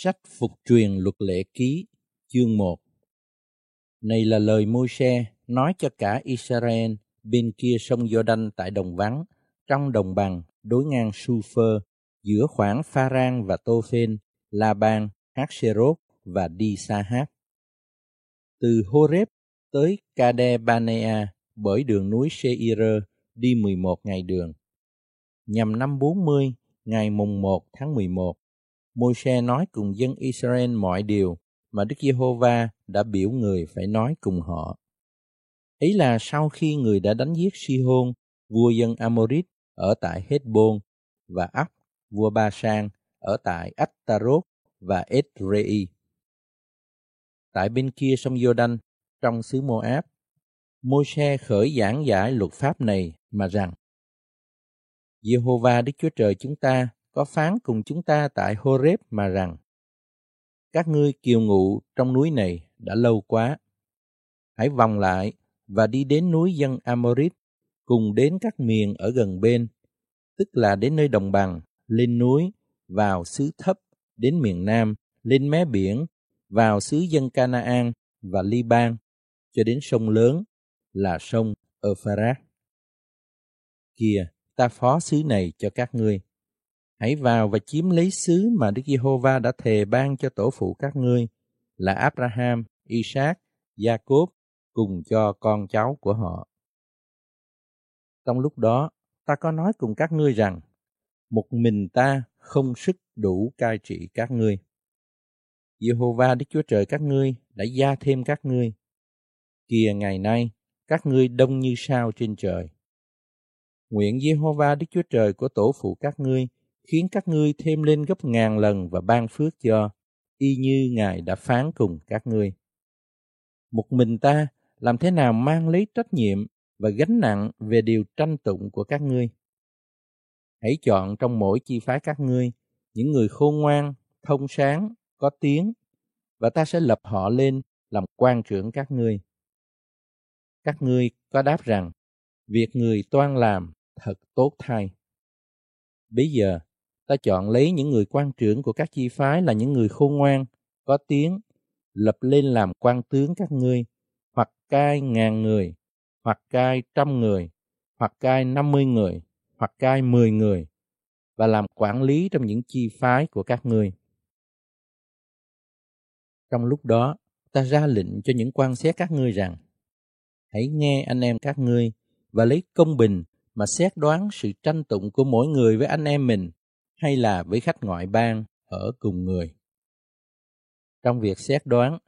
Sách Phục truyền luật lệ ký, chương 1 Này là lời Môi-se nói cho cả Israel bên kia sông Giô-đanh tại đồng vắng, trong đồng bằng, đối ngang Su-phơ, giữa khoảng Pha-rang và Tô-phên, La-ban, Hát-xê-rốt và Đi-sa-hát. Từ Horeb tới Kade-banea bởi đường núi Seir đi 11 ngày đường. Nhằm năm 40, ngày mùng 1 tháng 11, Môi-se nói cùng dân Israel mọi điều mà Đức Giê-hô-va đã biểu người phải nói cùng họ. Ý là sau khi người đã đánh giết Si-hôn, vua dân Amorit ở tại Hezbon và Áp, vua Ba Sang ở tại Attarot và Edrei. Tại bên kia sông Giô-đanh, trong xứ Mô-áp, Môi-se khởi giảng giải luật pháp này mà rằng Giê-hô-va Đức Chúa Trời chúng ta có phán cùng chúng ta tại Horeb mà rằng các ngươi kiều ngụ trong núi này đã lâu quá. Hãy vòng lại và đi đến núi dân Amorit, cùng đến các miền ở gần bên, tức là đến nơi đồng bằng, lên núi, vào xứ thấp, đến miền Nam, lên mé biển, vào xứ dân Canaan và Liban, cho đến sông lớn là sông Euphrates. Kìa, ta phó xứ này cho các ngươi hãy vào và chiếm lấy xứ mà Đức Giê-hô-va đã thề ban cho tổ phụ các ngươi là Abraham, Isaac, Jacob cùng cho con cháu của họ. Trong lúc đó, ta có nói cùng các ngươi rằng, một mình ta không sức đủ cai trị các ngươi. Giê-hô-va Đức Chúa Trời các ngươi đã gia thêm các ngươi. Kìa ngày nay, các ngươi đông như sao trên trời. Nguyện Giê-hô-va Đức Chúa Trời của tổ phụ các ngươi khiến các ngươi thêm lên gấp ngàn lần và ban phước cho, y như Ngài đã phán cùng các ngươi. Một mình ta làm thế nào mang lấy trách nhiệm và gánh nặng về điều tranh tụng của các ngươi. Hãy chọn trong mỗi chi phái các ngươi những người khôn ngoan, thông sáng, có tiếng, và ta sẽ lập họ lên làm quan trưởng các ngươi. Các ngươi có đáp rằng, việc người toan làm thật tốt thay. Bây giờ, ta chọn lấy những người quan trưởng của các chi phái là những người khôn ngoan, có tiếng, lập lên làm quan tướng các ngươi, hoặc cai ngàn người, hoặc cai trăm người, hoặc cai năm mươi người, hoặc cai mười người, và làm quản lý trong những chi phái của các ngươi. Trong lúc đó, ta ra lệnh cho những quan xét các ngươi rằng, hãy nghe anh em các ngươi và lấy công bình mà xét đoán sự tranh tụng của mỗi người với anh em mình hay là với khách ngoại bang ở cùng người. Trong việc xét đoán,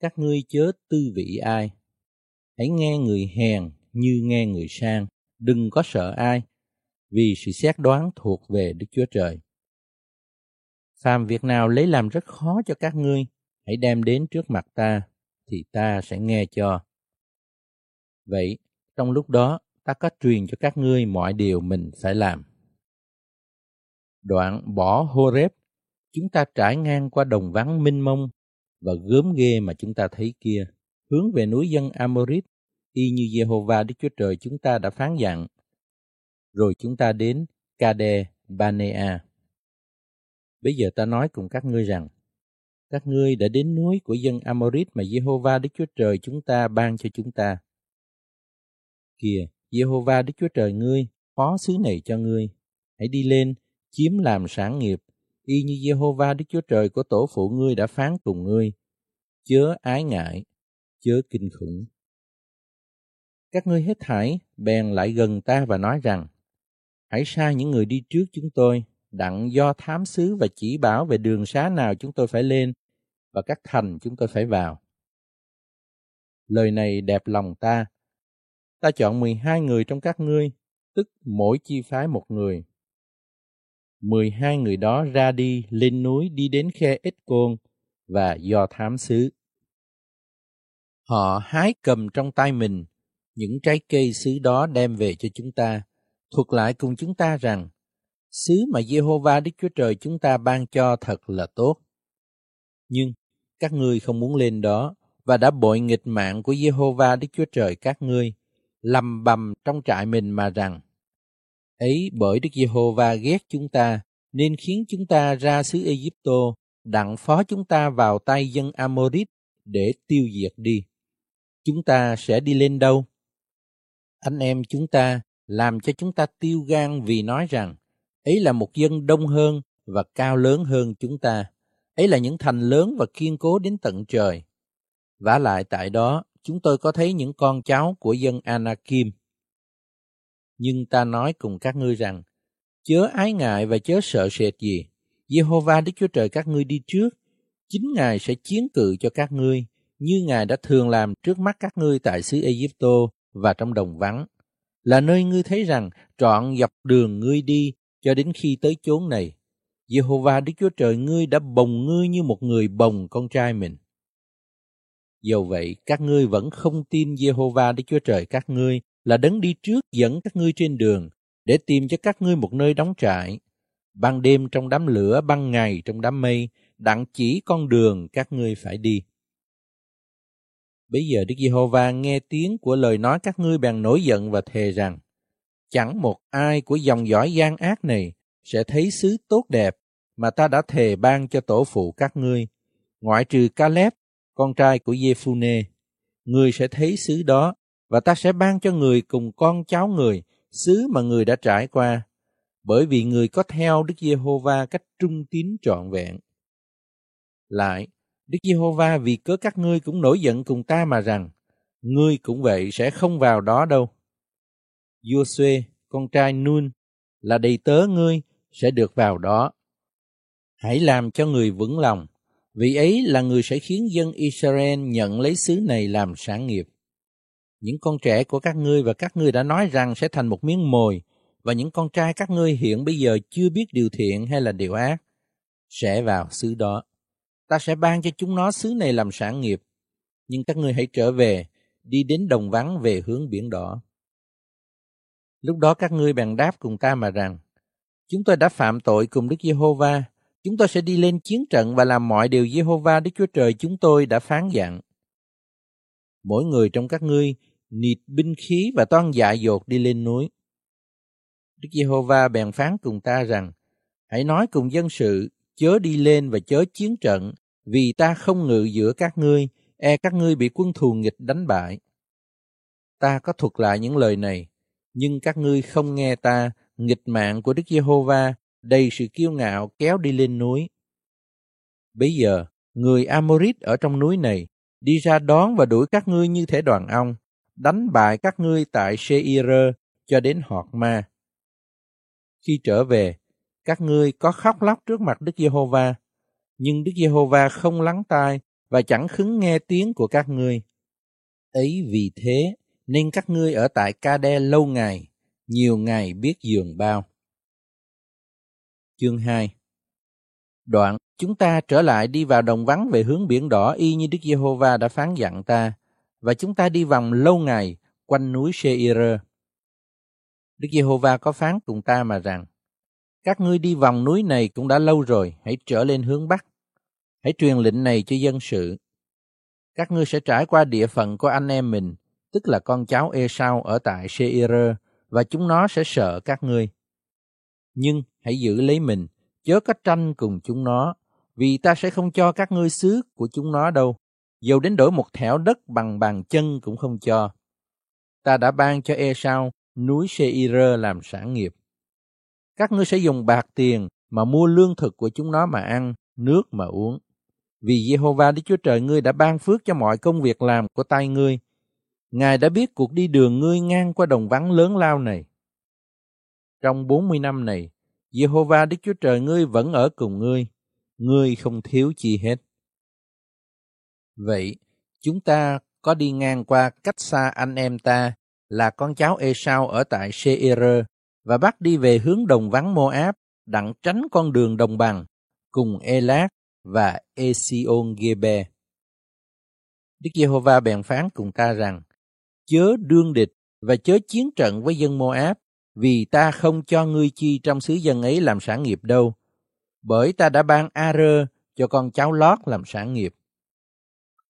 các ngươi chớ tư vị ai. Hãy nghe người hèn như nghe người sang, đừng có sợ ai, vì sự xét đoán thuộc về Đức Chúa Trời. Phàm việc nào lấy làm rất khó cho các ngươi, hãy đem đến trước mặt ta, thì ta sẽ nghe cho. Vậy, trong lúc đó, ta có truyền cho các ngươi mọi điều mình phải làm. Đoạn bỏ Horeb, chúng ta trải ngang qua đồng vắng minh mông và gớm ghê mà chúng ta thấy kia, hướng về núi dân Amorit, y như Jehovah Đức Chúa Trời chúng ta đã phán dặn. Rồi chúng ta đến Kade Banea. Bây giờ ta nói cùng các ngươi rằng, các ngươi đã đến núi của dân Amorit mà Jehovah Đức Chúa Trời chúng ta ban cho chúng ta. Kìa, Jehovah Đức Chúa Trời ngươi, phó xứ này cho ngươi. Hãy đi lên, chiếm làm sản nghiệp, y như Jehovah Đức Chúa Trời của tổ phụ ngươi đã phán cùng ngươi. Chớ ái ngại, chớ kinh khủng. Các ngươi hết thảy bèn lại gần ta và nói rằng, hãy sai những người đi trước chúng tôi, đặng do thám sứ và chỉ bảo về đường xá nào chúng tôi phải lên và các thành chúng tôi phải vào. Lời này đẹp lòng ta. Ta chọn 12 người trong các ngươi, tức mỗi chi phái một người, mười hai người đó ra đi lên núi đi đến khe Ích Côn và do thám xứ. Họ hái cầm trong tay mình những trái cây xứ đó đem về cho chúng ta, thuật lại cùng chúng ta rằng xứ mà Jehovah Đức Chúa Trời chúng ta ban cho thật là tốt. Nhưng các ngươi không muốn lên đó và đã bội nghịch mạng của Jehovah Đức Chúa Trời các ngươi, lầm bầm trong trại mình mà rằng Ấy bởi Đức Giê-hô-va ghét chúng ta, nên khiến chúng ta ra xứ Ê-díp-tô đặng phó chúng ta vào tay dân Amorit để tiêu diệt đi. Chúng ta sẽ đi lên đâu? Anh em chúng ta làm cho chúng ta tiêu gan vì nói rằng ấy là một dân đông hơn và cao lớn hơn chúng ta. Ấy là những thành lớn và kiên cố đến tận trời. vả lại tại đó, chúng tôi có thấy những con cháu của dân Anakim. Nhưng ta nói cùng các ngươi rằng, chớ ái ngại và chớ sợ sệt gì. Jehovah Đức Chúa Trời các ngươi đi trước, chính Ngài sẽ chiến cự cho các ngươi, như Ngài đã thường làm trước mắt các ngươi tại xứ Egypto và trong đồng vắng, là nơi ngươi thấy rằng trọn dọc đường ngươi đi cho đến khi tới chốn này. Jehovah Đức Chúa Trời ngươi đã bồng ngươi như một người bồng con trai mình. Dầu vậy, các ngươi vẫn không tin Jehovah Đức Chúa Trời các ngươi là đấng đi trước dẫn các ngươi trên đường để tìm cho các ngươi một nơi đóng trại. Ban đêm trong đám lửa, ban ngày trong đám mây, đặng chỉ con đường các ngươi phải đi. Bây giờ Đức Giê-hô-va nghe tiếng của lời nói các ngươi bèn nổi giận và thề rằng, chẳng một ai của dòng dõi gian ác này sẽ thấy xứ tốt đẹp mà ta đã thề ban cho tổ phụ các ngươi, ngoại trừ Caleb, con trai của Giê-phu-nê. Người sẽ thấy xứ đó, và ta sẽ ban cho người cùng con cháu người, xứ mà người đã trải qua, bởi vì người có theo Đức Giê-hô-va cách trung tín trọn vẹn. Lại, Đức Giê-hô-va vì cớ các ngươi cũng nổi giận cùng ta mà rằng, ngươi cũng vậy sẽ không vào đó đâu. Giô-suê, con trai Nun, là đầy tớ ngươi, sẽ được vào đó. Hãy làm cho người vững lòng, vì ấy là người sẽ khiến dân Israel nhận lấy xứ này làm sản nghiệp. Những con trẻ của các ngươi và các ngươi đã nói rằng sẽ thành một miếng mồi, và những con trai các ngươi hiện bây giờ chưa biết điều thiện hay là điều ác, sẽ vào xứ đó ta sẽ ban cho chúng nó xứ này làm sản nghiệp. Nhưng các ngươi hãy trở về, đi đến đồng vắng về hướng biển đỏ. Lúc đó các ngươi bèn đáp cùng ta mà rằng, chúng tôi đã phạm tội cùng Đức Giê-hô-va, chúng tôi sẽ đi lên chiến trận và làm mọi điều Giê-hô-va Đức Chúa Trời chúng tôi đã phán dặn. Mỗi người trong các ngươi nịt binh khí và toan dạ dột đi lên núi. Đức Giê-hô-va bèn phán cùng ta rằng, hãy nói cùng dân sự chớ đi lên và chớ chiến trận, vì ta không ngự giữa các ngươi, e các ngươi bị quân thù nghịch đánh bại. Ta có thuật lại những lời này, nhưng các ngươi không nghe ta, nghịch mạng của Đức Giê-hô-va, đầy sự kiêu ngạo kéo đi lên núi. Bây giờ, người Amorit ở trong núi này đi ra đón và đuổi các ngươi như thể đoàn ong, đánh bại các ngươi tại Seir cho đến Họt Ma. Khi trở về, các ngươi có khóc lóc trước mặt Đức Giê-hô-va, nhưng Đức Giê-hô-va không lắng tai và chẳng khứng nghe tiếng của các ngươi. Ấy vì thế nên các ngươi ở tại Ca-đe lâu ngày, nhiều ngày biết giường bao. Chương 2 Đoạn, chúng ta trở lại đi vào đồng vắng về hướng biển đỏ y như Đức Giê-hô-va đã phán dặn ta, và chúng ta đi vòng lâu ngày quanh núi Seir. Đức Giê-hô-va có phán cùng ta mà rằng, các ngươi đi vòng núi này cũng đã lâu rồi, hãy trở lên hướng Bắc. Hãy truyền lệnh này cho dân sự. Các ngươi sẽ trải qua địa phận của anh em mình, tức là con cháu Esau ở tại Seir, và chúng nó sẽ sợ các ngươi. Nhưng hãy giữ lấy mình, chớ có tranh cùng chúng nó, vì ta sẽ không cho các ngươi xứ của chúng nó đâu, dầu đến đổi một thẻo đất bằng bàn chân cũng không cho. Ta đã ban cho Esau núi Seir làm sản nghiệp. Các ngươi sẽ dùng bạc tiền mà mua lương thực của chúng nó mà ăn, nước mà uống. Vì Jehovah Đức Chúa Trời ngươi đã ban phước cho mọi công việc làm của tay ngươi. Ngài đã biết cuộc đi đường ngươi ngang qua đồng vắng lớn lao này. Trong 40 năm này, Jehovah Đức Chúa Trời ngươi vẫn ở cùng ngươi, ngươi không thiếu chi hết. Vậy, chúng ta có đi ngang qua cách xa anh em ta là con cháu Esau ở tại Seir và bắt đi về hướng đồng vắng Moab, đặng tránh con đường đồng bằng, cùng Elat và Esion Gebe. Đức Giê-hô-va bèn phán cùng ta rằng, chớ đương địch và chớ chiến trận với dân Moab, vì ta không cho ngươi chi trong xứ dân ấy làm sản nghiệp đâu, bởi ta đã ban A-rơ cho con cháu Lót làm sản nghiệp.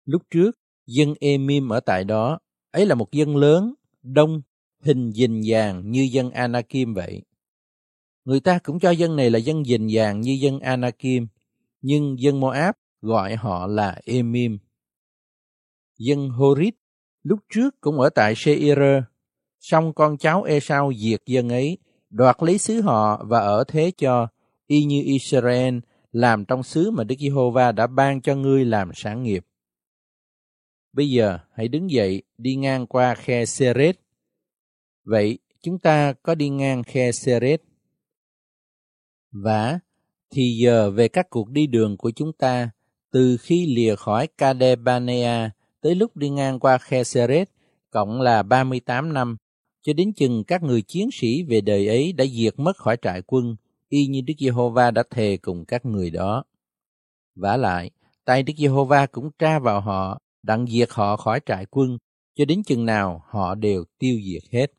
Lúc trước, dân Emim ở tại đó, ấy là một dân lớn, đông hình dình dàng như dân Anakim vậy. Người ta cũng cho dân này là dân dình dàng như dân Anakim, nhưng dân Moab gọi họ là Emim. Dân Horit lúc trước cũng ở tại Seir, song con cháu Esau diệt dân ấy, đoạt lấy xứ họ và ở thế cho, y như Israel làm trong xứ mà Đức Giê-hô-va đã ban cho ngươi làm sản nghiệp. Bây giờ, hãy đứng dậy, đi ngang qua khe Seret. Vậy, chúng ta có đi ngang khe Seret. Và, thì giờ về các cuộc đi đường của chúng ta, từ khi lìa khỏi Kadebanea tới lúc đi ngang qua khe Seret cộng là 38 năm, cho đến chừng các người chiến sĩ về đời ấy đã diệt mất khỏi trại quân y như Đức Giê-hô-va đã thề cùng các người đó. Vả lại, tay Đức Giê-hô-va cũng tra vào họ, đặng diệt họ khỏi trại quân, cho đến chừng nào họ đều tiêu diệt hết.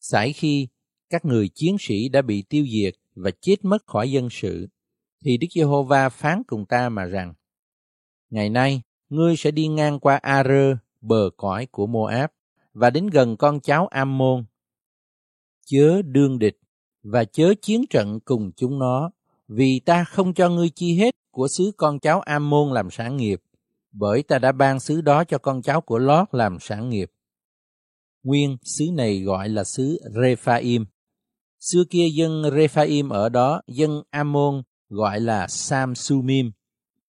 Sải khi các người chiến sĩ đã bị tiêu diệt và chết mất khỏi dân sự, thì Đức Giê-hô-va phán cùng ta mà rằng, Ngày nay, ngươi sẽ đi ngang qua A-rơ, bờ cõi của Moab, và đến gần con cháu Am-môn. Chớ đương địch và chớ chiến trận cùng chúng nó, vì ta không cho ngươi chi hết của xứ con cháu Amôn làm sản nghiệp, bởi ta đã ban xứ đó cho con cháu của Lót làm sản nghiệp. Nguyên xứ này gọi là xứ Rephaim. Xưa kia dân Rephaim ở đó, dân Ammon gọi là Samsumim.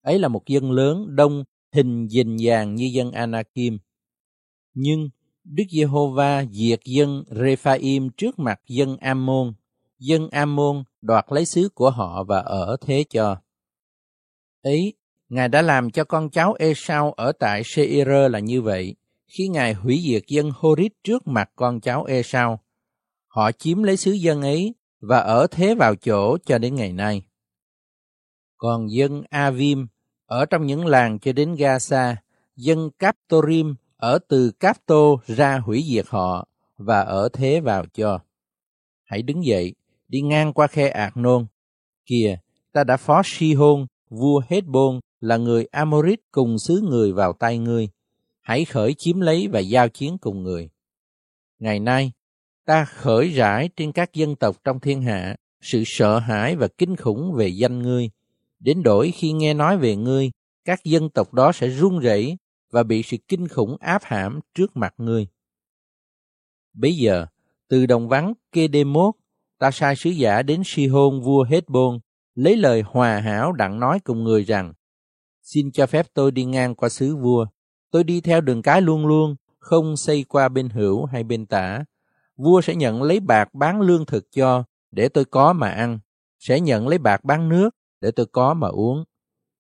Ấy là một dân lớn, đông, hình dình dàng như dân Anakim. Nhưng Đức Giê-hô-va diệt dân Rephaim trước mặt dân Ammon dân Ammon đoạt lấy xứ của họ và ở thế cho. Ấy, Ngài đã làm cho con cháu Esau ở tại Seir là như vậy, khi Ngài hủy diệt dân Horit trước mặt con cháu Esau. Họ chiếm lấy xứ dân ấy và ở thế vào chỗ cho đến ngày nay. Còn dân Avim ở trong những làng cho đến Gaza, dân Captorim ở từ Capto ra hủy diệt họ và ở thế vào cho. Hãy đứng dậy, đi ngang qua khe Ạc Nôn. Kìa, ta đã phó Si-hôn, vua Hết-bôn, là người Amorit cùng xứ người vào tay ngươi. Hãy khởi chiếm lấy và giao chiến cùng người. Ngày nay, ta khởi rải trên các dân tộc trong thiên hạ sự sợ hãi và kinh khủng về danh ngươi. Đến đổi khi nghe nói về ngươi, các dân tộc đó sẽ run rẩy và bị sự kinh khủng áp hãm trước mặt ngươi. Bây giờ, từ đồng vắng Kedemot ta sai sứ giả đến Si-hôn vua Hết-bôn, lấy lời hòa hảo đặng nói cùng người rằng, xin cho phép tôi đi ngang qua xứ vua, tôi đi theo đường cái luôn luôn, không xây qua bên hữu hay bên tả. Vua sẽ nhận lấy bạc bán lương thực cho, để tôi có mà ăn, sẽ nhận lấy bạc bán nước, để tôi có mà uống.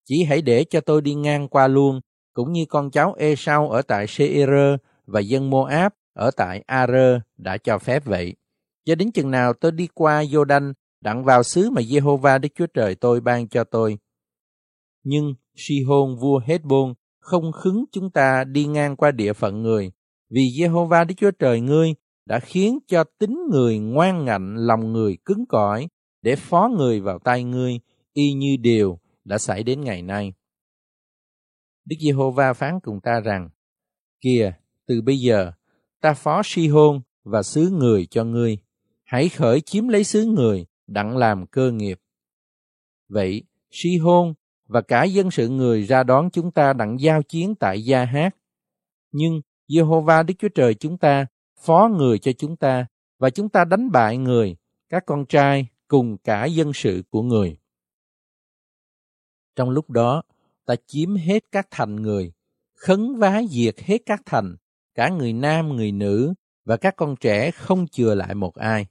Chỉ hãy để cho tôi đi ngang qua luôn, cũng như con cháu Esau ở tại Seir và dân Moab ở tại Ar đã cho phép vậy cho đến chừng nào tôi đi qua Jordan đặng vào xứ mà Jehovah Đức Chúa Trời tôi ban cho tôi. Nhưng Sihon vua Hezbon không khứng chúng ta đi ngang qua địa phận người, vì Jehovah Đức Chúa Trời ngươi đã khiến cho tính người ngoan ngạnh lòng người cứng cỏi để phó người vào tay ngươi y như điều đã xảy đến ngày nay. Đức Giê-hô-va phán cùng ta rằng, Kìa, từ bây giờ, ta phó si-hôn và xứ người cho ngươi hãy khởi chiếm lấy xứ người, đặng làm cơ nghiệp. Vậy, si hôn và cả dân sự người ra đón chúng ta đặng giao chiến tại Gia Hát. Nhưng Jehovah Đức Chúa Trời chúng ta phó người cho chúng ta và chúng ta đánh bại người, các con trai cùng cả dân sự của người. Trong lúc đó, ta chiếm hết các thành người, khấn vá diệt hết các thành, cả người nam, người nữ và các con trẻ không chừa lại một ai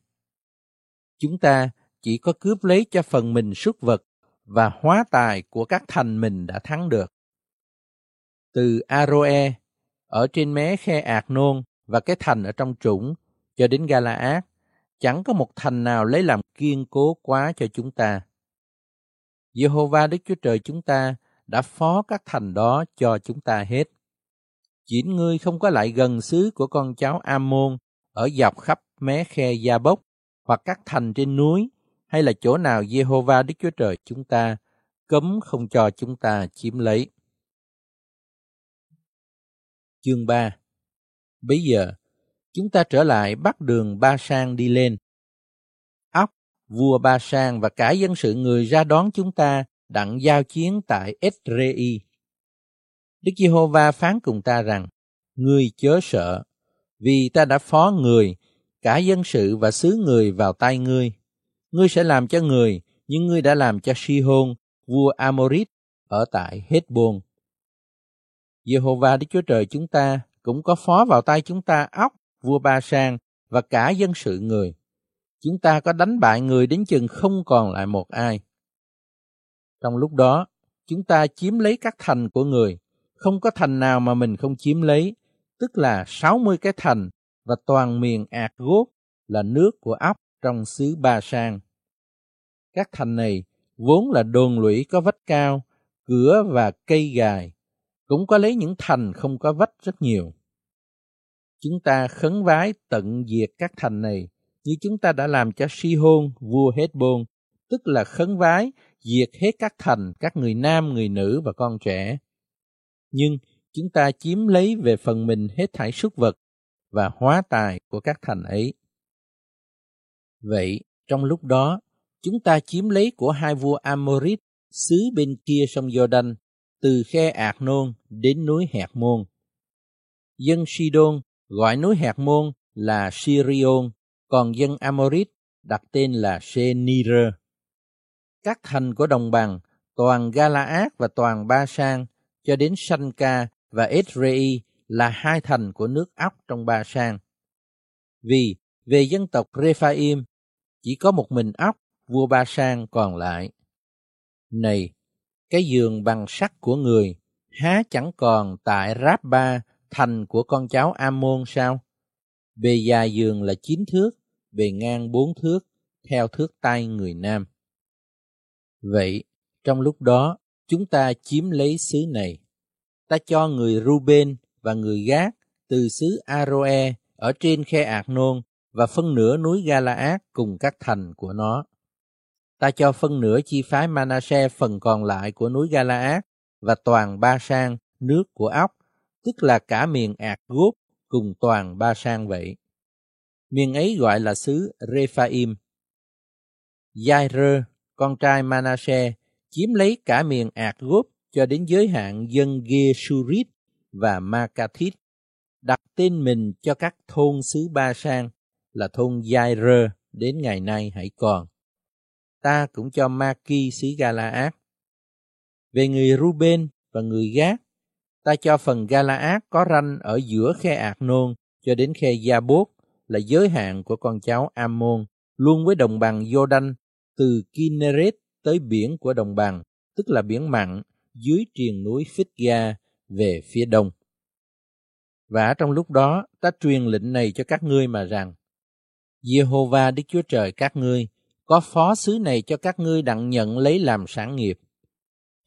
chúng ta chỉ có cướp lấy cho phần mình súc vật và hóa tài của các thành mình đã thắng được. Từ Aroe, ở trên mé khe Ạc Nôn và cái thành ở trong trũng, cho đến Galaad, chẳng có một thành nào lấy làm kiên cố quá cho chúng ta. Jehovah Đức Chúa Trời chúng ta đã phó các thành đó cho chúng ta hết. Chỉ ngươi không có lại gần xứ của con cháu Amôn ở dọc khắp mé khe Gia Bốc hoặc các thành trên núi hay là chỗ nào Jehovah Đức Chúa Trời chúng ta cấm không cho chúng ta chiếm lấy. Chương 3 Bây giờ, chúng ta trở lại bắt đường Ba Sang đi lên. Ốc, vua Ba Sang và cả dân sự người ra đón chúng ta đặng giao chiến tại Esrei. Đức Giê-hô-va phán cùng ta rằng, ngươi chớ sợ, vì ta đã phó người, cả dân sự và xứ người vào tay ngươi. Ngươi sẽ làm cho người, nhưng ngươi đã làm cho Si-hôn, vua Amorit, ở tại Hezbon. Giê-hô-va Đức Chúa Trời chúng ta cũng có phó vào tay chúng ta óc, vua Ba Sang và cả dân sự người. Chúng ta có đánh bại người đến chừng không còn lại một ai. Trong lúc đó, chúng ta chiếm lấy các thành của người, không có thành nào mà mình không chiếm lấy, tức là 60 cái thành và toàn miền ạt gốt là nước của ốc trong xứ Ba Sang. Các thành này vốn là đồn lũy có vách cao, cửa và cây gài, cũng có lấy những thành không có vách rất nhiều. Chúng ta khấn vái tận diệt các thành này như chúng ta đã làm cho Si-hôn, vua Hết-bôn, tức là khấn vái diệt hết các thành, các người nam, người nữ và con trẻ. Nhưng chúng ta chiếm lấy về phần mình hết thảy súc vật và hóa tài của các thành ấy. Vậy, trong lúc đó, chúng ta chiếm lấy của hai vua Amorit xứ bên kia sông Jordan, từ khe Ạc Nôn đến núi Hẹt Môn. Dân Sidon gọi núi Hẹt Môn là Sirion, còn dân Amorit đặt tên là Senir. Các thành của đồng bằng, toàn Galaad và toàn Ba Sang, cho đến Sanca và Edrei là hai thành của nước ốc trong Ba Sang. Vì về dân tộc Rephaim, chỉ có một mình ốc, vua Ba Sang còn lại. Này, cái giường bằng sắt của người, há chẳng còn tại Rabba, thành của con cháu Amon sao? Bề dài giường là chín thước, bề ngang bốn thước, theo thước tay người nam. Vậy, trong lúc đó, chúng ta chiếm lấy xứ này. Ta cho người Ruben và người Gác từ xứ Aroe ở trên khe Ạc Nôn và phân nửa núi Galaad cùng các thành của nó. Ta cho phân nửa chi phái Manasseh phần còn lại của núi Galaad và toàn Ba Sang, nước của ốc, tức là cả miền Ạc Gốt cùng toàn Ba Sang vậy. Miền ấy gọi là xứ Rephaim. Jair, con trai Manasseh, chiếm lấy cả miền Ạc Gốt cho đến giới hạn dân Geshurit và Makathit, đặt tên mình cho các thôn xứ Ba Sang là thôn Jair đến ngày nay hãy còn. Ta cũng cho Maki xứ Galaad. Về người Ruben và người Gác, ta cho phần Galaad có ranh ở giữa khe Ạc Nôn cho đến khe Gia Bốt là giới hạn của con cháu Amon, luôn với đồng bằng Jordan từ Kinneret tới biển của đồng bằng, tức là biển mặn dưới triền núi Phích-ga về phía đông. Và trong lúc đó, ta truyền lệnh này cho các ngươi mà rằng, Jehovah Đức Chúa Trời các ngươi, có phó sứ này cho các ngươi đặng nhận lấy làm sản nghiệp.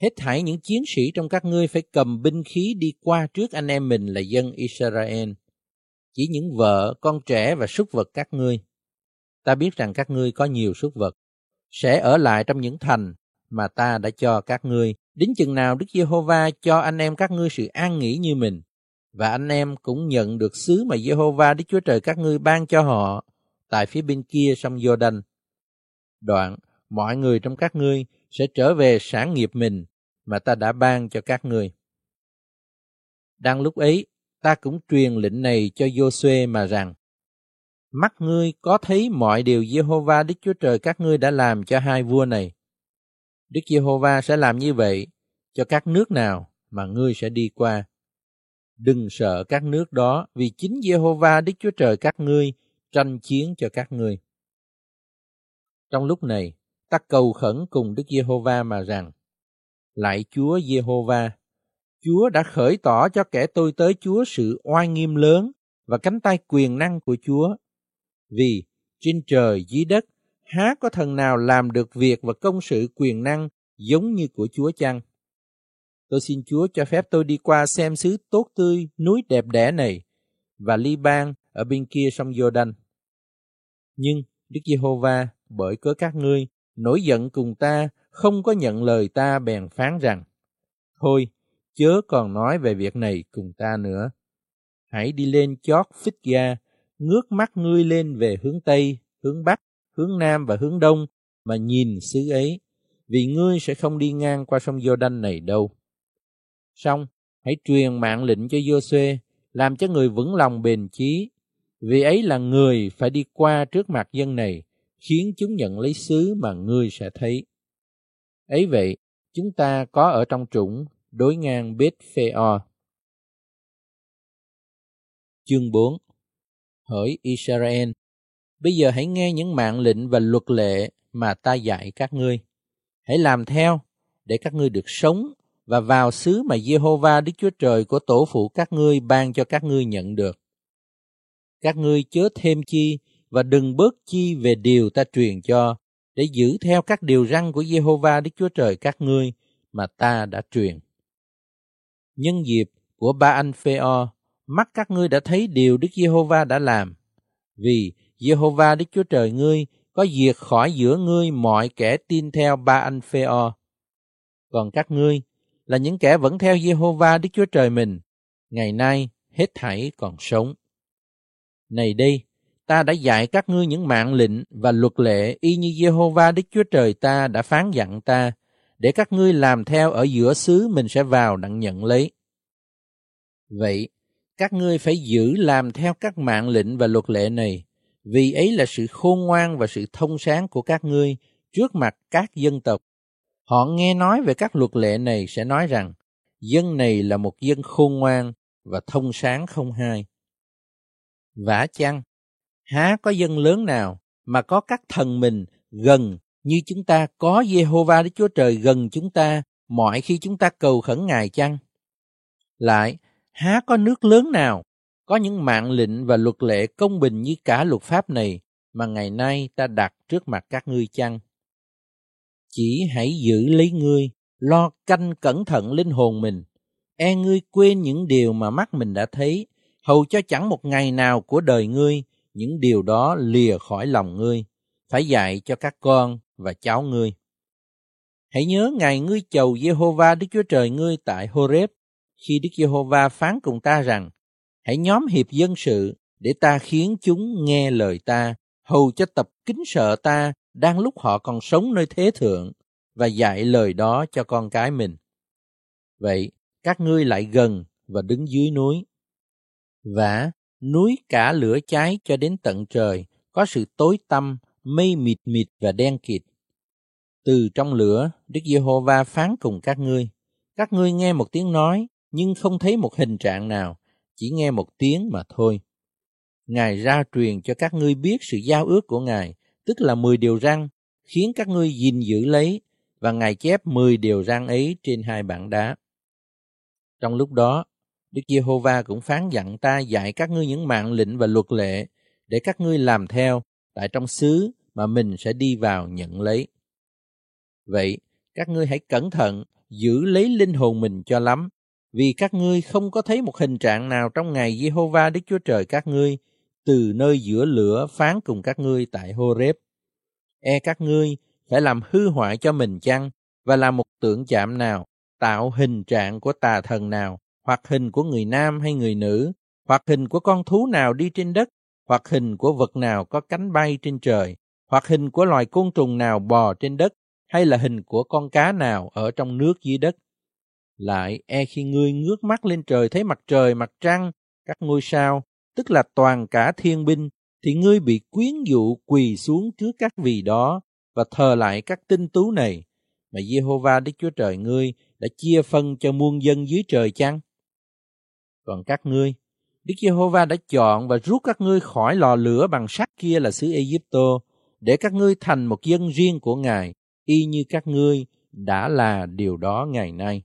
Hết thảy những chiến sĩ trong các ngươi phải cầm binh khí đi qua trước anh em mình là dân Israel. Chỉ những vợ, con trẻ và súc vật các ngươi. Ta biết rằng các ngươi có nhiều súc vật, sẽ ở lại trong những thành mà ta đã cho các ngươi. Đến chừng nào Đức Giê-hô-va cho anh em các ngươi sự an nghỉ như mình, và anh em cũng nhận được xứ mà Giê-hô-va Đức Chúa Trời các ngươi ban cho họ tại phía bên kia sông Giô-đanh. Đoạn, mọi người trong các ngươi sẽ trở về sản nghiệp mình mà ta đã ban cho các ngươi. Đang lúc ấy, ta cũng truyền lệnh này cho Giô-suê mà rằng, mắt ngươi có thấy mọi điều Giê-hô-va Đức Chúa Trời các ngươi đã làm cho hai vua này. Đức Giê-hô-va sẽ làm như vậy cho các nước nào mà ngươi sẽ đi qua. Đừng sợ các nước đó vì chính Giê-hô-va Đức Chúa Trời các ngươi tranh chiến cho các ngươi. Trong lúc này, ta cầu khẩn cùng Đức Giê-hô-va mà rằng, Lạy Chúa Giê-hô-va, Chúa đã khởi tỏ cho kẻ tôi tới Chúa sự oai nghiêm lớn và cánh tay quyền năng của Chúa. Vì trên trời dưới đất, há có thần nào làm được việc và công sự quyền năng giống như của Chúa chăng? Tôi xin Chúa cho phép tôi đi qua xem xứ tốt tươi, núi đẹp đẽ này và Liban ở bên kia sông Jordan. Nhưng Đức Giê-hô-va bởi cớ các ngươi nổi giận cùng ta, không có nhận lời ta bèn phán rằng: Thôi, chớ còn nói về việc này cùng ta nữa. Hãy đi lên chót phích ga, ngước mắt ngươi lên về hướng Tây, hướng Bắc, hướng Nam và hướng Đông mà nhìn xứ ấy, vì ngươi sẽ không đi ngang qua sông Giô-đanh này đâu. Xong, hãy truyền mạng lệnh cho giô xuê làm cho người vững lòng bền chí, vì ấy là người phải đi qua trước mặt dân này, khiến chúng nhận lấy xứ mà ngươi sẽ thấy. Ấy vậy, chúng ta có ở trong trũng đối ngang bết phê o. Chương 4 Hỡi Israel, bây giờ hãy nghe những mạng lệnh và luật lệ mà ta dạy các ngươi. Hãy làm theo để các ngươi được sống và vào xứ mà Jehovah Đức Chúa Trời của tổ phụ các ngươi ban cho các ngươi nhận được. Các ngươi chớ thêm chi và đừng bớt chi về điều ta truyền cho, để giữ theo các điều răn của Jehovah Đức Chúa Trời các ngươi mà ta đã truyền. Nhân dịp của ba anh Phêo, mắt các ngươi đã thấy điều Đức Giê-hô-va đã làm. Vì Jehovah Đức Chúa Trời ngươi có diệt khỏi giữa ngươi mọi kẻ tin theo ba anh Phêo. Còn các ngươi là những kẻ vẫn theo Jehovah Đức Chúa Trời mình, ngày nay hết thảy còn sống. Này đây, ta đã dạy các ngươi những mạng lệnh và luật lệ y như Jehovah Đức Chúa Trời ta đã phán dặn ta, để các ngươi làm theo ở giữa xứ mình sẽ vào đặng nhận lấy. Vậy, các ngươi phải giữ làm theo các mạng lệnh và luật lệ này, vì ấy là sự khôn ngoan và sự thông sáng của các ngươi trước mặt các dân tộc. Họ nghe nói về các luật lệ này sẽ nói rằng, dân này là một dân khôn ngoan và thông sáng không hai. Vả chăng, há có dân lớn nào mà có các thần mình gần như chúng ta có Jehovah Đức Chúa Trời gần chúng ta mọi khi chúng ta cầu khẩn Ngài chăng? Lại, há có nước lớn nào có những mạng lệnh và luật lệ công bình như cả luật pháp này mà ngày nay ta đặt trước mặt các ngươi chăng? Chỉ hãy giữ lấy ngươi, lo canh cẩn thận linh hồn mình, e ngươi quên những điều mà mắt mình đã thấy, hầu cho chẳng một ngày nào của đời ngươi những điều đó lìa khỏi lòng ngươi, phải dạy cho các con và cháu ngươi. Hãy nhớ ngày ngươi chầu Jehovah Đức Chúa Trời ngươi tại Horeb, khi Đức Giê-hô-va phán cùng ta rằng, hãy nhóm hiệp dân sự để ta khiến chúng nghe lời ta, hầu cho tập kính sợ ta đang lúc họ còn sống nơi thế thượng và dạy lời đó cho con cái mình. Vậy, các ngươi lại gần và đứng dưới núi. Và núi cả lửa cháy cho đến tận trời, có sự tối tăm, mây mịt mịt và đen kịt. Từ trong lửa, Đức Giê-hô-va phán cùng các ngươi. Các ngươi nghe một tiếng nói, nhưng không thấy một hình trạng nào, chỉ nghe một tiếng mà thôi. Ngài ra truyền cho các ngươi biết sự giao ước của Ngài, tức là mười điều răn, khiến các ngươi gìn giữ lấy, và Ngài chép mười điều răn ấy trên hai bảng đá. Trong lúc đó, Đức Giê-hô-va cũng phán dặn ta dạy các ngươi những mạng lệnh và luật lệ để các ngươi làm theo tại trong xứ mà mình sẽ đi vào nhận lấy. Vậy, các ngươi hãy cẩn thận giữ lấy linh hồn mình cho lắm, vì các ngươi không có thấy một hình trạng nào trong ngày Jehovah Đức Chúa Trời các ngươi từ nơi giữa lửa phán cùng các ngươi tại Horeb. E các ngươi phải làm hư hoại cho mình chăng và làm một tượng chạm nào, tạo hình trạng của tà thần nào, hoặc hình của người nam hay người nữ, hoặc hình của con thú nào đi trên đất, hoặc hình của vật nào có cánh bay trên trời, hoặc hình của loài côn trùng nào bò trên đất, hay là hình của con cá nào ở trong nước dưới đất lại e khi ngươi ngước mắt lên trời thấy mặt trời, mặt trăng, các ngôi sao, tức là toàn cả thiên binh, thì ngươi bị quyến dụ quỳ xuống trước các vị đó và thờ lại các tinh tú này mà Jehovah Đức Chúa Trời ngươi đã chia phân cho muôn dân dưới trời chăng? Còn các ngươi, Đức Giê-hô-va đã chọn và rút các ngươi khỏi lò lửa bằng sắt kia là xứ Ai-cập để các ngươi thành một dân riêng của Ngài, y như các ngươi đã là điều đó ngày nay.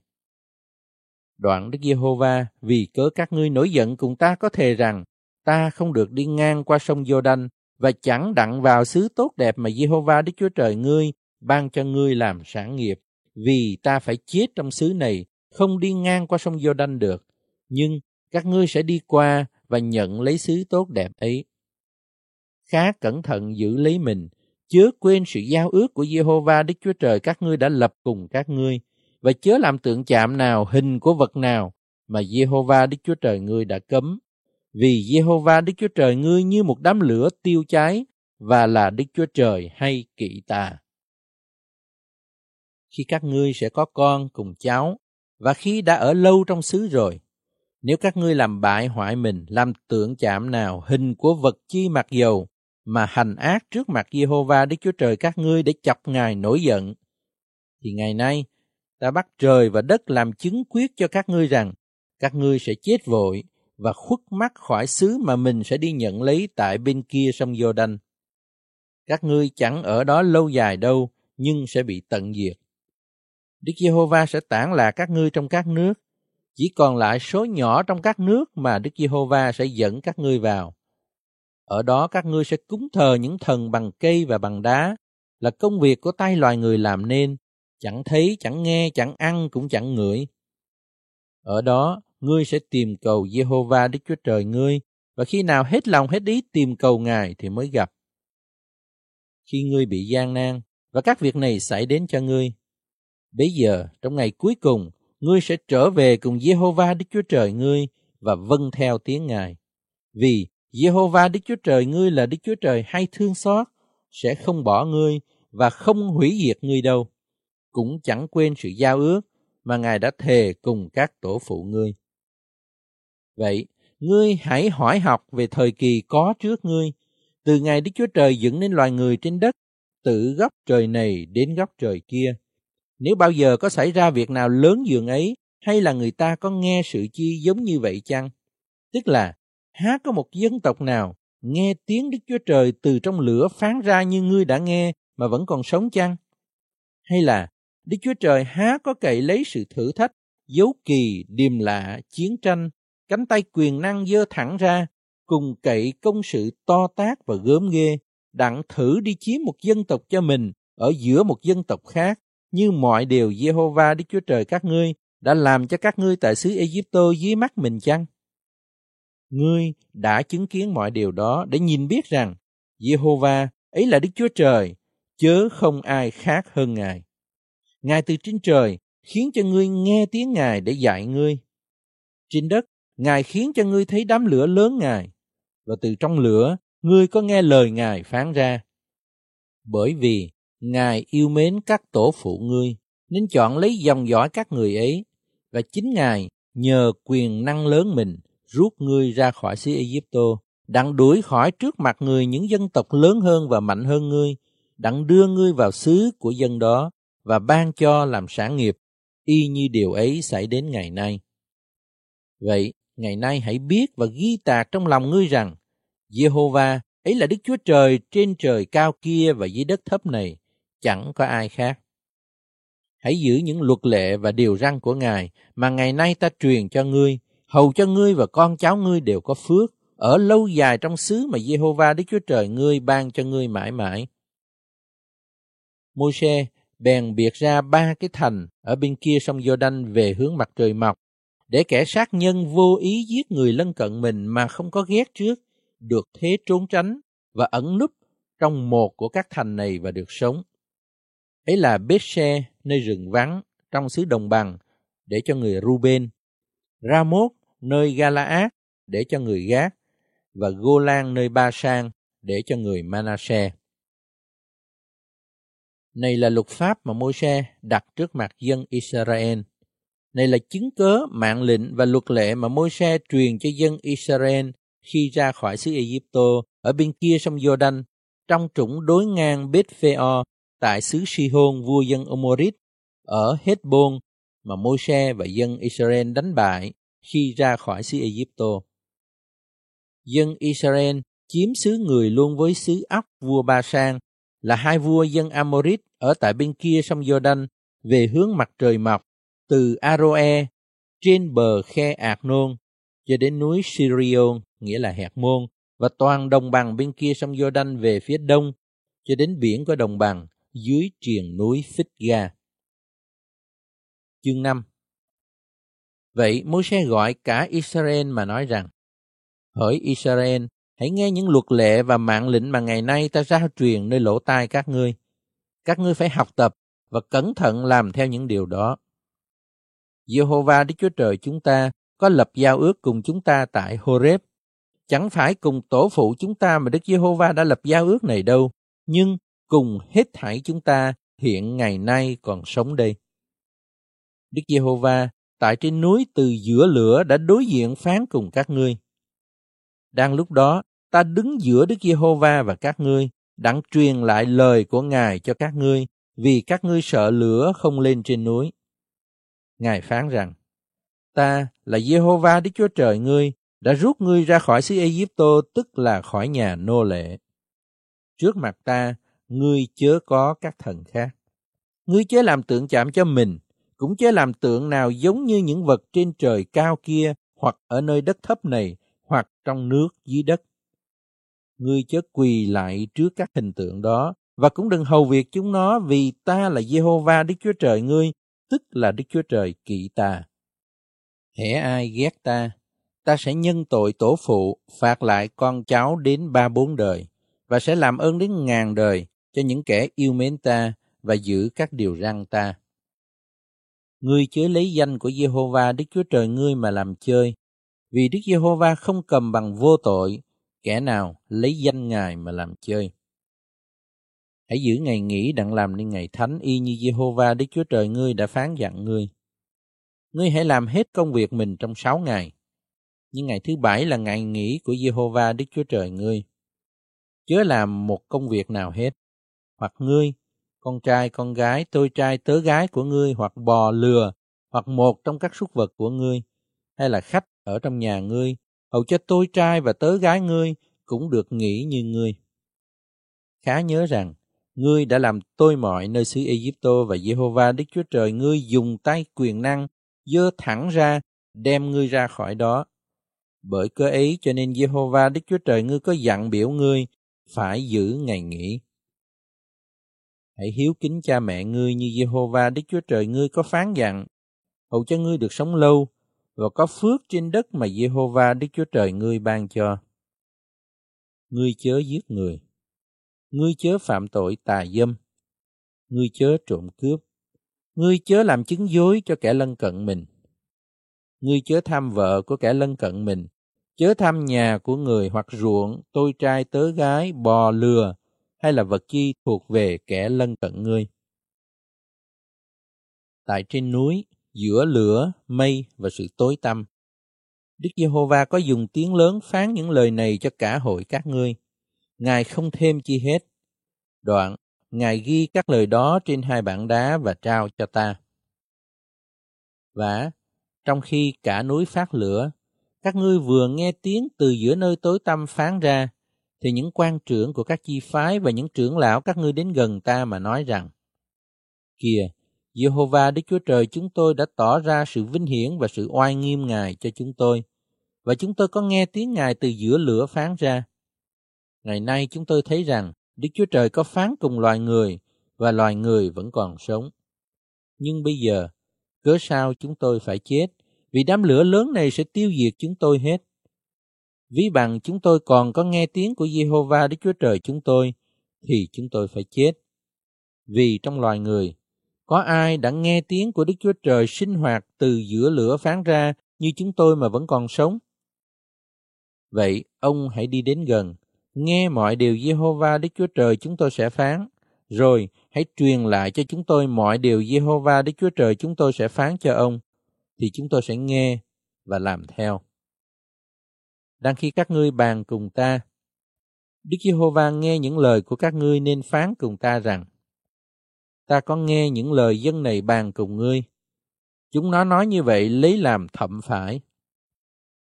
Đoạn Đức Giê-hô-va vì cớ các ngươi nổi giận cùng ta có thề rằng ta không được đi ngang qua sông Giô-đanh và chẳng đặng vào xứ tốt đẹp mà Giê-hô-va Đức Chúa Trời ngươi ban cho ngươi làm sản nghiệp, vì ta phải chết trong xứ này, không đi ngang qua sông Giô-đanh được, nhưng các ngươi sẽ đi qua và nhận lấy xứ tốt đẹp ấy. Khá cẩn thận giữ lấy mình, chớ quên sự giao ước của Giê-hô-va Đức Chúa Trời các ngươi đã lập cùng các ngươi, và chớ làm tượng chạm nào hình của vật nào mà Jehovah Đức Chúa Trời ngươi đã cấm. Vì Jehovah Đức Chúa Trời ngươi như một đám lửa tiêu cháy và là Đức Chúa Trời hay kỵ tà. khi các ngươi sẽ có con cùng cháu và khi đã ở lâu trong xứ rồi. Nếu các ngươi làm bại hoại mình, làm tượng chạm nào hình của vật chi mặc dầu mà hành ác trước mặt Giê-hô-va Đức Chúa Trời các ngươi để chọc Ngài nổi giận, thì ngày nay ta bắt trời và đất làm chứng quyết cho các ngươi rằng các ngươi sẽ chết vội và khuất mắt khỏi xứ mà mình sẽ đi nhận lấy tại bên kia sông Giô-đanh. Các ngươi chẳng ở đó lâu dài đâu, nhưng sẽ bị tận diệt. Đức Giê-hô-va sẽ tản lạc các ngươi trong các nước, chỉ còn lại số nhỏ trong các nước mà Đức Giê-hô-va sẽ dẫn các ngươi vào. Ở đó các ngươi sẽ cúng thờ những thần bằng cây và bằng đá, là công việc của tay loài người làm nên, chẳng thấy, chẳng nghe, chẳng ăn cũng chẳng ngửi. Ở đó, ngươi sẽ tìm cầu Jehovah Đức Chúa Trời ngươi, và khi nào hết lòng hết ý tìm cầu Ngài thì mới gặp. Khi ngươi bị gian nan, và các việc này xảy đến cho ngươi, bây giờ, trong ngày cuối cùng, ngươi sẽ trở về cùng Jehovah Đức Chúa Trời ngươi và vâng theo tiếng Ngài. Vì Jehovah Đức Chúa Trời ngươi là Đức Chúa Trời hay thương xót, sẽ không bỏ ngươi và không hủy diệt ngươi đâu cũng chẳng quên sự giao ước mà Ngài đã thề cùng các tổ phụ ngươi. Vậy, ngươi hãy hỏi học về thời kỳ có trước ngươi, từ ngày Đức Chúa Trời dựng nên loài người trên đất, từ góc trời này đến góc trời kia. Nếu bao giờ có xảy ra việc nào lớn dường ấy, hay là người ta có nghe sự chi giống như vậy chăng? Tức là, há có một dân tộc nào nghe tiếng Đức Chúa Trời từ trong lửa phán ra như ngươi đã nghe mà vẫn còn sống chăng? Hay là Đức Chúa Trời há có cậy lấy sự thử thách, dấu kỳ, điềm lạ, chiến tranh, cánh tay quyền năng dơ thẳng ra, cùng cậy công sự to tác và gớm ghê, đặng thử đi chiếm một dân tộc cho mình ở giữa một dân tộc khác, như mọi điều Jehovah Đức Chúa Trời các ngươi đã làm cho các ngươi tại xứ Egypto dưới mắt mình chăng? Ngươi đã chứng kiến mọi điều đó để nhìn biết rằng Jehovah ấy là Đức Chúa Trời, chớ không ai khác hơn Ngài. Ngài từ trên trời khiến cho ngươi nghe tiếng Ngài để dạy ngươi. Trên đất, Ngài khiến cho ngươi thấy đám lửa lớn Ngài, và từ trong lửa, ngươi có nghe lời Ngài phán ra. Bởi vì Ngài yêu mến các tổ phụ ngươi, nên chọn lấy dòng dõi các người ấy, và chính Ngài nhờ quyền năng lớn mình rút ngươi ra khỏi xứ Egypto, đặng đuổi khỏi trước mặt người những dân tộc lớn hơn và mạnh hơn ngươi, đặng đưa ngươi vào xứ của dân đó và ban cho làm sản nghiệp, y như điều ấy xảy đến ngày nay. Vậy, ngày nay hãy biết và ghi tạc trong lòng ngươi rằng, Jehovah ấy là Đức Chúa Trời trên trời cao kia và dưới đất thấp này, chẳng có ai khác. Hãy giữ những luật lệ và điều răn của Ngài mà ngày nay ta truyền cho ngươi, hầu cho ngươi và con cháu ngươi đều có phước, ở lâu dài trong xứ mà Jehovah Đức Chúa Trời ngươi ban cho ngươi mãi mãi. Môi-se bèn biệt ra ba cái thành ở bên kia sông Giô-đanh về hướng mặt trời mọc, để kẻ sát nhân vô ý giết người lân cận mình mà không có ghét trước, được thế trốn tránh và ẩn núp trong một của các thành này và được sống. Ấy là Bết-se, nơi rừng vắng, trong xứ đồng bằng, để cho người Ruben, Ramot nơi Galaad, để cho người Gác, và Golan nơi Ba Sang, để cho người Manasseh. Này là luật pháp mà Môi-se đặt trước mặt dân Israel. Này là chứng cớ, mạng lệnh và luật lệ mà Môi-se truyền cho dân Israel khi ra khỏi xứ Egypto ở bên kia sông Jordan trong trũng đối ngang beth pheo tại xứ Sihon vua dân Omorit ở Hezbon mà Môi-se và dân Israel đánh bại khi ra khỏi xứ Egypto. Dân Israel chiếm xứ người luôn với xứ ốc vua Ba Sang là hai vua dân Amorit ở tại bên kia sông Jordan về hướng mặt trời mọc từ Aroe trên bờ khe Ạc Nôn cho đến núi Sirion nghĩa là Hẹt Môn và toàn đồng bằng bên kia sông Jordan về phía đông cho đến biển có đồng bằng dưới triền núi Phích-ga. Chương 5 Vậy Môi-se gọi cả Israel mà nói rằng Hỡi Israel, hãy nghe những luật lệ và mạng lệnh mà ngày nay ta giao truyền nơi lỗ tai các ngươi. Các ngươi phải học tập và cẩn thận làm theo những điều đó. Jehovah Đức Chúa Trời chúng ta có lập giao ước cùng chúng ta tại Horeb. Chẳng phải cùng tổ phụ chúng ta mà Đức Jehovah đã lập giao ước này đâu, nhưng cùng hết thảy chúng ta hiện ngày nay còn sống đây. Đức Giê-hô-va tại trên núi từ giữa lửa đã đối diện phán cùng các ngươi. Đang lúc đó, ta đứng giữa Đức Giê-hô-va và các ngươi, đặng truyền lại lời của Ngài cho các ngươi, vì các ngươi sợ lửa không lên trên núi. Ngài phán rằng, ta là Giê-hô-va Đức Chúa Trời ngươi, đã rút ngươi ra khỏi xứ Ai Tô tức là khỏi nhà nô lệ. Trước mặt ta, ngươi chớ có các thần khác. Ngươi chớ làm tượng chạm cho mình, cũng chớ làm tượng nào giống như những vật trên trời cao kia, hoặc ở nơi đất thấp này, hoặc trong nước dưới đất. Ngươi chớ quỳ lại trước các hình tượng đó, và cũng đừng hầu việc chúng nó vì ta là Jehovah Đức Chúa Trời ngươi, tức là Đức Chúa Trời kỵ ta. Hễ ai ghét ta, ta sẽ nhân tội tổ phụ, phạt lại con cháu đến ba bốn đời, và sẽ làm ơn đến ngàn đời cho những kẻ yêu mến ta và giữ các điều răn ta. Ngươi chớ lấy danh của Jehovah Đức Chúa Trời ngươi mà làm chơi, vì Đức Giê-hô-va không cầm bằng vô tội kẻ nào lấy danh Ngài mà làm chơi. Hãy giữ ngày nghỉ đặng làm nên ngày thánh y như Giê-hô-va Đức Chúa Trời ngươi đã phán dặn ngươi. Ngươi hãy làm hết công việc mình trong sáu ngày. Nhưng ngày thứ bảy là ngày nghỉ của Giê-hô-va Đức Chúa Trời ngươi. Chớ làm một công việc nào hết. Hoặc ngươi, con trai, con gái, tôi trai, tớ gái của ngươi, hoặc bò lừa, hoặc một trong các súc vật của ngươi, hay là khách ở trong nhà ngươi, hầu cho tôi trai và tớ gái ngươi cũng được nghỉ như ngươi. Khá nhớ rằng, ngươi đã làm tôi mọi nơi xứ Egypto và Jehovah Đức Chúa Trời ngươi dùng tay quyền năng dơ thẳng ra đem ngươi ra khỏi đó. Bởi cơ ấy cho nên Jehovah Đức Chúa Trời ngươi có dặn biểu ngươi phải giữ ngày nghỉ. Hãy hiếu kính cha mẹ ngươi như Jehovah Đức Chúa Trời ngươi có phán dặn, hầu cho ngươi được sống lâu và có phước trên đất mà Jehovah Đức Chúa Trời ngươi ban cho. Ngươi chớ giết người, ngươi chớ phạm tội tà dâm, ngươi chớ trộm cướp, ngươi chớ làm chứng dối cho kẻ lân cận mình. Ngươi chớ tham vợ của kẻ lân cận mình, chớ tham nhà của người hoặc ruộng, tôi trai tớ gái, bò lừa, hay là vật chi thuộc về kẻ lân cận ngươi. Tại trên núi, giữa lửa, mây và sự tối tăm. Đức Giê-hô-va có dùng tiếng lớn phán những lời này cho cả hội các ngươi. Ngài không thêm chi hết. Đoạn, Ngài ghi các lời đó trên hai bảng đá và trao cho ta. Và, trong khi cả núi phát lửa, các ngươi vừa nghe tiếng từ giữa nơi tối tăm phán ra, thì những quan trưởng của các chi phái và những trưởng lão các ngươi đến gần ta mà nói rằng, Kìa, Jehovah Đức Chúa Trời chúng tôi đã tỏ ra sự vinh hiển và sự oai nghiêm Ngài cho chúng tôi, và chúng tôi có nghe tiếng Ngài từ giữa lửa phán ra. Ngày nay chúng tôi thấy rằng Đức Chúa Trời có phán cùng loài người, và loài người vẫn còn sống. Nhưng bây giờ, cớ sao chúng tôi phải chết, vì đám lửa lớn này sẽ tiêu diệt chúng tôi hết. Ví bằng chúng tôi còn có nghe tiếng của Jehovah Đức Chúa Trời chúng tôi, thì chúng tôi phải chết. Vì trong loài người, có ai đã nghe tiếng của Đức Chúa Trời sinh hoạt từ giữa lửa phán ra như chúng tôi mà vẫn còn sống? Vậy, ông hãy đi đến gần, nghe mọi điều giê-hô-va Đức Chúa Trời chúng tôi sẽ phán, rồi hãy truyền lại cho chúng tôi mọi điều giê-hô-va Đức Chúa Trời chúng tôi sẽ phán cho ông, thì chúng tôi sẽ nghe và làm theo. Đang khi các ngươi bàn cùng ta, Đức Giê-hô-va nghe những lời của các ngươi nên phán cùng ta rằng, ta có nghe những lời dân này bàn cùng ngươi. Chúng nó nói như vậy lấy làm thậm phải.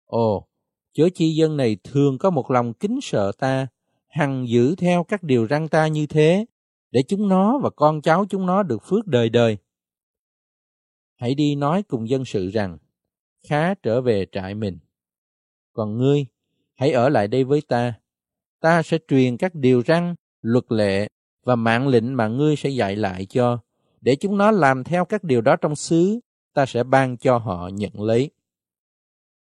Ồ, chớ chi dân này thường có một lòng kính sợ ta, hằng giữ theo các điều răn ta như thế, để chúng nó và con cháu chúng nó được phước đời đời. Hãy đi nói cùng dân sự rằng, khá trở về trại mình. Còn ngươi, hãy ở lại đây với ta. Ta sẽ truyền các điều răn, luật lệ và mạng lệnh mà ngươi sẽ dạy lại cho, để chúng nó làm theo các điều đó trong xứ, ta sẽ ban cho họ nhận lấy.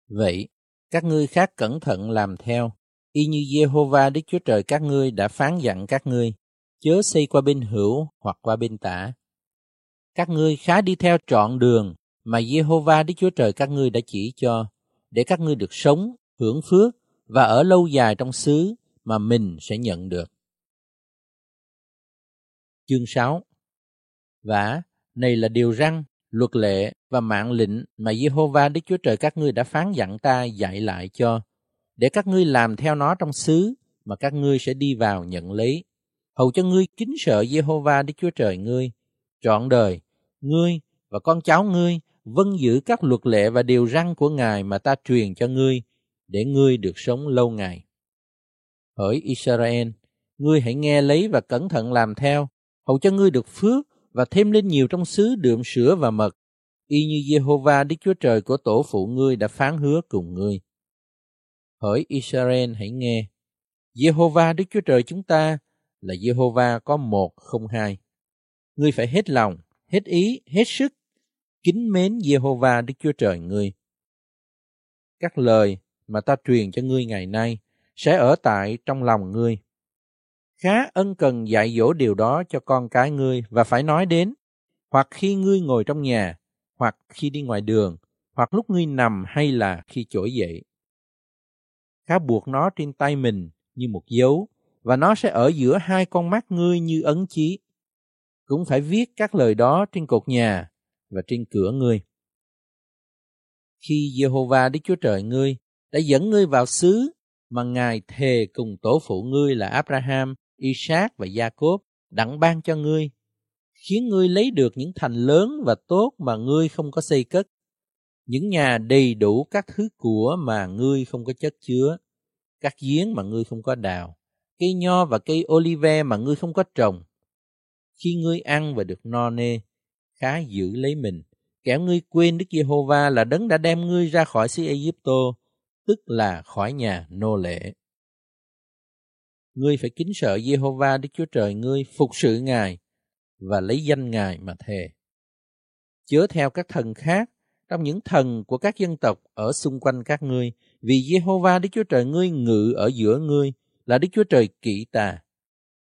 Vậy, các ngươi khác cẩn thận làm theo, y như Jehovah Đức Chúa Trời các ngươi đã phán dặn các ngươi, chớ xây qua bên hữu hoặc qua bên tả. Các ngươi khá đi theo trọn đường mà Jehovah Đức Chúa Trời các ngươi đã chỉ cho, để các ngươi được sống, hưởng phước và ở lâu dài trong xứ mà mình sẽ nhận được. Chương 6 Và này là điều răn, luật lệ và mạng lệnh mà Giê-hô-va, Đức Chúa Trời các ngươi đã phán dặn ta dạy lại cho, để các ngươi làm theo nó trong xứ mà các ngươi sẽ đi vào nhận lấy. Hầu cho ngươi kính sợ Giê-hô-va, Đức Chúa Trời ngươi, trọn đời, ngươi và con cháu ngươi vâng giữ các luật lệ và điều răn của Ngài mà ta truyền cho ngươi, để ngươi được sống lâu ngày. Hỡi Israel, ngươi hãy nghe lấy và cẩn thận làm theo, hầu cho ngươi được phước và thêm lên nhiều trong xứ đượm sữa và mật, y như Jehovah Đức Chúa Trời của tổ phụ ngươi đã phán hứa cùng ngươi. Hỡi Israel hãy nghe, Jehovah Đức Chúa Trời chúng ta là Jehovah có một không hai. Ngươi phải hết lòng, hết ý, hết sức, kính mến Jehovah Đức Chúa Trời ngươi. Các lời mà ta truyền cho ngươi ngày nay sẽ ở tại trong lòng ngươi. Khá ân cần dạy dỗ điều đó cho con cái ngươi và phải nói đến, hoặc khi ngươi ngồi trong nhà, hoặc khi đi ngoài đường, hoặc lúc ngươi nằm hay là khi trỗi dậy. Khá buộc nó trên tay mình như một dấu, và nó sẽ ở giữa hai con mắt ngươi như ấn chí. Cũng phải viết các lời đó trên cột nhà và trên cửa ngươi. Khi Jehovah Đức Chúa Trời ngươi đã dẫn ngươi vào xứ mà Ngài thề cùng tổ phụ ngươi là Abraham, Isaac và Jacob đặng ban cho ngươi, khiến ngươi lấy được những thành lớn và tốt mà ngươi không có xây cất, những nhà đầy đủ các thứ của mà ngươi không có chất chứa, các giếng mà ngươi không có đào, cây nho và cây olive mà ngươi không có trồng. Khi ngươi ăn và được no nê, khá giữ lấy mình, kẻo ngươi quên Đức Giê-hô-va là đấng đã đem ngươi ra khỏi xứ Ai-cập, tức là khỏi nhà nô lệ. Ngươi phải kính sợ Jehovah Đức Chúa Trời ngươi, phục sự Ngài và lấy danh Ngài mà thề. Chớ theo các thần khác trong những thần của các dân tộc ở xung quanh các ngươi, vì Jehovah Đức Chúa Trời ngươi ngự ở giữa ngươi là Đức Chúa Trời kỵ tà.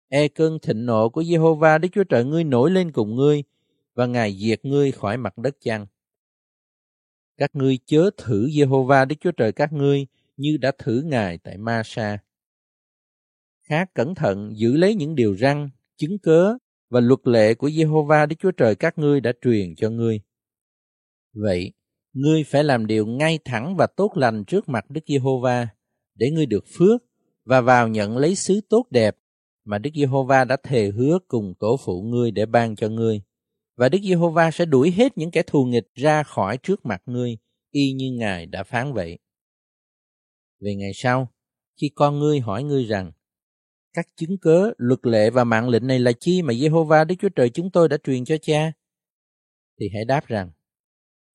E cơn thịnh nộ của Jehovah Đức Chúa Trời ngươi nổi lên cùng ngươi và Ngài diệt ngươi khỏi mặt đất chăng. Các ngươi chớ thử Jehovah Đức Chúa Trời các ngươi như đã thử Ngài tại Ma-sa. Khác cẩn thận giữ lấy những điều răn, chứng cớ và luật lệ của Giê-hô-va Đức Chúa Trời các ngươi đã truyền cho ngươi. Vậy, ngươi phải làm điều ngay thẳng và tốt lành trước mặt Đức Giê-hô-va để ngươi được phước và vào nhận lấy xứ tốt đẹp mà Đức Giê-hô-va đã thề hứa cùng tổ phụ ngươi để ban cho ngươi. Và Đức Giê-hô-va sẽ đuổi hết những kẻ thù nghịch ra khỏi trước mặt ngươi, y như Ngài đã phán vậy. Về ngày sau, khi con ngươi hỏi ngươi rằng, các chứng cớ, luật lệ và mạng lệnh này là chi mà Jehovah Đức Chúa Trời chúng tôi đã truyền cho cha? Thì hãy đáp rằng,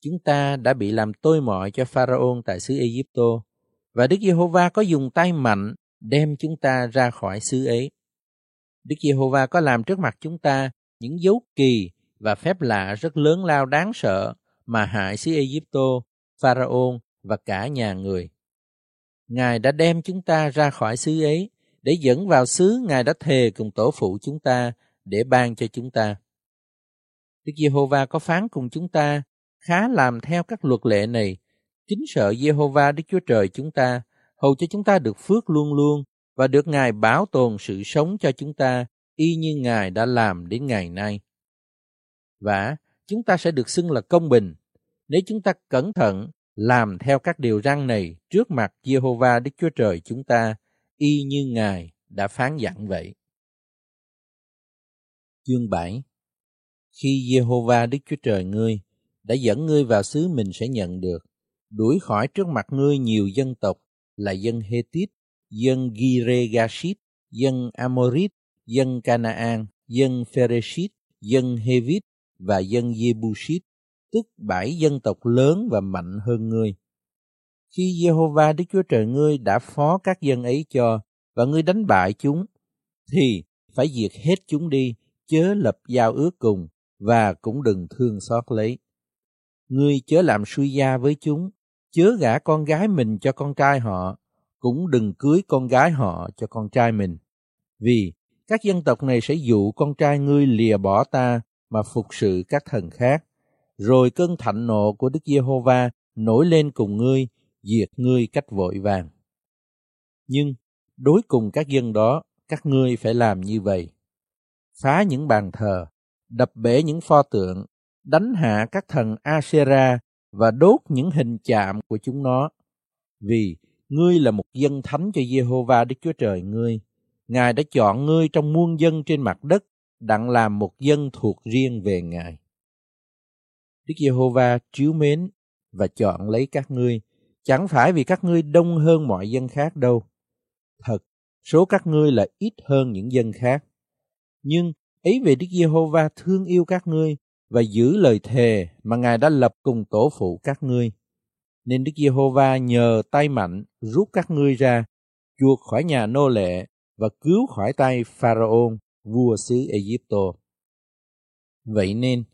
chúng ta đã bị làm tôi mọi cho Pharaon tại xứ Egypto, và Đức Giê-hô-va có dùng tay mạnh đem chúng ta ra khỏi xứ ấy. Đức Giê-hô-va có làm trước mặt chúng ta những dấu kỳ và phép lạ rất lớn lao đáng sợ mà hại xứ Egypto, Pharaon và cả nhà người. Ngài đã đem chúng ta ra khỏi xứ ấy để dẫn vào xứ Ngài đã thề cùng tổ phụ chúng ta để ban cho chúng ta. Đức Giê-hô-va có phán cùng chúng ta khá làm theo các luật lệ này, kính sợ Giê-hô-va Đức Chúa Trời chúng ta, hầu cho chúng ta được phước luôn luôn và được Ngài bảo tồn sự sống cho chúng ta y như Ngài đã làm đến ngày nay. Và chúng ta sẽ được xưng là công bình nếu chúng ta cẩn thận làm theo các điều răn này trước mặt Giê-hô-va Đức Chúa Trời chúng ta y như Ngài đã phán dặn vậy. Chương 7 Khi Jehovah Đức Chúa Trời ngươi đã dẫn ngươi vào xứ mình sẽ nhận được, đuổi khỏi trước mặt ngươi nhiều dân tộc là dân Hethit, dân Giregashit, dân Amorit, dân Canaan, dân Phereshit, dân Hevit và dân Jebusit, tức bảy dân tộc lớn và mạnh hơn ngươi. Khi Jehovah Đức Chúa Trời ngươi đã phó các dân ấy cho và ngươi đánh bại chúng, thì phải diệt hết chúng đi, chớ lập giao ước cùng và cũng đừng thương xót lấy. Ngươi chớ làm suy gia với chúng, chớ gả con gái mình cho con trai họ, cũng đừng cưới con gái họ cho con trai mình. Vì các dân tộc này sẽ dụ con trai ngươi lìa bỏ ta mà phục sự các thần khác. Rồi cơn thạnh nộ của Đức Giê-hô-va nổi lên cùng ngươi diệt ngươi cách vội vàng. Nhưng đối cùng các dân đó, các ngươi phải làm như vậy. Phá những bàn thờ, đập bể những pho tượng, đánh hạ các thần Asera và đốt những hình chạm của chúng nó. Vì ngươi là một dân thánh cho Jehovah Đức Chúa Trời ngươi. Ngài đã chọn ngươi trong muôn dân trên mặt đất, đặng làm một dân thuộc riêng về Ngài. Đức Giê-hô-va chiếu mến và chọn lấy các ngươi, chẳng phải vì các ngươi đông hơn mọi dân khác đâu. Thật, số các ngươi là ít hơn những dân khác. Nhưng ấy về Đức Giê-hô-va thương yêu các ngươi và giữ lời thề mà Ngài đã lập cùng tổ phụ các ngươi. Nên Đức Giê-hô-va nhờ tay mạnh rút các ngươi ra, chuộc khỏi nhà nô lệ và cứu khỏi tay Pharaon, vua xứ Egypto. Vậy nên,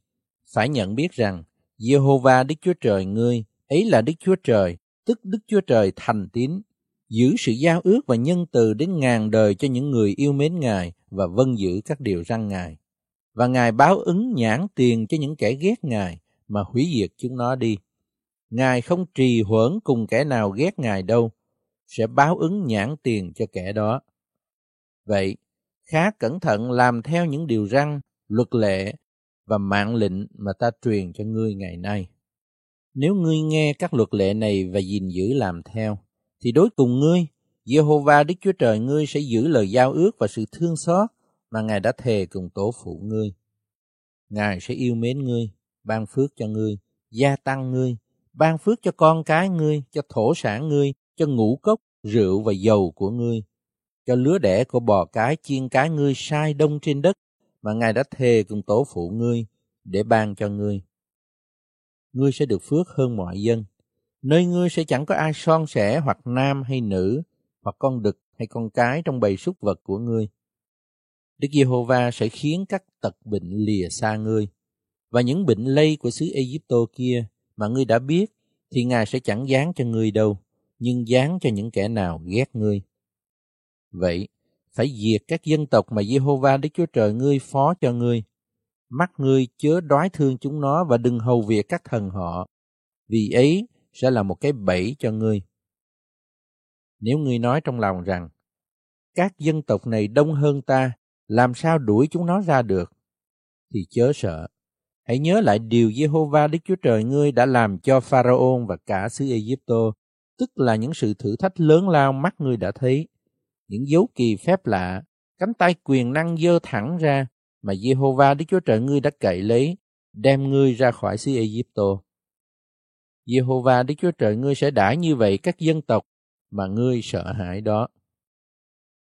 phải nhận biết rằng Giê-hô-va Đức Chúa Trời ngươi ấy là Đức Chúa Trời, tức Đức Chúa Trời thành tín, giữ sự giao ước và nhân từ đến ngàn đời cho những người yêu mến Ngài và vâng giữ các điều răn Ngài. Và Ngài báo ứng nhãn tiền cho những kẻ ghét Ngài mà hủy diệt chúng nó đi. Ngài không trì hoãn cùng kẻ nào ghét Ngài đâu, sẽ báo ứng nhãn tiền cho kẻ đó. Vậy, khá cẩn thận làm theo những điều răn, luật lệ và mạng lệnh mà ta truyền cho ngươi ngày nay. Nếu ngươi nghe các luật lệ này và gìn giữ làm theo, thì đối cùng ngươi, Jehovah Đức Chúa Trời ngươi sẽ giữ lời giao ước và sự thương xót mà Ngài đã thề cùng tổ phụ ngươi. Ngài sẽ yêu mến ngươi, ban phước cho ngươi, gia tăng ngươi, ban phước cho con cái ngươi, cho thổ sản ngươi, cho ngũ cốc, rượu và dầu của ngươi, cho lứa đẻ của bò cái chiên cái ngươi sai đông trên đất mà Ngài đã thề cùng tổ phụ ngươi để ban cho ngươi. Ngươi sẽ được phước hơn mọi dân. Nơi ngươi sẽ chẳng có ai son sẻ hoặc nam hay nữ, hoặc con đực hay con cái trong bầy súc vật của ngươi. Đức Giê-hô-va sẽ khiến các tật bệnh lìa xa ngươi, và những bệnh lây của xứ Ai-cập kia mà ngươi đã biết thì Ngài sẽ chẳng dán cho ngươi đâu, nhưng dán cho những kẻ nào ghét ngươi. Vậy, phải diệt các dân tộc mà Giê-hô-va Đức Chúa Trời ngươi phó cho ngươi. Mắt ngươi chớ đoái thương chúng nó và đừng hầu việc các thần họ, vì ấy sẽ là một cái bẫy cho ngươi. Nếu ngươi nói trong lòng rằng, các dân tộc này đông hơn ta, làm sao đuổi chúng nó ra được? Thì chớ sợ. Hãy nhớ lại điều Jehovah Đức Chúa Trời ngươi đã làm cho Pharaon và cả xứ Egypto, tức là những sự thử thách lớn lao mắt ngươi đã thấy những dấu kỳ phép lạ, cánh tay quyền năng dơ thẳng ra mà Jehovah Đức Chúa Trời ngươi đã cậy lấy, đem ngươi ra khỏi xứ Egypto. Jehovah Đức Chúa Trời ngươi sẽ đãi như vậy các dân tộc mà ngươi sợ hãi đó.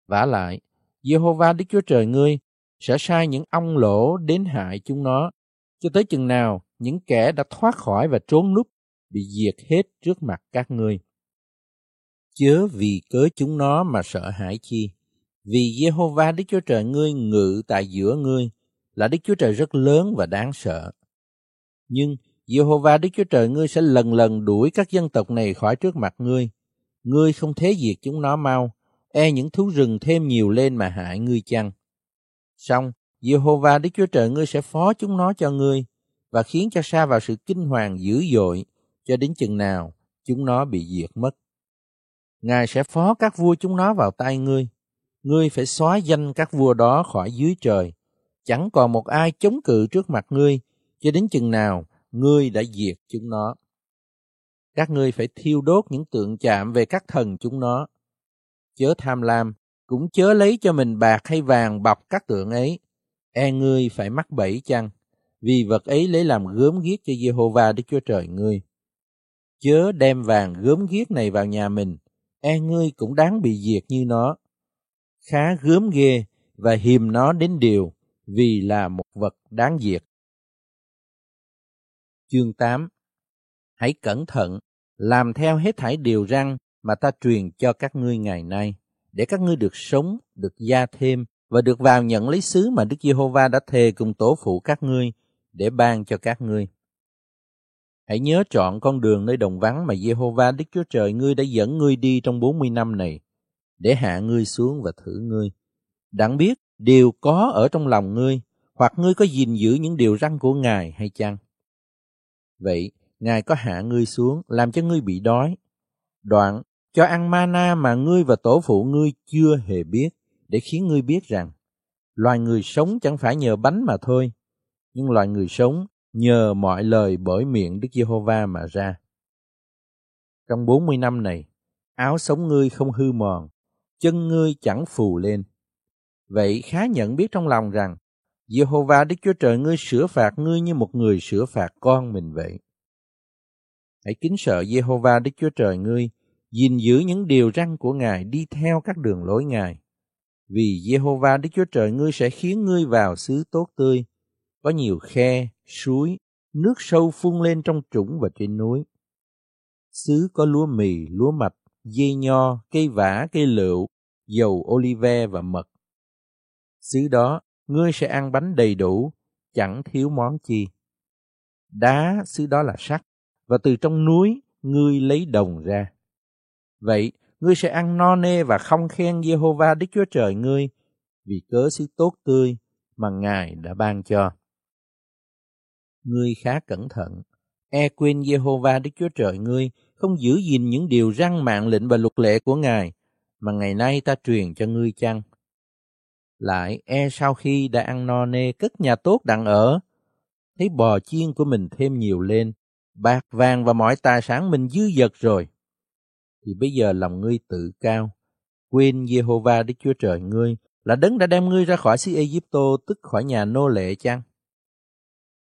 vả lại, Jehovah Đức Chúa Trời ngươi sẽ sai những ong lỗ đến hại chúng nó, cho tới chừng nào những kẻ đã thoát khỏi và trốn núp bị diệt hết trước mặt các ngươi chớ vì cớ chúng nó mà sợ hãi chi. Vì Jehovah Đức Chúa Trời ngươi ngự tại giữa ngươi là Đức Chúa Trời rất lớn và đáng sợ. Nhưng Jehovah Đức Chúa Trời ngươi sẽ lần lần đuổi các dân tộc này khỏi trước mặt ngươi. Ngươi không thế diệt chúng nó mau, e những thú rừng thêm nhiều lên mà hại ngươi chăng. Xong, Jehovah Đức Chúa Trời ngươi sẽ phó chúng nó cho ngươi và khiến cho xa vào sự kinh hoàng dữ dội cho đến chừng nào chúng nó bị diệt mất. Ngài sẽ phó các vua chúng nó vào tay ngươi. Ngươi phải xóa danh các vua đó khỏi dưới trời. Chẳng còn một ai chống cự trước mặt ngươi, cho đến chừng nào ngươi đã diệt chúng nó. Các ngươi phải thiêu đốt những tượng chạm về các thần chúng nó. Chớ tham lam, cũng chớ lấy cho mình bạc hay vàng bọc các tượng ấy. E ngươi phải mắc bẫy chăng? Vì vật ấy lấy làm gớm ghiếc cho Jehovah Đức Chúa Trời ngươi. Chớ đem vàng gớm ghiếc này vào nhà mình, e ngươi cũng đáng bị diệt như nó. Khá gớm ghê và hiềm nó đến điều vì là một vật đáng diệt. Chương 8 Hãy cẩn thận, làm theo hết thảy điều răn mà ta truyền cho các ngươi ngày nay, để các ngươi được sống, được gia thêm và được vào nhận lấy xứ mà Đức Giê-hô-va đã thề cùng tổ phụ các ngươi để ban cho các ngươi. Hãy nhớ chọn con đường nơi đồng vắng mà Giê-hô-va Đức Chúa Trời ngươi đã dẫn ngươi đi trong 40 năm này, để hạ ngươi xuống và thử ngươi. Đặng biết điều có ở trong lòng ngươi, hoặc ngươi có gìn giữ những điều răn của Ngài hay chăng? Vậy, Ngài có hạ ngươi xuống, làm cho ngươi bị đói. Đoạn, cho ăn mana mà ngươi và tổ phụ ngươi chưa hề biết, để khiến ngươi biết rằng, loài người sống chẳng phải nhờ bánh mà thôi, nhưng loài người sống nhờ mọi lời bởi miệng Đức Giê-hô-va mà ra. Trong 40 năm này, áo sống ngươi không hư mòn, chân ngươi chẳng phù lên. Vậy khá nhận biết trong lòng rằng, Jehovah Đức Chúa Trời ngươi sửa phạt ngươi như một người sửa phạt con mình vậy. Hãy kính sợ Jehovah Đức Chúa Trời ngươi, gìn giữ những điều răn của Ngài đi theo các đường lối Ngài. Vì Jehovah Đức Chúa Trời ngươi sẽ khiến ngươi vào xứ tốt tươi, có nhiều khe, suối, nước sâu phun lên trong trũng và trên núi. Xứ có lúa mì, lúa mạch, dây nho, cây vả, cây lựu, dầu olive và mật. Xứ đó, ngươi sẽ ăn bánh đầy đủ, chẳng thiếu món chi. Đá xứ đó là sắt, và từ trong núi ngươi lấy đồng ra. Vậy, ngươi sẽ ăn no nê và không khen Jehovah Đức Chúa Trời ngươi, vì cớ xứ tốt tươi mà Ngài đã ban cho. Ngươi khá cẩn thận, e quên Jehovah Đức Chúa Trời ngươi, không giữ gìn những điều răn mạng lệnh và luật lệ của Ngài, mà ngày nay ta truyền cho ngươi chăng? Lại e sau khi đã ăn no nê cất nhà tốt đặng ở, thấy bò chiên của mình thêm nhiều lên, bạc vàng và mọi tài sản mình dư dật rồi, thì bây giờ lòng ngươi tự cao, quên Jehovah Đức Chúa Trời ngươi là đấng đã đem ngươi ra khỏi xứ Egypto tức khỏi nhà nô lệ chăng?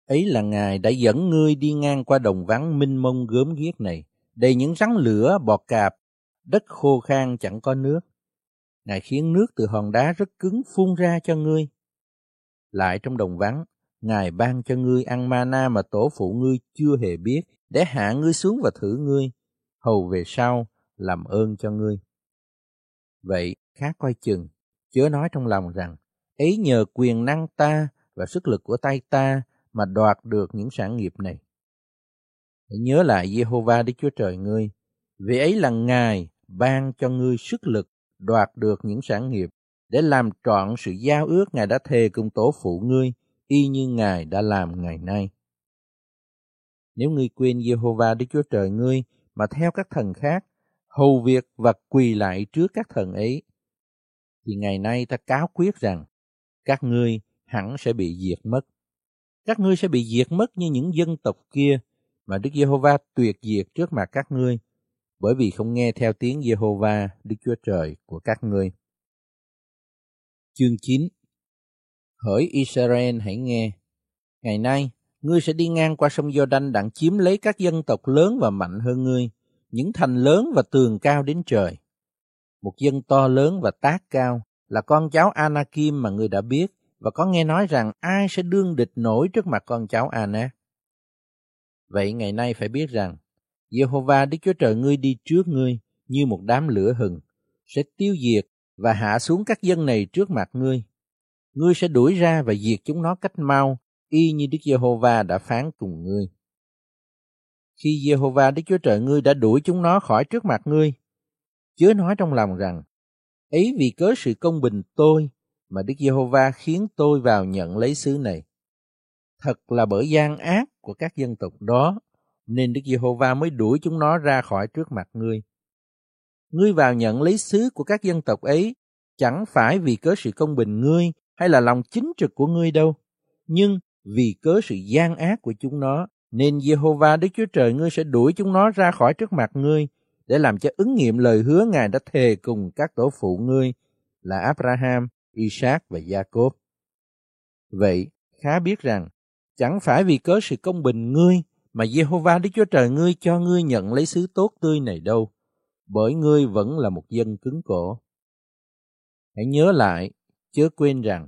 Ấy là Ngài đã dẫn ngươi đi ngang qua đồng vắng minh mông gớm ghiếc này, đầy những rắn lửa, bọt cạp, đất khô khan chẳng có nước. Ngài khiến nước từ hòn đá rất cứng phun ra cho ngươi. Lại trong đồng vắng, Ngài ban cho ngươi ăn mana mà tổ phụ ngươi chưa hề biết, để hạ ngươi xuống và thử ngươi, hầu về sau làm ơn cho ngươi. Vậy, khá coi chừng, chớ nói trong lòng rằng, ấy nhờ quyền năng ta và sức lực của tay ta mà đoạt được những sản nghiệp này. Hãy nhớ lại Jehovah Đức Chúa Trời ngươi, vì ấy là Ngài ban cho ngươi sức lực đoạt được những sản nghiệp để làm trọn sự giao ước Ngài đã thề cùng tổ phụ ngươi, y như Ngài đã làm ngày nay. Nếu ngươi quên Jehovah Đức Chúa Trời ngươi mà theo các thần khác, hầu việc và quỳ lại trước các thần ấy, thì ngày nay ta cáo quyết rằng các ngươi hẳn sẽ bị diệt mất. Các ngươi sẽ bị diệt mất như những dân tộc kia mà Đức Giê-hô-va tuyệt diệt trước mặt các ngươi, bởi vì không nghe theo tiếng Giê-hô-va, Đức Chúa Trời của các ngươi. Chương 9 Hỡi Israel hãy nghe, ngày nay ngươi sẽ đi ngang qua sông Giô-đanh đặng chiếm lấy các dân tộc lớn và mạnh hơn ngươi, những thành lớn và tường cao đến trời. Một dân to lớn và tác cao là con cháu Anakim mà ngươi đã biết và có nghe nói rằng ai sẽ đương địch nổi trước mặt con cháu Anak. Vậy ngày nay phải biết rằng, Jehovah Đức Chúa Trời ngươi đi trước ngươi như một đám lửa hừng, sẽ tiêu diệt và hạ xuống các dân này trước mặt ngươi. Ngươi sẽ đuổi ra và diệt chúng nó cách mau, y như Đức Giê-hô-va đã phán cùng ngươi. Khi Giê-hô-va Đức Chúa Trời ngươi đã đuổi chúng nó khỏi trước mặt ngươi, chớ nói trong lòng rằng, ấy vì cớ sự công bình tôi mà Đức Giê-hô-va khiến tôi vào nhận lấy xứ này. Thật là bởi gian ác của các dân tộc đó, nên Đức Giê-hô-va mới đuổi chúng nó ra khỏi trước mặt ngươi. Ngươi vào nhận lấy xứ của các dân tộc ấy, chẳng phải vì cớ sự công bình ngươi hay là lòng chính trực của ngươi đâu, nhưng vì cớ sự gian ác của chúng nó, nên Giê-hô-va Đức Chúa Trời ngươi sẽ đuổi chúng nó ra khỏi trước mặt ngươi, để làm cho ứng nghiệm lời hứa Ngài đã thề cùng các tổ phụ ngươi là Abraham, Isaac và Jacob. Vậy, khá biết rằng, chẳng phải vì cớ sự công bình ngươi mà Jehovah Đức Chúa Trời ngươi cho ngươi nhận lấy sứ tốt tươi này đâu, bởi ngươi vẫn là một dân cứng cổ. Hãy nhớ lại, chớ quên rằng,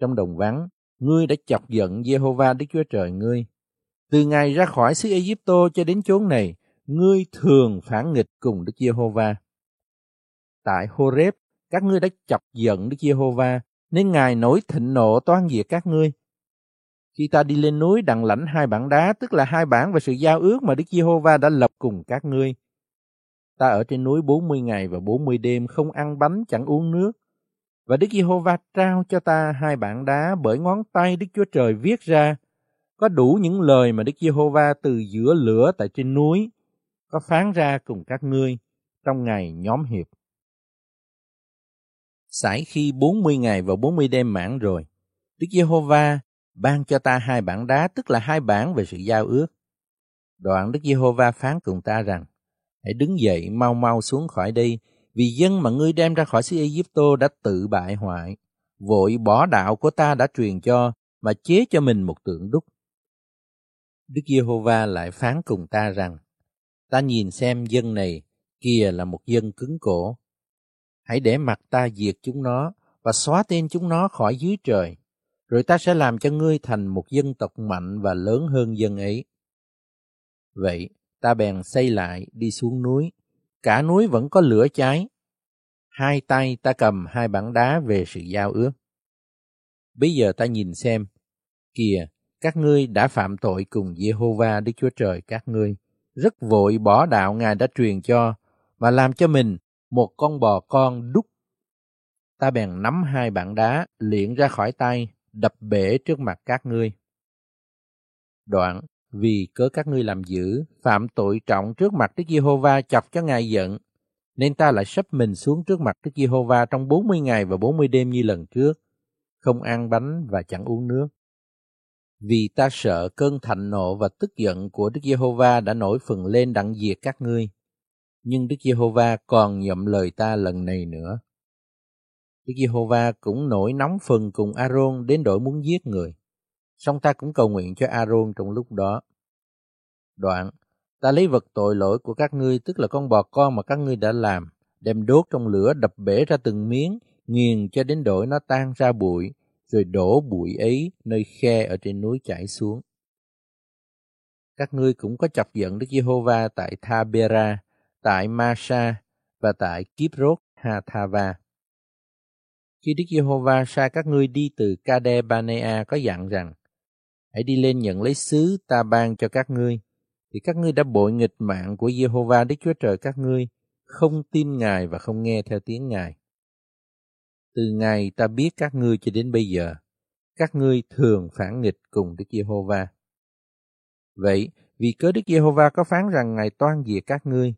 trong đồng vắng, ngươi đã chọc giận Jehovah Đức Chúa Trời ngươi. Từ ngày ra khỏi xứ Egypto cho đến chốn này, ngươi thường phản nghịch cùng Đức Giê-hô-va. Tại Horeb, các ngươi đã chọc giận Đức Giê-hô-va, nên Ngài nổi thịnh nộ toan diệt các ngươi. Khi ta đi lên núi đặng lãnh hai bản đá, tức là hai bản về sự giao ước mà Đức Giê-hô-va đã lập cùng các ngươi. Ta ở trên núi 40 ngày và 40 đêm không ăn bánh chẳng uống nước. Và Đức Giê-hô-va trao cho ta hai bản đá bởi ngón tay Đức Chúa Trời viết ra. Có đủ những lời mà Đức Giê-hô-va từ giữa lửa tại trên núi có phán ra cùng các ngươi trong ngày nhóm hiệp. Sải khi 40 ngày và 40 đêm mãn rồi, Đức Giê-hô-va ban cho ta hai bản đá, tức là hai bản về sự giao ước. Đoạn Đức Giê-hô-va phán cùng ta rằng, hãy đứng dậy mau mau xuống khỏi đây, vì dân mà ngươi đem ra khỏi xứ Ai đã tự bại hoại, vội bỏ đạo của ta đã truyền cho, mà chế cho mình một tượng đúc. Đức Giê-hô-va lại phán cùng ta rằng, ta nhìn xem dân này, kia là một dân cứng cổ. Hãy để mặt ta diệt chúng nó và xóa tên chúng nó khỏi dưới trời, rồi ta sẽ làm cho ngươi thành một dân tộc mạnh và lớn hơn dân ấy. Vậy, ta bèn xây lại đi xuống núi, cả núi vẫn có lửa cháy. Hai tay ta cầm hai bản đá về sự giao ước. Bây giờ ta nhìn xem, kìa, các ngươi đã phạm tội cùng Jehovah Đức Chúa Trời các ngươi, rất vội bỏ đạo Ngài đã truyền cho, và làm cho mình một con bò con đúc. Ta bèn nắm hai bản đá, liệng ra khỏi tay, đập bể trước mặt các ngươi. Đoạn, vì cớ các ngươi làm dữ, phạm tội trọng trước mặt Đức Giê-hô-va chọc cho Ngài giận, nên ta lại sắp mình xuống trước mặt Đức Giê-hô-va trong 40 ngày và 40 đêm như lần trước, không ăn bánh và chẳng uống nước. Vì ta sợ cơn thạnh nộ và tức giận của Đức Giê-hô-va đã nổi phần lên đặng diệt các ngươi. Nhưng Đức Giê-hô-va còn nhậm lời ta lần này nữa. Đức Giê-hô-va cũng nổi nóng phần cùng A-rôn đến đổi muốn giết người. Song ta cũng cầu nguyện cho A-rôn trong lúc đó. Đoạn, ta lấy vật tội lỗi của các ngươi, tức là con bò con mà các ngươi đã làm, đem đốt trong lửa đập bể ra từng miếng, nghiền cho đến đổi nó tan ra bụi, rồi đổ bụi ấy nơi khe ở trên núi chảy xuống. Các ngươi cũng có chọc giận Đức Giê-hô-va tại Thabera, tại Ma-sa và tại Kiprot Ha-tha-va. Khi Đức Giê-hô-va sai các ngươi đi từ Kade-banea có dặn rằng, hãy đi lên nhận lấy xứ ta ban cho các ngươi, thì các ngươi đã bội nghịch mạng của Giê-hô-va Đức Chúa Trời các ngươi, không tin Ngài và không nghe theo tiếng Ngài. Từ ngày ta biết các ngươi cho đến bây giờ, các ngươi thường phản nghịch cùng Đức Giê-hô-va. Vậy, vì cớ Đức Giê-hô-va có phán rằng Ngài toan diệt các ngươi,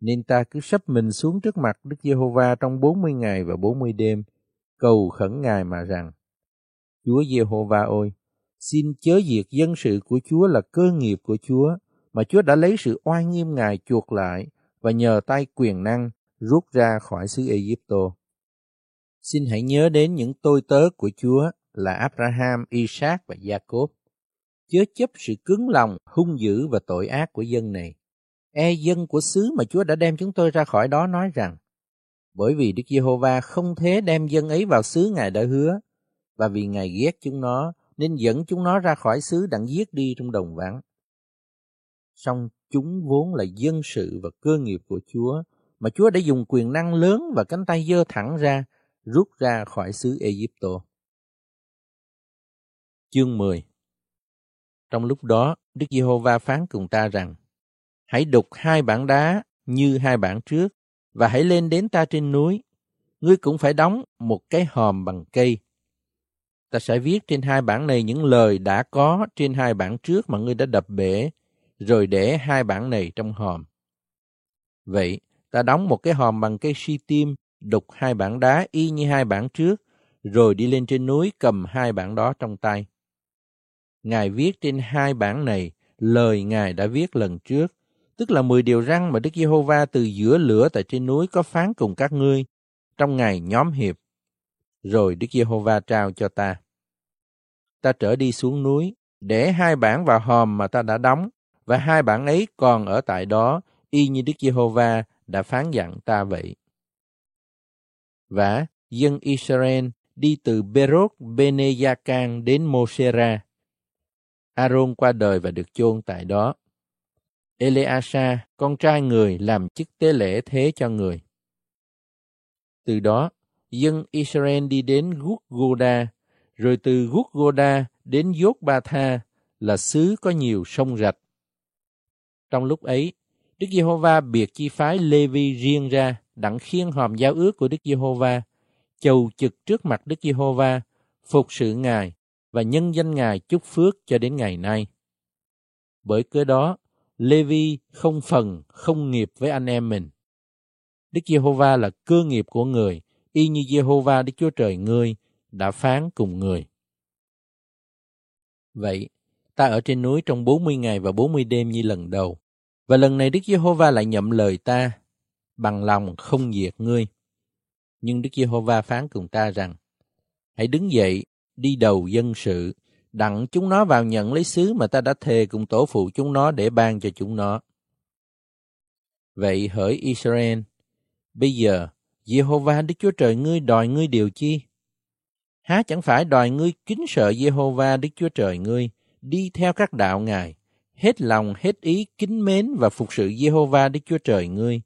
nên ta cứ sắp mình xuống trước mặt Đức Giê-hô-va trong 40 ngày và 40 đêm, cầu khẩn Ngài mà rằng, Chúa Giê-hô-va ơi, xin chớ diệt dân sự của Chúa là cơ nghiệp của Chúa, mà Chúa đã lấy sự oai nghiêm Ngài chuộc lại và nhờ tay quyền năng rút ra khỏi xứ Ai-cập. Xin hãy nhớ đến những tôi tớ của Chúa là Abraham, Isaac và Jacob. Chớ chấp sự cứng lòng, hung dữ và tội ác của dân này. E dân của xứ mà Chúa đã đem chúng tôi ra khỏi đó nói rằng, bởi vì Đức Giê-hô-va không thế đem dân ấy vào xứ Ngài đã hứa, và vì Ngài ghét chúng nó, nên dẫn chúng nó ra khỏi xứ đặng giết đi trong đồng vắng. Song chúng vốn là dân sự và cơ nghiệp của Chúa, mà Chúa đã dùng quyền năng lớn và cánh tay dơ thẳng ra, rút ra khỏi xứ Egypto. Chương 10 Trong lúc đó, Đức Giê-hô-va phán cùng ta rằng, Hãy đục hai bảng đá như hai bảng trước, và hãy lên đến ta trên núi. Ngươi cũng phải đóng một cái hòm bằng cây. Ta sẽ viết trên hai bản này những lời đã có trên hai bản trước mà ngươi đã đập bể, rồi để hai bản này trong hòm. Vậy, ta đóng một cái hòm bằng cây si tim, đục hai bản đá y như hai bản trước, rồi đi lên trên núi cầm hai bản đó trong tay. Ngài viết trên hai bản này lời Ngài đã viết lần trước, tức là mười điều răn mà Đức Giê-hô-va từ giữa lửa tại trên núi có phán cùng các ngươi trong ngày nhóm hiệp. Rồi Đức Giê-hô-va trao cho ta. Ta trở đi xuống núi, để hai bản vào hòm mà ta đã đóng, và hai bản ấy còn ở tại đó, y như Đức Giê-hô-va đã phán dặn ta vậy. Và dân Israel đi từ Berot Beneyakan đến Mosera. Aaron qua đời và được chôn tại đó. Eleasa, con trai người làm chức tế lễ thế cho người. Từ đó, dân Israel đi đến Gút Goda, rồi từ Gút Goda đến Dốt Ba Tha là xứ có nhiều sông rạch. Trong lúc ấy, Đức Giê-hô-va biệt chi phái Lê-vi riêng ra đặng khiên hòm giao ước của Đức Giê-hô-va, chầu trực trước mặt Đức Giê-hô-va, phục sự Ngài và nhân danh Ngài chúc phước cho đến ngày nay. Bởi cớ đó, Levi không phần, không nghiệp với anh em mình. Đức Giê-hô-va là cơ nghiệp của người, y như Giê-hô-va Đức Chúa Trời ngươi đã phán cùng người. Vậy, ta ở trên núi trong 40 ngày và 40 đêm như lần đầu. Và lần này Đức Giê-hô-va lại nhậm lời ta, bằng lòng không diệt ngươi. Nhưng Đức Giê-hô-va phán cùng ta rằng, hãy đứng dậy, đi đầu dân sự, đặng chúng nó vào nhận lấy xứ mà ta đã thề cùng tổ phụ chúng nó để ban cho chúng nó. Vậy hỡi Israel, bây giờ Jehovah Đức Chúa Trời ngươi đòi ngươi điều chi? Há chẳng phải đòi ngươi kính sợ Jehovah Đức Chúa Trời ngươi, đi theo các đạo Ngài, hết lòng hết ý kính mến và phục sự Jehovah Đức Chúa Trời ngươi,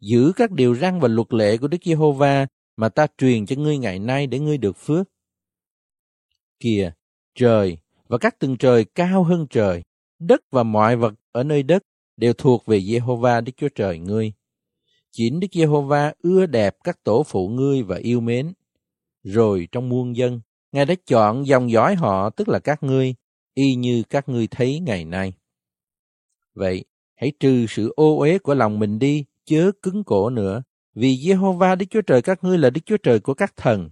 giữ các điều răn và luật lệ của Đức Giê-hô-va mà ta truyền cho ngươi ngày nay để ngươi được phước. Kìa, trời và các tầng trời cao hơn trời, đất và mọi vật ở nơi đất đều thuộc về Giê-hô-va Đức Chúa Trời ngươi. Chính Đức Giê-hô-va ưa đẹp các tổ phụ ngươi và yêu mến. Rồi trong muôn dân, Ngài đã chọn dòng dõi họ tức là các ngươi, y như các ngươi thấy ngày nay. Vậy, hãy trừ sự ô uế của lòng mình đi chớ cứng cổ nữa, vì Jehovah Đức Chúa Trời các ngươi là Đức Chúa Trời của các thần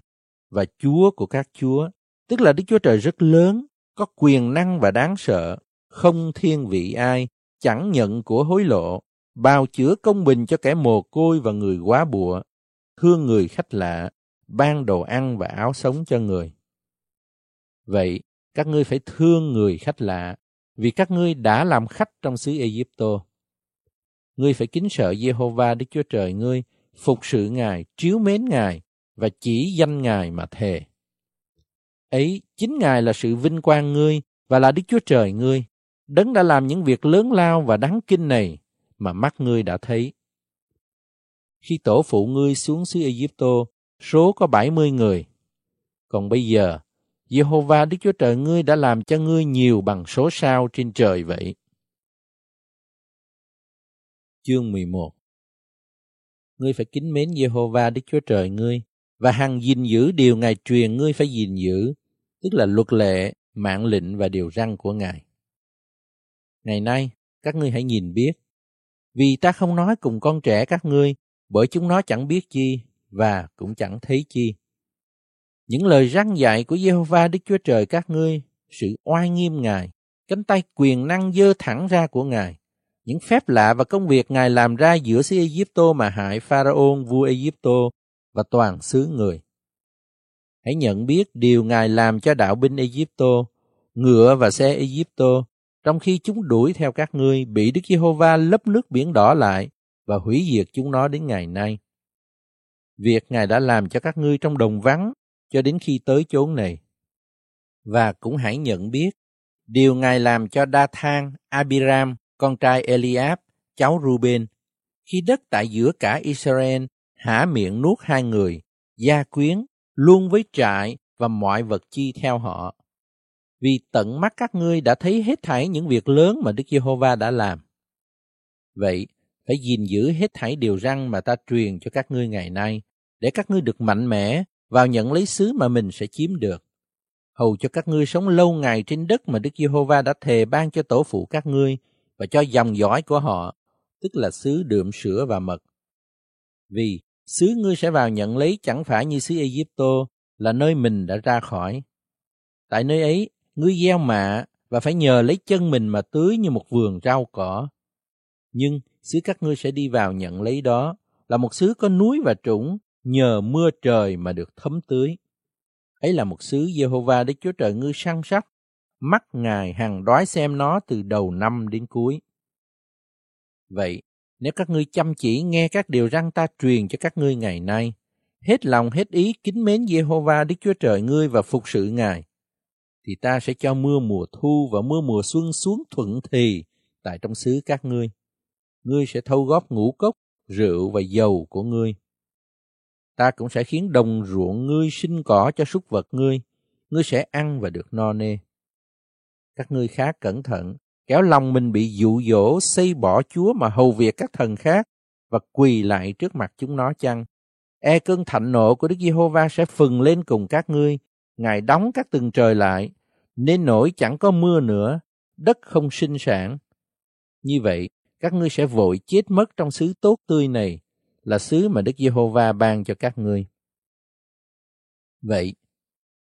và Chúa của các chúa, tức là Đức Chúa Trời rất lớn, có quyền năng và đáng sợ, không thiên vị ai, chẳng nhận của hối lộ, bào chữa công bình cho kẻ mồ côi và người quá bụa, thương người khách lạ, ban đồ ăn và áo sống cho người. Vậy, các ngươi phải thương người khách lạ, vì các ngươi đã làm khách trong xứ Egypto. Ngươi phải kính sợ Jehovah Đức Chúa Trời ngươi, phục sự Ngài, chiếu mến Ngài và chỉ danh Ngài mà thề. Ấy, chính Ngài là sự vinh quang ngươi và là Đức Chúa Trời ngươi. Đấng đã làm những việc lớn lao và đáng kinh này mà mắt ngươi đã thấy. Khi tổ phụ ngươi xuống xứ Egypto, số có 70 người. Còn bây giờ, Jehovah Đức Chúa Trời ngươi đã làm cho ngươi nhiều bằng số sao trên trời vậy. Chương 11 Ngươi phải kính mến Jehovah Đức Chúa Trời ngươi và hằng gìn giữ điều Ngài truyền ngươi phải gìn giữ, tức là luật lệ, mạng lệnh và điều răn của Ngài. Ngày nay, các ngươi hãy nhìn biết, vì ta không nói cùng con trẻ các ngươi, bởi chúng nó chẳng biết chi và cũng chẳng thấy chi. Những lời răn dạy của Jehovah Đức Chúa Trời các ngươi, sự oai nghiêm Ngài, cánh tay quyền năng dơ thẳng ra của Ngài, những phép lạ và công việc Ngài làm ra giữa xứ Egypto mà hại Pharaon vua Egypto và toàn xứ người. Hãy nhận biết điều Ngài làm cho đạo binh Egypto, ngựa và xe Egypto, trong khi chúng đuổi theo các ngươi bị Đức Giê-hô-va lấp nước biển đỏ lại và hủy diệt chúng nó đến ngày nay. Việc Ngài đã làm cho các ngươi trong đồng vắng cho đến khi tới chốn này. Và cũng hãy nhận biết điều Ngài làm cho Đa Thang, Abiram con trai Eliab, cháu Ruben, khi đất tại giữa cả Israel hả miệng nuốt hai người, gia quyến, luôn với trại và mọi vật chi theo họ. Vì tận mắt các ngươi đã thấy hết thảy những việc lớn mà Đức Giê-hô-va đã làm. Vậy, phải gìn giữ hết thảy điều răn mà ta truyền cho các ngươi ngày nay, để các ngươi được mạnh mẽ vào nhận lấy xứ mà mình sẽ chiếm được. Hầu cho các ngươi sống lâu ngày trên đất mà Đức Giê-hô-va đã thề ban cho tổ phụ các ngươi và cho dòng dõi của họ, tức là xứ đượm sữa và mật. Vì xứ ngươi sẽ vào nhận lấy chẳng phải như xứ Egypto là nơi mình đã ra khỏi. Tại nơi ấy, ngươi gieo mạ và phải nhờ lấy chân mình mà tưới như một vườn rau cỏ. Nhưng xứ các ngươi sẽ đi vào nhận lấy đó là một xứ có núi và trũng, nhờ mưa trời mà được thấm tưới. Ấy là một xứ Jehovah Đức Chúa Trời ngươi săn sóc, mắt Ngài hằng đói xem nó từ đầu năm đến cuối. Vậy, nếu các ngươi chăm chỉ nghe các điều răng ta truyền cho các ngươi ngày nay, hết lòng hết ý kính mến Jehovah Đức Chúa Trời ngươi và phục sự Ngài, thì ta sẽ cho mưa mùa thu và mưa mùa xuân xuống thuận thì tại trong xứ các ngươi. Ngươi sẽ thâu góp ngũ cốc, rượu và dầu của ngươi. Ta cũng sẽ khiến đồng ruộng ngươi sinh cỏ cho súc vật ngươi, ngươi sẽ ăn và được no nê các ngươi khá cẩn thận, kéo lòng mình bị dụ dỗ xây bỏ Chúa mà hầu việc các thần khác và quỳ lại trước mặt chúng nó chăng? E cơn thạnh nộ của Đức Giê-hô-va sẽ phừng lên cùng các ngươi, Ngài đóng các tầng trời lại, nên nổi chẳng có mưa nữa, đất không sinh sản. Như vậy, các ngươi sẽ vội chết mất trong xứ tốt tươi này, là xứ mà Đức Giê-hô-va ban cho các ngươi. Vậy,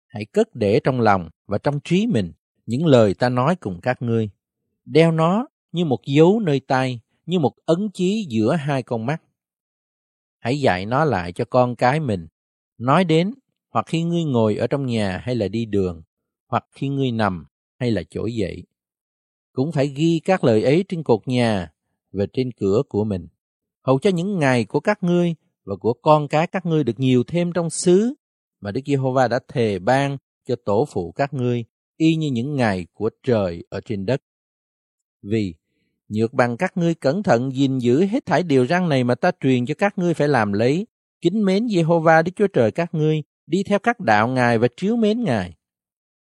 hãy cất để trong lòng và trong trí mình những lời ta nói cùng các ngươi. Đeo nó như một dấu nơi tay, như một ấn chí giữa hai con mắt. Hãy dạy nó lại cho con cái mình, nói đến hoặc khi ngươi ngồi ở trong nhà hay là đi đường, hoặc khi ngươi nằm hay là trỗi dậy. Cũng phải ghi các lời ấy trên cột nhà và trên cửa của mình, hầu cho những ngày của các ngươi và của con cái các ngươi được nhiều thêm trong xứ mà Đức Giê-hô-va đã thề ban cho tổ phụ các ngươi y như những ngày của trời ở trên đất. Vì nhược bằng các ngươi cẩn thận gìn giữ hết thảy điều răn này mà ta truyền cho các ngươi phải làm lấy, kính mến Giê-hô-va Đức Chúa Trời các ngươi, đi theo các đạo Ngài và chiếu mến Ngài.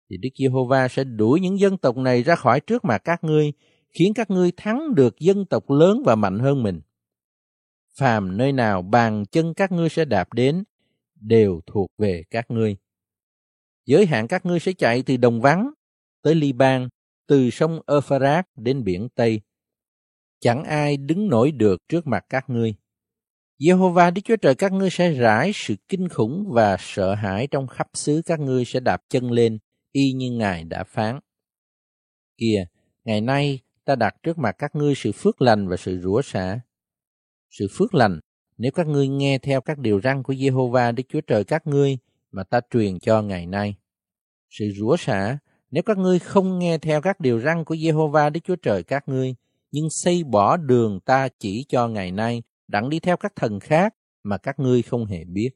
Thì Đức Giê-hô-va sẽ đuổi những dân tộc này ra khỏi trước mặt các ngươi, khiến các ngươi thắng được dân tộc lớn và mạnh hơn mình. Phàm nơi nào bàn chân các ngươi sẽ đạp đến, đều thuộc về các ngươi. Giới hạn các ngươi sẽ chạy từ đồng vắng tới Liban, từ sông Euphrates đến biển Tây. Chẳng ai đứng nổi được trước mặt các ngươi. Jehovah Đức Chúa Trời các ngươi sẽ rải sự kinh khủng và sợ hãi trong khắp xứ các ngươi sẽ đạp chân lên, y như Ngài đã phán. Kìa, ngày nay ta đặt trước mặt các ngươi sự phước lành và sự rủa xả. Sự phước lành, nếu các ngươi nghe theo các điều răn của Jehovah Đức Chúa Trời các ngươi mà ta truyền cho ngày nay. Sự rủa xả, nếu các ngươi không nghe theo các điều răn của Jehovah Đức Chúa Trời các ngươi, nhưng xây bỏ đường ta chỉ cho ngày nay, đặng đi theo các thần khác mà các ngươi không hề biết.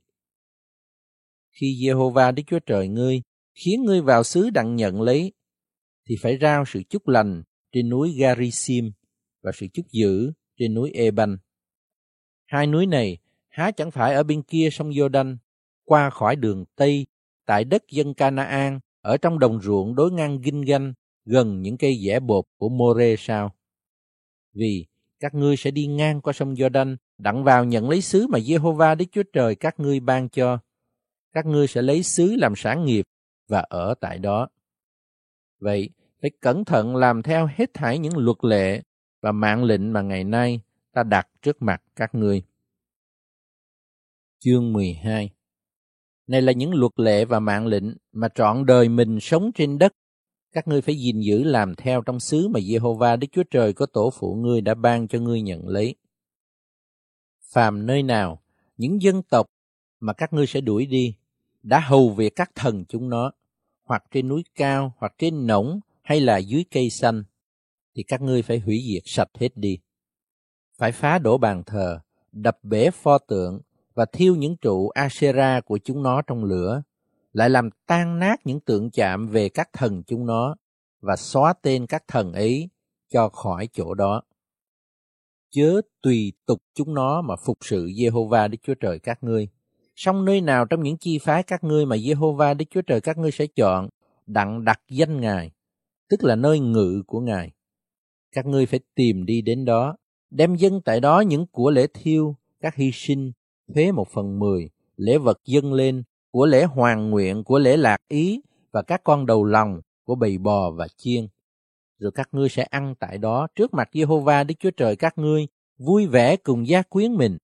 Khi Jehovah Đức Chúa Trời ngươi khiến ngươi vào xứ đặng nhận lấy, thì phải rao sự chúc lành trên núi Garisim và sự chúc dữ trên núi Eban. Hai núi này há chẳng phải ở bên kia sông Jordan, qua khỏi đường Tây, tại đất dân Canaan, ở trong đồng ruộng đối ngang Ginh Ganh, gần những cây dẻ bột của More sao? Vì các ngươi sẽ đi ngang qua sông Jordan, đặng vào nhận lấy xứ mà Jehovah Đức Chúa Trời các ngươi ban cho. Các ngươi sẽ lấy xứ làm sản nghiệp và ở tại đó. Vậy, phải cẩn thận làm theo hết thảy những luật lệ và mạng lệnh mà ngày nay ta đặt trước mặt các ngươi. Chương 12 này là những luật lệ và mạng lệnh mà trọn đời mình sống trên đất. Các ngươi phải gìn giữ làm theo trong xứ mà Jehovah Đức Chúa Trời có tổ phụ ngươi đã ban cho ngươi nhận lấy. Phàm nơi nào, những dân tộc mà các ngươi sẽ đuổi đi, đã hầu việc các thần chúng nó, hoặc trên núi cao, hoặc trên nổng, hay là dưới cây xanh, thì các ngươi phải hủy diệt sạch hết đi. Phải phá đổ bàn thờ, đập bể pho tượng và thiêu những trụ Asera của chúng nó trong lửa, lại làm tan nát những tượng chạm về các thần chúng nó và xóa tên các thần ấy cho khỏi chỗ đó. Chớ tùy tục chúng nó mà phục sự Jehovah Đức Chúa Trời các ngươi. Song nơi nào trong những chi phái các ngươi mà Jehovah Đức Chúa Trời các ngươi sẽ chọn, đặng đặt danh Ngài, tức là nơi ngự của Ngài. Các ngươi phải tìm đi đến đó, đem dân tại đó những của lễ thiêu, các hy sinh, thuế một phần mười, lễ vật dâng lên, của lễ hoàng nguyện, của lễ lạc ý và các con đầu lòng của bầy bò và chiên. Rồi các ngươi sẽ ăn tại đó trước mặt Jehovah Đức Chúa Trời các ngươi, vui vẻ cùng gia quyến mình,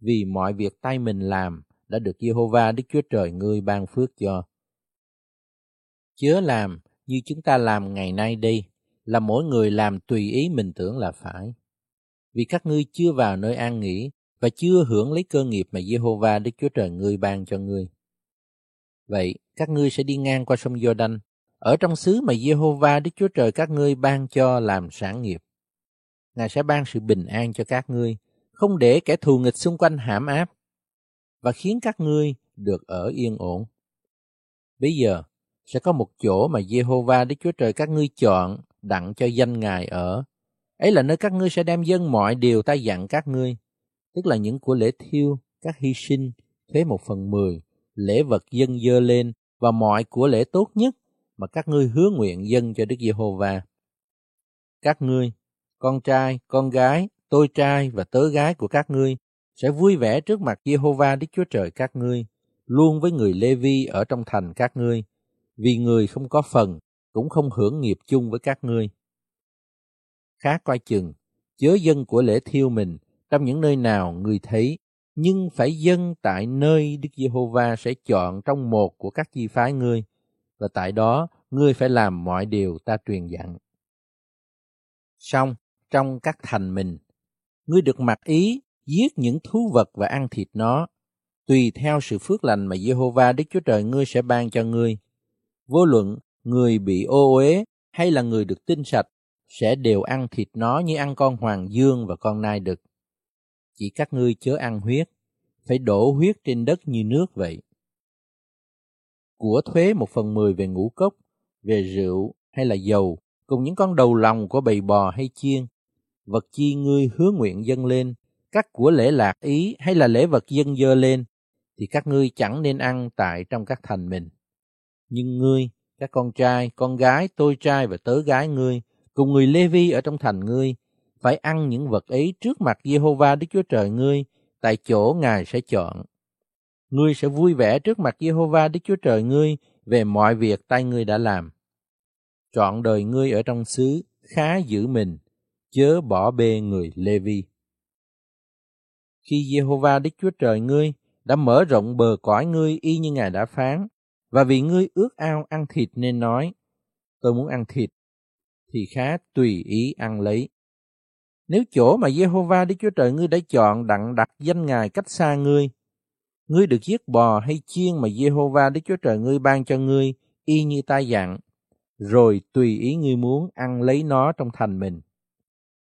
vì mọi việc tay mình làm đã được Jehovah Đức Chúa Trời ngươi ban phước cho. Chớ làm như chúng ta làm ngày nay đây, là mỗi người làm tùy ý mình tưởng là phải. Vì các ngươi chưa vào nơi an nghỉ và chưa hưởng lấy cơ nghiệp mà Jehovah Đức Chúa Trời ngươi ban cho ngươi. Vậy, các ngươi sẽ đi ngang qua sông Jordan, ở trong xứ mà Jehovah Đức Chúa Trời các ngươi ban cho làm sản nghiệp. Ngài sẽ ban sự bình an cho các ngươi, không để kẻ thù nghịch xung quanh hãm áp, và khiến các ngươi được ở yên ổn. Bây giờ, sẽ có một chỗ mà Jehovah Đức Chúa Trời các ngươi chọn đặng cho danh Ngài ở. Ấy là nơi các ngươi sẽ đem dân mọi điều ta dặn các ngươi, tức là những của lễ thiêu, các hy sinh, thuế một phần mười, lễ vật dân dơ lên và mọi của lễ tốt nhất mà các ngươi hứa nguyện dân cho Đức Giê-hô-va. Các ngươi, con trai, con gái, tôi trai và tớ gái của các ngươi sẽ vui vẻ trước mặt Giê-hô-va Đức Chúa Trời các ngươi, luôn với người Lê-vi ở trong thành các ngươi, vì người không có phần cũng không hưởng nghiệp chung với các ngươi. khá coi chừng, chớ dân của lễ thiêu mình trong những nơi nào người thấy, nhưng phải dân tại nơi Đức Giê-hô-va sẽ chọn trong một của các chi phái ngươi, và tại đó ngươi phải làm mọi điều ta truyền dặn. Xong, trong các thành mình, ngươi được mặc ý giết những thú vật và ăn thịt nó, tùy theo sự phước lành mà Giê-hô-va Đức Chúa Trời ngươi sẽ ban cho ngươi. Vô luận người bị ô uế hay là người được tinh sạch sẽ đều ăn thịt nó như ăn con hoàng dương và con nai đực. Chỉ các ngươi chớ ăn huyết, phải đổ huyết trên đất như nước vậy. Của thuế một phần mười về ngũ cốc, về rượu hay là dầu, cùng những con đầu lòng của bầy bò hay chiên, vật chi ngươi hứa nguyện dâng lên, các của lễ lạc ý hay là lễ vật dân dơ lên, thì các ngươi chẳng nên ăn tại trong các thành mình. Nhưng ngươi, các con trai, con gái, tôi trai và tớ gái ngươi, cùng người Lê Vi ở trong thành ngươi, phải ăn những vật ấy trước mặt Jehovah Đức Chúa Trời ngươi, tại chỗ Ngài sẽ chọn. Ngươi sẽ vui vẻ trước mặt Jehovah Đức Chúa Trời ngươi về mọi việc tay ngươi đã làm. Trọn đời ngươi ở trong xứ, khá giữ mình, chớ bỏ bê người Lê Vi. Khi Jehovah Đức Chúa Trời ngươi đã mở rộng bờ cõi ngươi y như Ngài đã phán, và vì ngươi ước ao ăn thịt nên nói, tôi muốn ăn thịt, thì khá tùy ý ăn lấy. Nếu chỗ mà Jehovah Đức Chúa Trời ngươi đã chọn đặng đặt danh Ngài cách xa ngươi, ngươi được giết bò hay chiên mà Jehovah Đức Chúa Trời ngươi ban cho ngươi, y như ta dặn, rồi tùy ý ngươi muốn ăn lấy nó trong thành mình.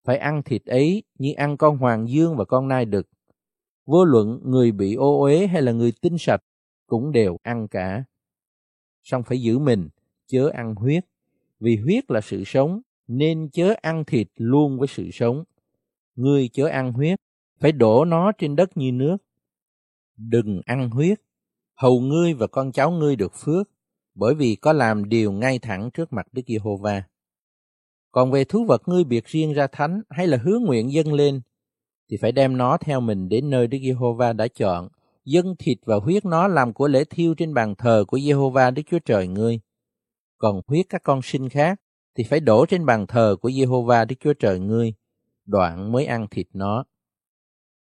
Phải ăn thịt ấy như ăn con hoàng dương và con nai đực. Vô luận người bị ô uế hay là người tinh sạch cũng đều ăn cả. Song phải giữ mình, chớ ăn huyết, vì huyết là sự sống, nên chớ ăn thịt luôn với sự sống. Ngươi chớ ăn huyết, phải đổ nó trên đất như nước. Đừng ăn huyết, hầu ngươi và con cháu ngươi được phước, bởi vì có làm điều ngay thẳng trước mặt Đức Giê-hô-va. Còn về thú vật ngươi biệt riêng ra thánh hay là hứa nguyện dâng lên, thì phải đem nó theo mình đến nơi Đức Giê-hô-va đã chọn, dâng thịt và huyết nó làm của lễ thiêu trên bàn thờ của Giê-hô-va Đức Chúa Trời ngươi. Còn huyết các con sinh khác thì phải đổ trên bàn thờ của Jehovah Đức Chúa Trời ngươi, đoạn mới ăn thịt nó.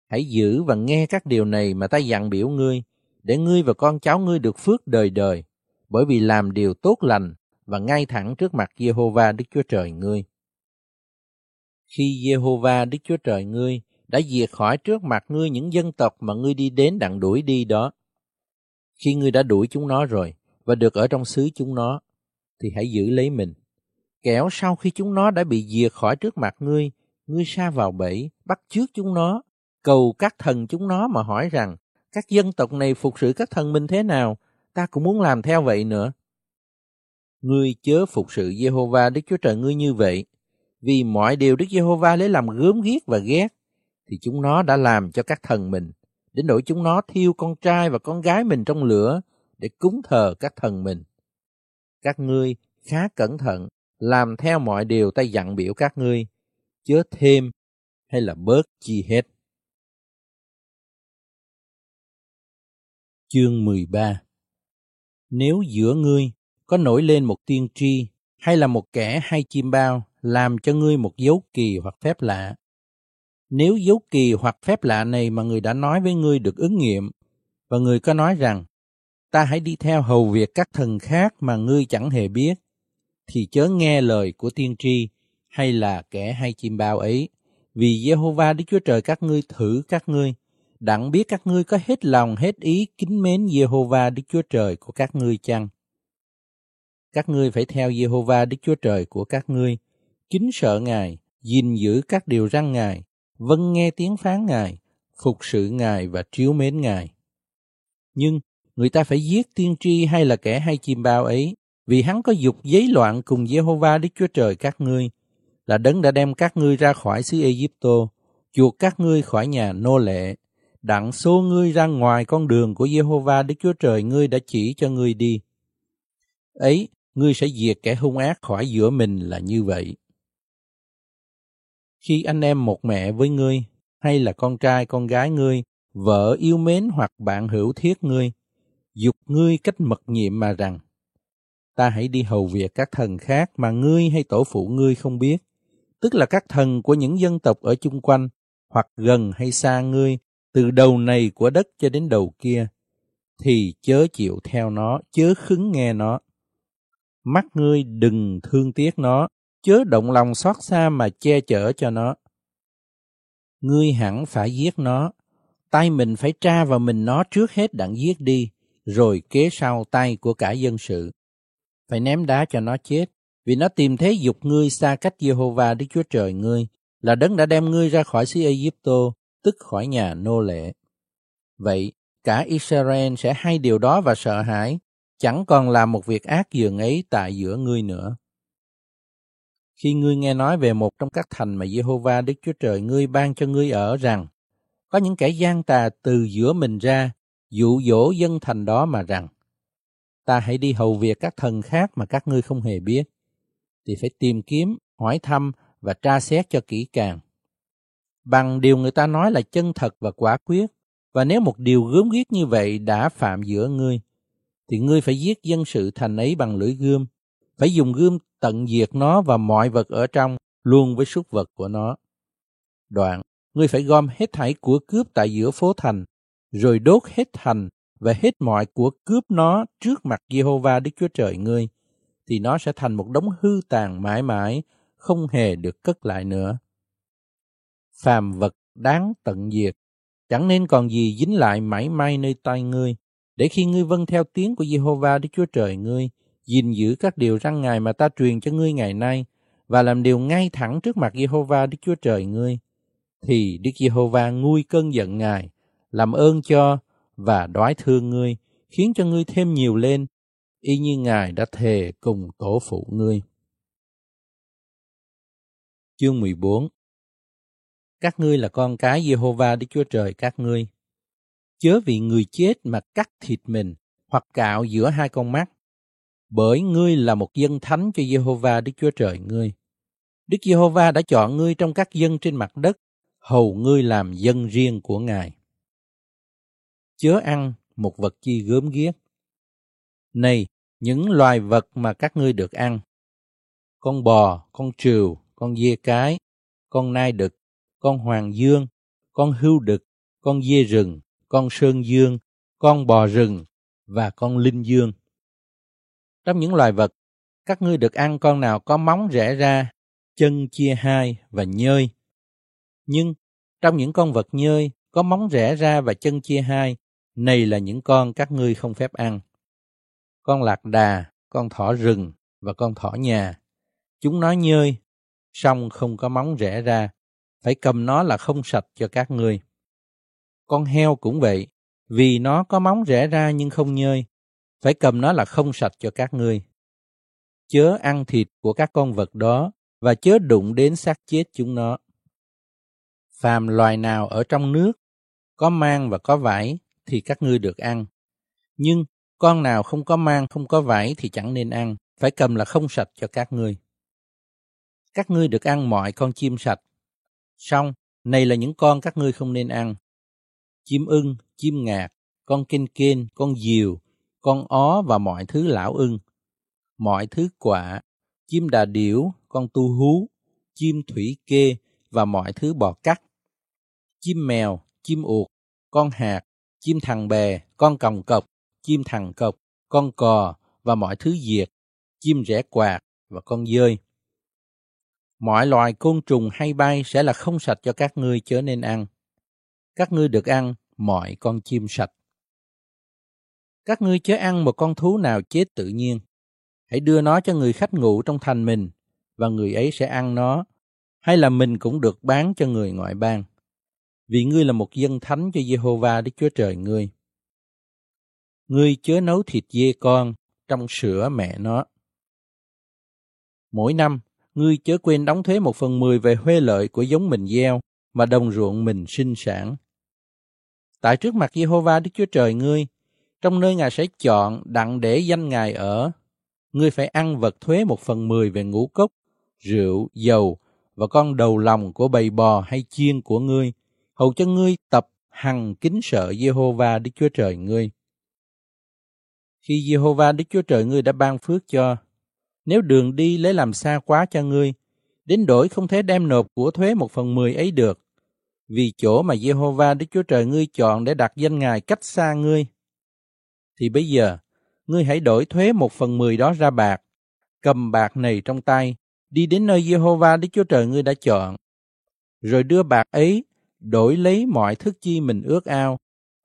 Hãy giữ và nghe các điều này mà ta dặn biểu ngươi, để ngươi và con cháu ngươi được phước đời đời, bởi vì làm điều tốt lành và ngay thẳng trước mặt Jehovah Đức Chúa Trời ngươi. Khi Jehovah Đức Chúa Trời ngươi đã diệt khỏi trước mặt ngươi những dân tộc mà ngươi đi đến đặng đuổi đi đó. Khi ngươi đã đuổi chúng nó rồi và được ở trong xứ chúng nó, thì hãy giữ lấy mình. Kẻo sau khi chúng nó đã bị diệt khỏi trước mặt ngươi, ngươi xa vào bẫy, bắt trước chúng nó, cầu các thần chúng nó mà hỏi rằng, các dân tộc này phục sự các thần mình thế nào, ta cũng muốn làm theo vậy nữa. Ngươi chớ phục sự Jehovah Đức Chúa Trời ngươi như vậy, vì mọi điều Đức Giê-hô-va lấy làm gớm ghiếc và ghét, thì chúng nó đã làm cho các thần mình, đến nỗi chúng nó thiêu con trai và con gái mình trong lửa để cúng thờ các thần mình. Các ngươi khá cẩn thận, làm theo mọi điều ta dặn biểu các ngươi, chớ thêm hay là bớt chi hết. Chương 13 Nếu giữa ngươi có nổi lên một tiên tri hay là một kẻ hay chim bao làm cho ngươi một dấu kỳ hoặc phép lạ. Nếu dấu kỳ hoặc phép lạ này mà người đã nói với ngươi được ứng nghiệm, và người có nói rằng, ta hãy đi theo hầu việc các thần khác mà ngươi chẳng hề biết, thì chớ nghe lời của tiên tri hay là kẻ hay chim bao ấy, vì Jehovah Đức Chúa Trời các ngươi thử các ngươi, đặng biết các ngươi có hết lòng hết ý kính mến Jehovah Đức Chúa Trời của các ngươi chăng? Các ngươi phải theo Jehovah Đức Chúa Trời của các ngươi, kính sợ Ngài, gìn giữ các điều răn Ngài, vâng nghe tiếng phán Ngài, phục sự Ngài và chiếu mến Ngài. Nhưng người ta phải giết tiên tri hay là kẻ hay chim bao ấy, vì hắn có dục giấy loạn cùng Jehovah Đức Chúa Trời các ngươi, là đấng đã đem các ngươi ra khỏi xứ Egypto, chuộc các ngươi khỏi nhà nô lệ, đặng số ngươi ra ngoài con đường của Jehovah Đức Chúa Trời ngươi đã chỉ cho ngươi đi. Ấy, ngươi sẽ diệt kẻ hung ác khỏi giữa mình là như vậy. Khi anh em một mẹ với ngươi, hay là con trai con gái ngươi, vợ yêu mến hoặc bạn hữu thiết ngươi, dục ngươi cách mật nhiệm mà rằng, ta hãy đi hầu việc các thần khác mà ngươi hay tổ phụ ngươi không biết, tức là các thần của những dân tộc ở chung quanh, hoặc gần hay xa ngươi, từ đầu này của đất cho đến đầu kia, thì chớ chịu theo nó, chớ khứng nghe nó. mắt ngươi đừng thương tiếc nó, chớ động lòng xót xa mà che chở cho nó. Ngươi hẳn phải giết nó, tay mình phải tra vào mình nó trước hết đặng giết đi, rồi kế sau tay của cả dân sự. Phải ném đá cho nó chết, vì nó tìm thế dục ngươi xa cách Jehovah Đức Chúa Trời ngươi, là đấng đã đem ngươi ra khỏi xứ Egypto, tức khỏi nhà nô lệ. Vậy, cả Israel sẽ hay điều đó và sợ hãi, chẳng còn làm một việc ác dường ấy tại giữa ngươi nữa. Khi ngươi nghe nói về một trong các thành mà Jehovah Đức Chúa Trời ngươi ban cho ngươi ở rằng, có những kẻ gian tà từ giữa mình ra, dụ dỗ dân thành đó mà rằng, ta hãy đi hầu việc các thần khác mà các ngươi không hề biết, thì phải tìm kiếm, hỏi thăm và tra xét cho kỹ càng. Bằng điều người ta nói là chân thật và quả quyết, và nếu một điều gớm ghiếc như vậy đã phạm giữa ngươi, thì ngươi phải giết dân sự thành ấy bằng lưỡi gươm, phải dùng gươm tận diệt nó và mọi vật ở trong, luôn với súc vật của nó. Đoạn, ngươi phải gom hết thảy của cướp tại giữa phố thành, rồi đốt hết thành và hết mọi của cướp nó trước mặt Jehovah Đức Chúa Trời ngươi, thì nó sẽ thành một đống hư tàn mãi mãi, không hề được cất lại nữa. Phàm vật đáng tận diệt, chẳng nên còn gì dính lại mãi may nơi tay ngươi, để khi ngươi vâng theo tiếng của Jehovah Đức Chúa Trời ngươi, gìn giữ các điều răn ngài mà ta truyền cho ngươi ngày nay, và làm điều ngay thẳng trước mặt Jehovah Đức Chúa Trời ngươi, thì Đức Giê-hô-va nguôi cơn giận Ngài, làm ơn cho và đoái thương ngươi, khiến cho ngươi thêm nhiều lên, y như Ngài đã thề cùng tổ phụ ngươi. Chương 14 Các ngươi là con cái Giê-hô-va Đức Chúa Trời các ngươi. Chớ vì người chết mà cắt thịt mình hoặc cạo giữa hai con mắt, bởi ngươi là một dân thánh cho Giê-hô-va Đức Chúa Trời ngươi. Đức Giê-hô-va đã chọn ngươi trong các dân trên mặt đất hầu ngươi làm dân riêng của Ngài. Chớ ăn một vật chi gớm ghiếc. Này, những loài vật mà các ngươi được ăn, con bò, con trừu, con dê cái, con nai đực, con hoàng dương, con hưu đực, con dê rừng, con sơn dương, con bò rừng và con linh dương. Trong những loài vật, các ngươi được ăn con nào có móng rẽ ra, chân chia hai và nhơi, nhưng trong những con vật nhơi có móng rẽ ra và chân chia hai, này là những con các ngươi không phép ăn. Con lạc đà, con thỏ rừng và con thỏ nhà. Chúng nó nhơi, song không có móng rẽ ra, phải cầm nó là không sạch cho các ngươi. Con heo cũng vậy, vì nó có móng rẽ ra nhưng không nhơi, phải cầm nó là không sạch cho các ngươi. Chớ ăn thịt của các con vật đó và chớ đụng đến xác chết chúng nó phàm loài nào ở trong nước, có mang và có vải thì các ngươi được ăn. Nhưng con nào không có mang không có vải thì chẳng nên ăn, phải cầm là không sạch cho các ngươi. Các ngươi được ăn mọi con chim sạch. Xong, này là những con các ngươi không nên ăn. Chim ưng, chim ngạc, con kên kên, con diều, con ó và mọi thứ lão ưng. Mọi thứ quả, chim đà điểu, con tu hú, chim thủy kê và mọi thứ bò cắt chim mèo, chim uột, con hạt, chim thằng bè, con còng cọc, chim thằng cọc, con cò và mọi thứ diệt, chim rẽ quạt và con dơi. Mọi loài côn trùng hay bay sẽ là không sạch cho các ngươi chớ nên ăn. Các ngươi được ăn mọi con chim sạch. Các ngươi chớ ăn một con thú nào chết tự nhiên. Hãy đưa nó cho người khách ngủ trong thành mình, và người ấy sẽ ăn nó, hay là mình cũng được bán cho người ngoại bang vì ngươi là một dân thánh cho Jehovah Đức Chúa Trời ngươi. Ngươi chớ nấu thịt dê con trong sữa mẹ nó. Mỗi năm, ngươi chớ quên đóng thuế một phần mười về huê lợi của giống mình gieo mà đồng ruộng mình sinh sản. Tại trước mặt Jehovah Đức Chúa Trời ngươi, trong nơi Ngài sẽ chọn đặng để danh Ngài ở, ngươi phải ăn vật thuế một phần mười về ngũ cốc, rượu, dầu và con đầu lòng của bầy bò hay chiên của ngươi, hầu cho ngươi tập hằng kính sợ Jehovah Đức Chúa Trời ngươi. Khi Jehovah Đức Chúa Trời ngươi đã ban phước cho, nếu đường đi lấy làm xa quá cho ngươi, đến đổi không thể đem nộp của thuế một phần mười ấy được, vì chỗ mà Jehovah Đức Chúa Trời ngươi chọn để đặt danh Ngài cách xa ngươi. Thì bây giờ, ngươi hãy đổi thuế một phần mười đó ra bạc, cầm bạc này trong tay, đi đến nơi Jehovah Đức Chúa Trời ngươi đã chọn, rồi đưa bạc ấy đổi lấy mọi thức chi mình ước ao,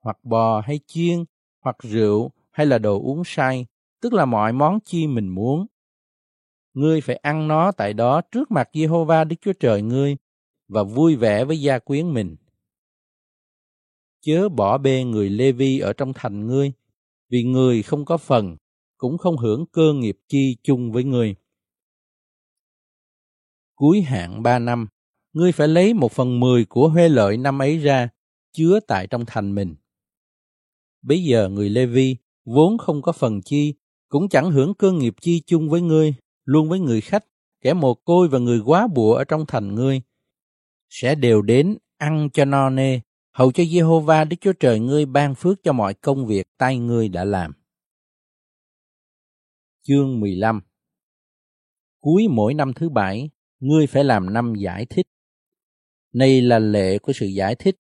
hoặc bò hay chiên, hoặc rượu hay là đồ uống say, tức là mọi món chi mình muốn. Ngươi phải ăn nó tại đó trước mặt Jehovah Đức Chúa Trời ngươi và vui vẻ với gia quyến mình. Chớ bỏ bê người Lê Vi ở trong thành ngươi, vì người không có phần, cũng không hưởng cơ nghiệp chi chung với ngươi. Cuối hạn ba năm, ngươi phải lấy một phần mười của huê lợi năm ấy ra, chứa tại trong thành mình. Bây giờ người Lê Vi vốn không có phần chi, cũng chẳng hưởng cơ nghiệp chi chung với ngươi, luôn với người khách, kẻ mồ côi và người quá bụa ở trong thành ngươi, sẽ đều đến ăn cho no nê, hầu cho Jehovah Đức Chúa Trời ngươi ban phước cho mọi công việc tay ngươi đã làm. Chương 15 Cuối mỗi năm thứ bảy, ngươi phải làm năm giải thích. Này là lệ của sự giải thích.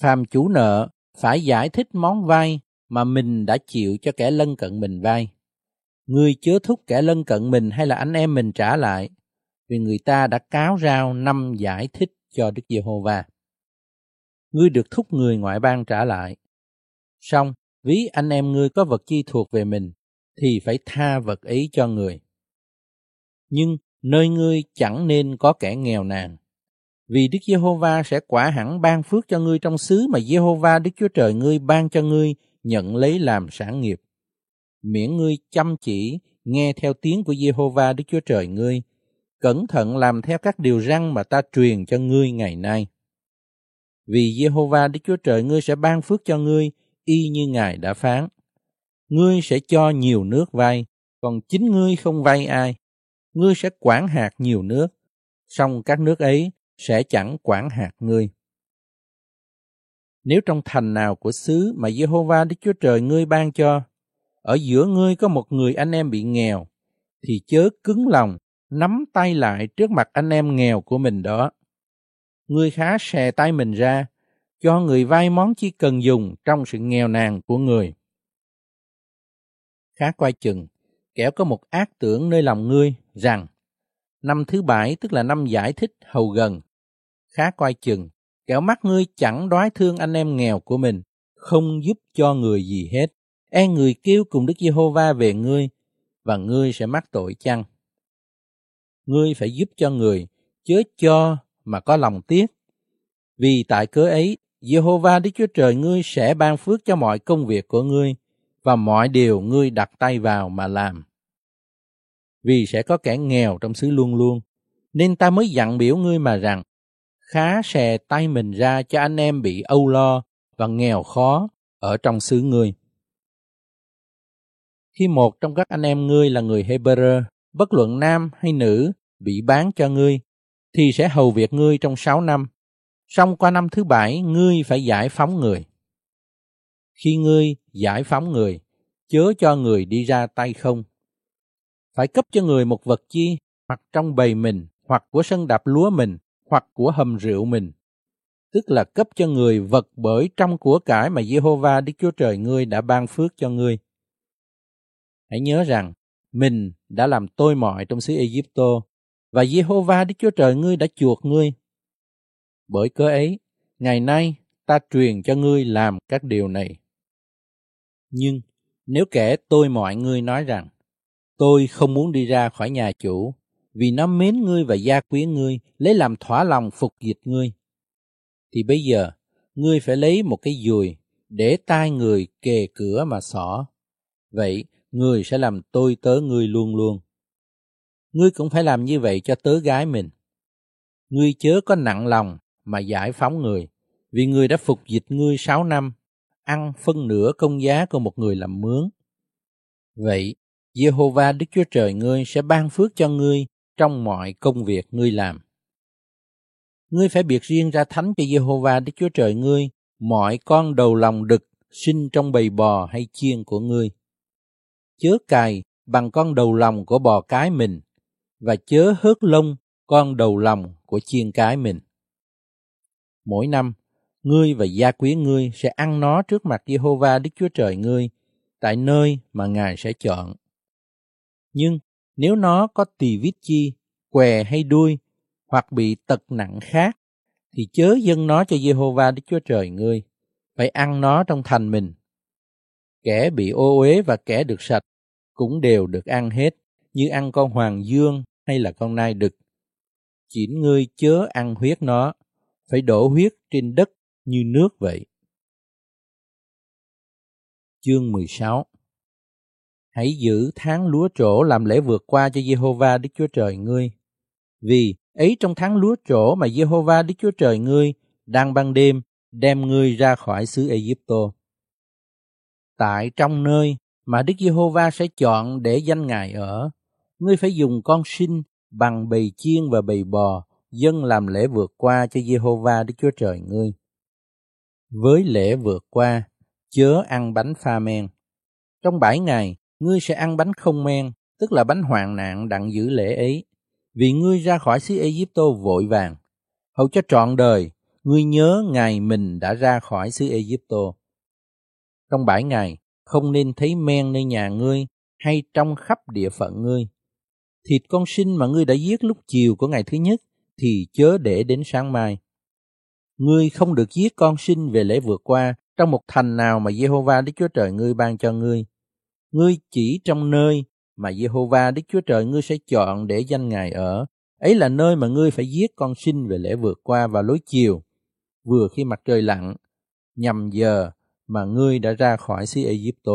Phàm chủ nợ phải giải thích món vay mà mình đã chịu cho kẻ lân cận mình vay. người chớ thúc kẻ lân cận mình hay là anh em mình trả lại, vì người ta đã cáo rao năm giải thích cho Đức Giê-hô-va. Ngươi được thúc người ngoại bang trả lại. Xong, ví anh em ngươi có vật chi thuộc về mình, thì phải tha vật ấy cho người. Nhưng nơi ngươi chẳng nên có kẻ nghèo nàn. Vì Đức Giê-hô-va sẽ quả hẳn ban phước cho ngươi trong xứ mà Giê-hô-va Đức Chúa Trời ngươi ban cho ngươi nhận lấy làm sản nghiệp. Miễn ngươi chăm chỉ nghe theo tiếng của Giê-hô-va Đức Chúa Trời ngươi, cẩn thận làm theo các điều răn mà ta truyền cho ngươi ngày nay. Vì Giê-hô-va Đức Chúa Trời ngươi sẽ ban phước cho ngươi y như Ngài đã phán. Ngươi sẽ cho nhiều nước vay, còn chính ngươi không vay ai. Ngươi sẽ quản hạt nhiều nước, song các nước ấy sẽ chẳng quản hạt ngươi. Nếu trong thành nào của xứ mà Jehovah Đức Chúa Trời ngươi ban cho, ở giữa ngươi có một người anh em bị nghèo, thì chớ cứng lòng, nắm tay lại trước mặt anh em nghèo của mình đó. Ngươi khá xè tay mình ra, cho người vay món chi cần dùng trong sự nghèo nàn của người. Khá quay chừng, kẻo có một ác tưởng nơi lòng ngươi rằng năm thứ bảy tức là năm giải thích hầu gần. Khá coi chừng, kẻo mắt ngươi chẳng đoái thương anh em nghèo của mình, không giúp cho người gì hết. E người kêu cùng Đức Giê-hô-va về ngươi, và ngươi sẽ mắc tội chăng? Ngươi phải giúp cho người, chớ cho mà có lòng tiếc. Vì tại cớ ấy, Giê-hô-va Đức Chúa Trời ngươi sẽ ban phước cho mọi công việc của ngươi, và mọi điều ngươi đặt tay vào mà làm. Vì sẽ có kẻ nghèo trong xứ luôn luôn, nên ta mới dặn biểu ngươi mà rằng, khá xè tay mình ra cho anh em bị âu lo và nghèo khó ở trong xứ ngươi. Khi một trong các anh em ngươi là người Hebrew, bất luận nam hay nữ, bị bán cho ngươi, thì sẽ hầu việc ngươi trong sáu năm. Xong qua năm thứ bảy, ngươi phải giải phóng người. Khi ngươi giải phóng người, chớ cho người đi ra tay không. Phải cấp cho người một vật chi, hoặc trong bầy mình, hoặc của sân đạp lúa mình, hoặc của hầm rượu mình. Tức là cấp cho người vật bởi trong của cải mà Jehovah Đức Chúa Trời ngươi đã ban phước cho ngươi. Hãy nhớ rằng, mình đã làm tôi mọi trong xứ Egypto, và Jehovah Đức Chúa Trời ngươi đã chuộc ngươi. Bởi cớ ấy, ngày nay ta truyền cho ngươi làm các điều này. Nhưng nếu kẻ tôi mọi ngươi nói rằng, tôi không muốn đi ra khỏi nhà chủ, vì nó mến ngươi và gia quyến ngươi, lấy làm thỏa lòng phục dịch ngươi, thì bây giờ ngươi phải lấy một cái dùi để tai người kề cửa mà xỏ. Vậy người sẽ làm tôi tớ ngươi luôn luôn. Ngươi cũng phải làm như vậy cho tớ gái mình. Ngươi chớ có nặng lòng mà giải phóng người, vì người đã phục dịch ngươi sáu năm, ăn phân nửa công giá của một người làm mướn. Vậy, Jehovah Đức Chúa Trời ngươi sẽ ban phước cho ngươi trong mọi công việc ngươi làm. Ngươi phải biệt riêng ra thánh cho Jehovah Đức Chúa Trời ngươi mọi con đầu lòng đực sinh trong bầy bò hay chiên của ngươi. Chớ cài bằng con đầu lòng của bò cái mình và chớ hớt lông con đầu lòng của chiên cái mình. Mỗi năm, ngươi và gia quyến ngươi sẽ ăn nó trước mặt Jehovah Đức Chúa Trời ngươi, tại nơi mà Ngài sẽ chọn. Nhưng nếu nó có tỳ vít chi, què hay đuôi, hoặc bị tật nặng khác, thì chớ dâng nó cho Jehovah Đức Chúa Trời ngươi, phải ăn nó trong thành mình. Kẻ bị ô uế và kẻ được sạch cũng đều được ăn hết, như ăn con hoàng dương hay là con nai đực. Chỉ ngươi chớ ăn huyết nó, phải đổ huyết trên đất như nước vậy. Chương 16 Hãy giữ tháng lúa trổ làm lễ vượt qua cho Jehovah Đức Chúa Trời ngươi. Vì ấy trong tháng lúa trổ mà Jehovah Đức Chúa Trời ngươi đang ban đêm đem ngươi ra khỏi xứ Egypto. Tại trong nơi mà Đức Giê-hô-va sẽ chọn để danh Ngài ở, ngươi phải dùng con sinh bằng bầy chiên và bầy bò dân làm lễ vượt qua cho Giê-hô-va Đức Chúa Trời ngươi. Với lễ vượt qua, chớ ăn bánh pha men. Trong bảy ngày, ngươi sẽ ăn bánh không men, tức là bánh hoạn nạn đặng giữ lễ ấy, vì ngươi ra khỏi xứ Egypto vội vàng. Hầu cho trọn đời, ngươi nhớ ngày mình đã ra khỏi xứ Egypto. Trong bảy ngày, không nên thấy men nơi nhà ngươi hay trong khắp địa phận ngươi. Thịt con sinh mà ngươi đã giết lúc chiều của ngày thứ nhất thì chớ để đến sáng mai. Ngươi không được giết con sinh về lễ vượt qua trong một thành nào mà Jehovah Đức Chúa Trời ngươi ban cho ngươi. Ngươi chỉ trong nơi mà Jehovah Đức Chúa Trời ngươi sẽ chọn để danh Ngài ở. Ấy là nơi mà ngươi phải giết con sinh về lễ vượt qua vào lối chiều, vừa khi mặt trời lặn, nhằm giờ mà ngươi đã ra khỏi xứ Egypto.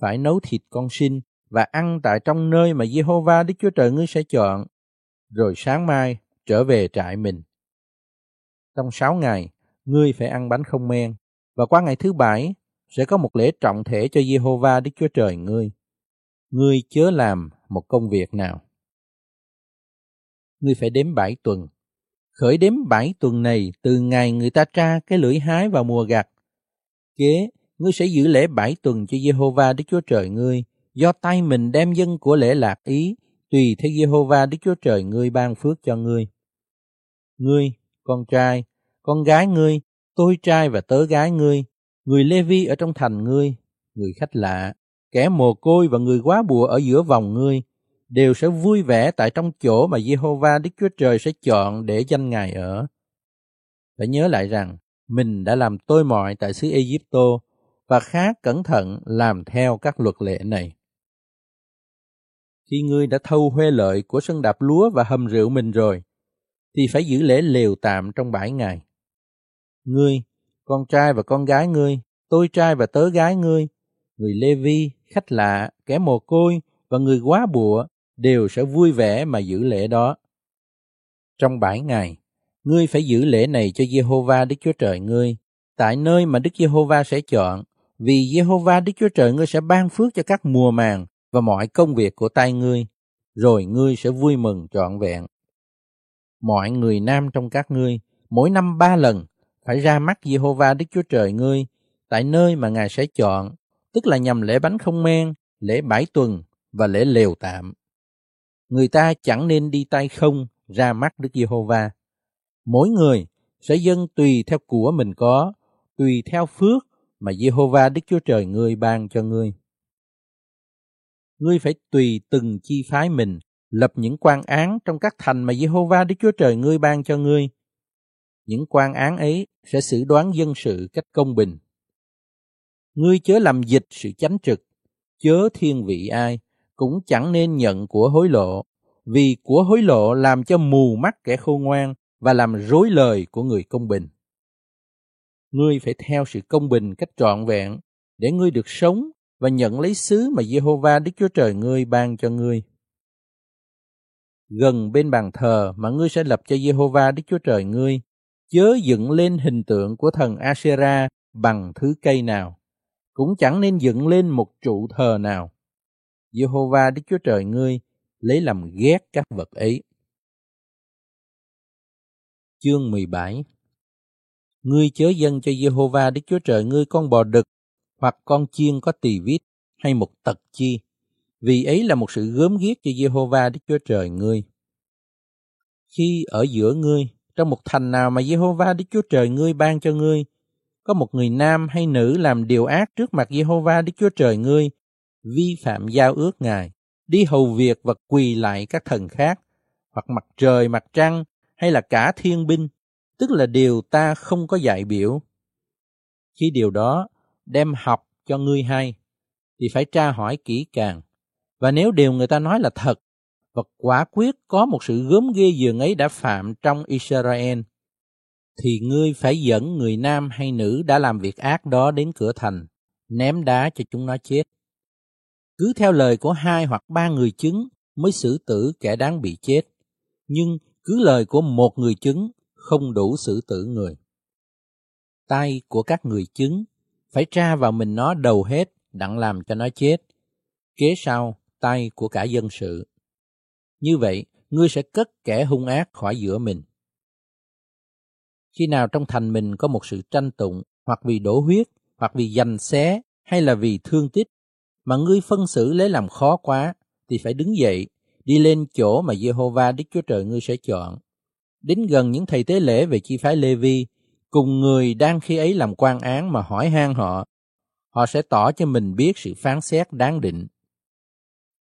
Phải nấu thịt con sinh và ăn tại trong nơi mà Jehovah Đức Chúa Trời ngươi sẽ chọn, rồi sáng mai trở về trại mình. Trong sáu ngày, ngươi phải ăn bánh không men, và qua ngày thứ bảy sẽ có một lễ trọng thể cho Jehovah Đức Chúa Trời ngươi. Ngươi chớ làm một công việc nào. Ngươi phải đếm bảy tuần. Khởi đếm bảy tuần này từ ngày người ta tra cái lưỡi hái vào mùa gặt Kế, ngươi sẽ giữ lễ bảy tuần cho Jehovah Đức Chúa Trời ngươi, do tay mình đem dân của lễ lạc ý, tùy theo Jehovah Đức Chúa Trời ngươi ban phước cho ngươi. Ngươi, con trai, con gái ngươi, tôi trai và tớ gái ngươi, người Lê Vi ở trong thành ngươi, người khách lạ, kẻ mồ côi và người quá bùa ở giữa vòng ngươi, đều sẽ vui vẻ tại trong chỗ mà Jehovah Đức Chúa Trời sẽ chọn để danh Ngài ở. Phải nhớ lại rằng, mình đã làm tôi mọi tại xứ Egypto và khá cẩn thận làm theo các luật lệ này. Khi ngươi đã thâu huê lợi của sân đạp lúa và hầm rượu mình rồi, thì phải giữ lễ lều tạm trong bảy ngày. Ngươi, con trai và con gái ngươi, tôi trai và tớ gái ngươi, người Lê Vi, khách lạ, kẻ mồ côi và người quá bụa đều sẽ vui vẻ mà giữ lễ đó. Trong bảy ngày, Ngươi phải giữ lễ này cho Jehovah Đức Chúa Trời ngươi, tại nơi mà Đức Giê-hô-va sẽ chọn, vì Giê-hô-va Đức Chúa Trời ngươi sẽ ban phước cho các mùa màng và mọi công việc của tay ngươi, rồi ngươi sẽ vui mừng trọn vẹn. Mọi người nam trong các ngươi, mỗi năm ba lần, phải ra mắt Giê-hô-va Đức Chúa Trời ngươi, tại nơi mà Ngài sẽ chọn, tức là nhằm lễ bánh không men, lễ bãi tuần và lễ lều tạm. Người ta chẳng nên đi tay không ra mắt Đức Giê-hô-va mỗi người sẽ dâng tùy theo của mình có, tùy theo phước mà Jehovah Đức Chúa Trời ngươi ban cho ngươi. Ngươi phải tùy từng chi phái mình lập những quan án trong các thành mà Jehovah Đức Chúa Trời ngươi ban cho ngươi. Những quan án ấy sẽ xử đoán dân sự cách công bình. Ngươi chớ làm dịch sự chánh trực, chớ thiên vị ai, cũng chẳng nên nhận của hối lộ, vì của hối lộ làm cho mù mắt kẻ khôn ngoan và làm rối lời của người công bình. Ngươi phải theo sự công bình cách trọn vẹn để ngươi được sống và nhận lấy xứ mà Jehovah Đức Chúa Trời ngươi ban cho ngươi. Gần bên bàn thờ mà ngươi sẽ lập cho Jehovah Đức Chúa Trời ngươi, chớ dựng lên hình tượng của thần Asera bằng thứ cây nào, cũng chẳng nên dựng lên một trụ thờ nào. Jehovah Đức Chúa Trời ngươi lấy làm ghét các vật ấy. Chương 17 Ngươi chớ dâng cho Jehovah Đức Chúa Trời ngươi con bò đực, hoặc con chiên có tỳ vít, hay một tật chi, vì ấy là một sự gớm ghiếc cho Jehovah Đức Chúa Trời ngươi. Khi ở giữa ngươi, trong một thành nào mà Jehovah Đức Chúa Trời ngươi ban cho ngươi, có một người nam hay nữ làm điều ác trước mặt Jehovah Đức Chúa Trời ngươi, vi phạm giao ước Ngài, đi hầu việc và quỳ lại các thần khác, hoặc mặt trời, mặt trăng, hay là cả thiên binh, tức là điều ta không có dạy biểu. Khi điều đó đem học cho ngươi hay, thì phải tra hỏi kỹ càng. Và nếu điều người ta nói là thật, và quả quyết có một sự gớm ghê dường ấy đã phạm trong Israel, thì ngươi phải dẫn người nam hay nữ đã làm việc ác đó đến cửa thành, ném đá cho chúng nó chết. Cứ theo lời của hai hoặc ba người chứng mới xử tử kẻ đáng bị chết, nhưng cứ lời của một người chứng không đủ xử tử người. Tay của các người chứng phải tra vào mình nó đầu hết đặng làm cho nó chết. Kế sau, tay của cả dân sự. Như vậy, ngươi sẽ cất kẻ hung ác khỏi giữa mình. Khi nào trong thành mình có một sự tranh tụng, hoặc vì đổ huyết, hoặc vì giành xé, hay là vì thương tích, mà ngươi phân xử lấy làm khó quá, thì phải đứng dậy, đi lên chỗ mà Jehovah Đức Chúa Trời ngươi sẽ chọn. Đến gần những thầy tế lễ về chi phái Lê Vi, cùng người đang khi ấy làm quan án mà hỏi han họ, họ sẽ tỏ cho mình biết sự phán xét đáng định.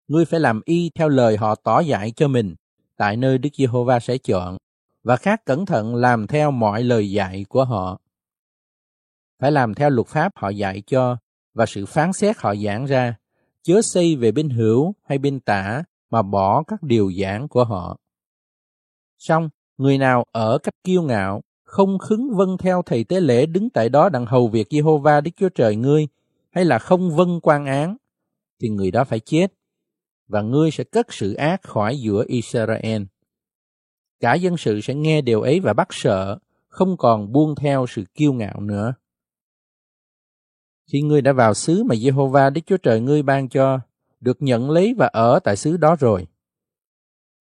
Ngươi phải làm y theo lời họ tỏ dạy cho mình, tại nơi Đức Giê-hô-va sẽ chọn, và khác cẩn thận làm theo mọi lời dạy của họ. Phải làm theo luật pháp họ dạy cho và sự phán xét họ giảng ra, chớ xây về bên hữu hay bên tả mà bỏ các điều giảng của họ. Xong, người nào ở cách kiêu ngạo, không khứng vâng theo thầy tế lễ đứng tại đó đặng hầu việc Giê-hô-va Đức Chúa Trời ngươi, hay là không vâng quan án, thì người đó phải chết, và ngươi sẽ cất sự ác khỏi giữa Israel. Cả dân sự sẽ nghe điều ấy và bắt sợ, không còn buông theo sự kiêu ngạo nữa. Khi ngươi đã vào xứ mà Jehovah Đức Chúa Trời ngươi ban cho, được nhận lấy và ở tại xứ đó rồi.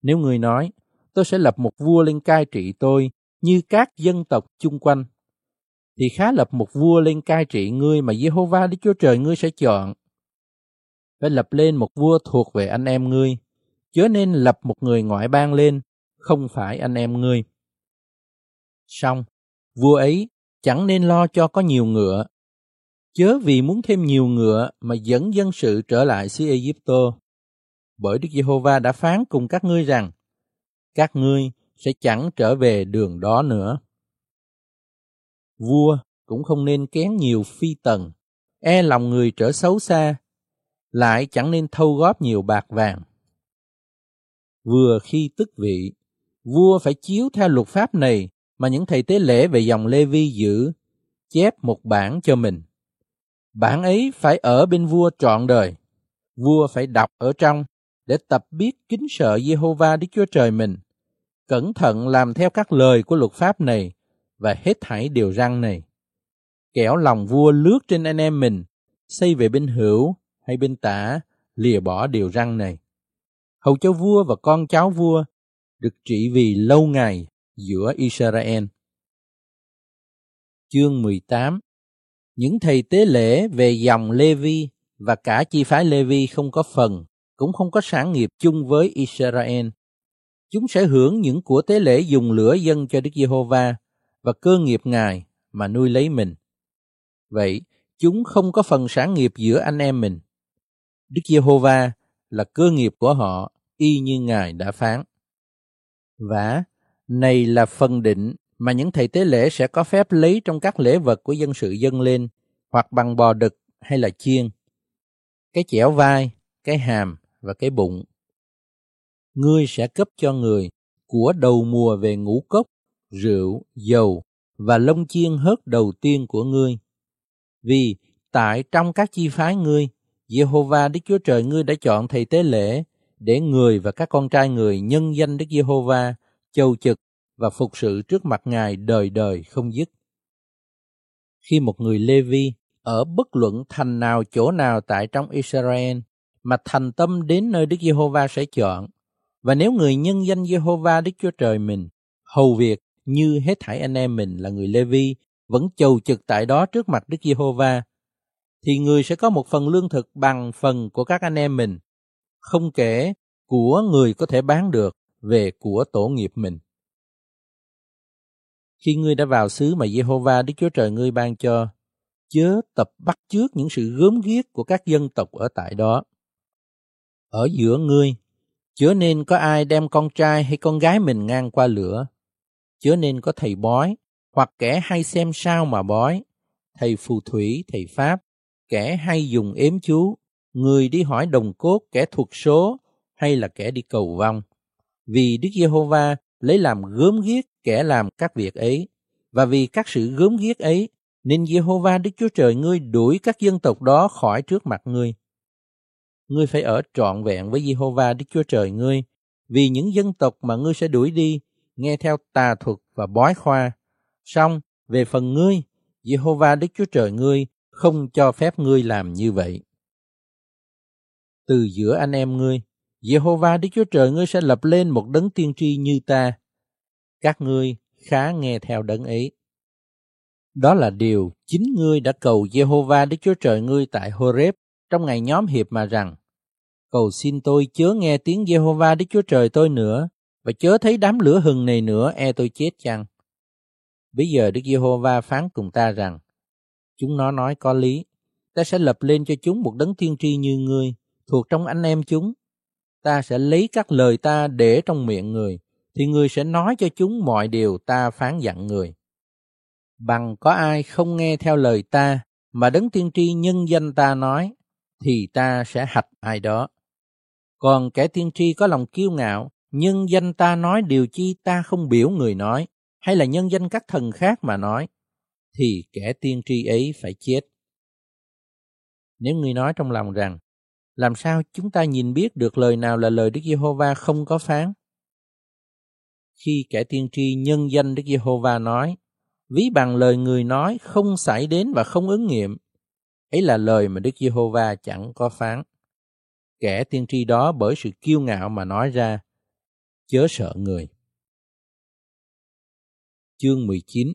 Nếu ngươi nói, tôi sẽ lập một vua lên cai trị tôi như các dân tộc chung quanh, thì khá lập một vua lên cai trị ngươi mà Jehovah Đức Chúa Trời ngươi sẽ chọn. Phải lập lên một vua thuộc về anh em ngươi, chớ nên lập một người ngoại bang lên, không phải anh em ngươi. Xong, vua ấy chẳng nên lo cho có nhiều ngựa, chớ vì muốn thêm nhiều ngựa mà dẫn dân sự trở lại xứ Egypto. Bởi Đức Giê-hô-va đã phán cùng các ngươi rằng, các ngươi sẽ chẳng trở về đường đó nữa. Vua cũng không nên kén nhiều phi tần, e lòng người trở xấu xa, lại chẳng nên thâu góp nhiều bạc vàng. Vừa khi tức vị, vua phải chiếu theo luật pháp này mà những thầy tế lễ về dòng Lê Vi giữ, chép một bản cho mình. Bản ấy phải ở bên vua trọn đời. Vua phải đọc ở trong để tập biết kính sợ Jehovah Đức Chúa Trời mình, cẩn thận làm theo các lời của luật pháp này và hết thảy điều răn này. Kẻo lòng vua lướt trên anh em mình, xây về bên hữu hay bên tả, lìa bỏ điều răng này. Hầu cho vua và con cháu vua được trị vì lâu ngày giữa Israel. Chương 18 Những thầy tế lễ về dòng Lê-vi và cả chi phái Lê-vi không có phần, cũng không có sản nghiệp chung với Israel. Chúng sẽ hưởng những của tế lễ dùng lửa dân cho Đức Giê-hô-va và cơ nghiệp Ngài mà nuôi lấy mình. Vậy, chúng không có phần sản nghiệp giữa anh em mình. Đức Giê-hô-va là cơ nghiệp của họ y như Ngài đã phán. Và này là phần định mà những thầy tế lễ sẽ có phép lấy trong các lễ vật của dân sự dâng lên, hoặc bằng bò đực hay là chiên. Cái chẻo vai, cái hàm và cái bụng. Ngươi sẽ cấp cho người của đầu mùa về ngũ cốc, rượu, dầu và lông chiên hớt đầu tiên của ngươi. Vì tại trong các chi phái ngươi, Giê-hô-va Đức Chúa Trời ngươi đã chọn thầy tế lễ để người và các con trai người nhân danh Đức Giê-hô-va châu trực và phục sự trước mặt Ngài đời đời không dứt. Khi một người Lê-vi ở bất luận thành nào chỗ nào tại trong Israel mà thành tâm đến nơi Đức Giê-hô-va sẽ chọn, và nếu người nhân danh Giê-hô-va Đức Chúa Trời mình hầu việc như hết thảy anh em mình là người Lê-vi vẫn chầu trực tại đó trước mặt Đức Giê-hô-va, thì người sẽ có một phần lương thực bằng phần của các anh em mình không kể của người có thể bán được về của tổ nghiệp mình. Khi ngươi đã vào xứ mà Jehovah Đức Chúa Trời ngươi ban cho, chớ tập bắt chước những sự gớm ghiếc của các dân tộc ở tại đó. Ở giữa ngươi, chớ nên có ai đem con trai hay con gái mình ngang qua lửa. Chớ nên có thầy bói, hoặc kẻ hay xem sao mà bói, thầy phù thủy, thầy pháp, kẻ hay dùng ếm chú, người đi hỏi đồng cốt, kẻ thuộc số, hay là kẻ đi cầu vong. Vì Đức Giê-hô-va lấy làm gớm ghiếc kẻ làm các việc ấy, và vì các sự gớm ghiếc ấy, nên Giê-hô-va Đức Chúa Trời ngươi đuổi các dân tộc đó khỏi trước mặt ngươi. Ngươi phải ở trọn vẹn với Giê-hô-va Đức Chúa Trời ngươi, vì những dân tộc mà ngươi sẽ đuổi đi, nghe theo tà thuật và bói khoa. Xong, về phần ngươi, Giê-hô-va Đức Chúa Trời ngươi không cho phép ngươi làm như vậy. Từ giữa anh em ngươi, Jehovah Đức Chúa Trời ngươi sẽ lập lên một đấng tiên tri như ta. Các ngươi khá nghe theo đấng ấy. Đó là điều chính ngươi đã cầu Jehovah Đức Chúa Trời ngươi tại Horeb trong ngày nhóm hiệp mà rằng, cầu xin tôi chớ nghe tiếng Jehovah Đức Chúa Trời tôi nữa, và chớ thấy đám lửa hừng này nữa e tôi chết chăng. Bây giờ Đức Giê-hô-va phán cùng ta rằng, chúng nó nói có lý, ta sẽ lập lên cho chúng một đấng tiên tri như ngươi, thuộc trong anh em chúng. Ta sẽ lấy các lời ta để trong miệng người, thì người sẽ nói cho chúng mọi điều ta phán dặn người. Bằng có ai không nghe theo lời ta, mà đấng tiên tri nhân danh ta nói, thì ta sẽ hạch ai đó. Còn kẻ tiên tri có lòng kiêu ngạo, nhân danh ta nói điều chi ta không biểu người nói, hay là nhân danh các thần khác mà nói, thì kẻ tiên tri ấy phải chết. Nếu người nói trong lòng rằng, làm sao chúng ta nhìn biết được lời nào là lời Đức Giê-hô-va không có phán? Khi kẻ tiên tri nhân danh Đức Giê-hô-va nói, ví bằng lời người nói không xảy đến và không ứng nghiệm, ấy là lời mà Đức Giê-hô-va chẳng có phán. Kẻ tiên tri đó bởi sự kiêu ngạo mà nói ra, chớ sợ người. Chương 19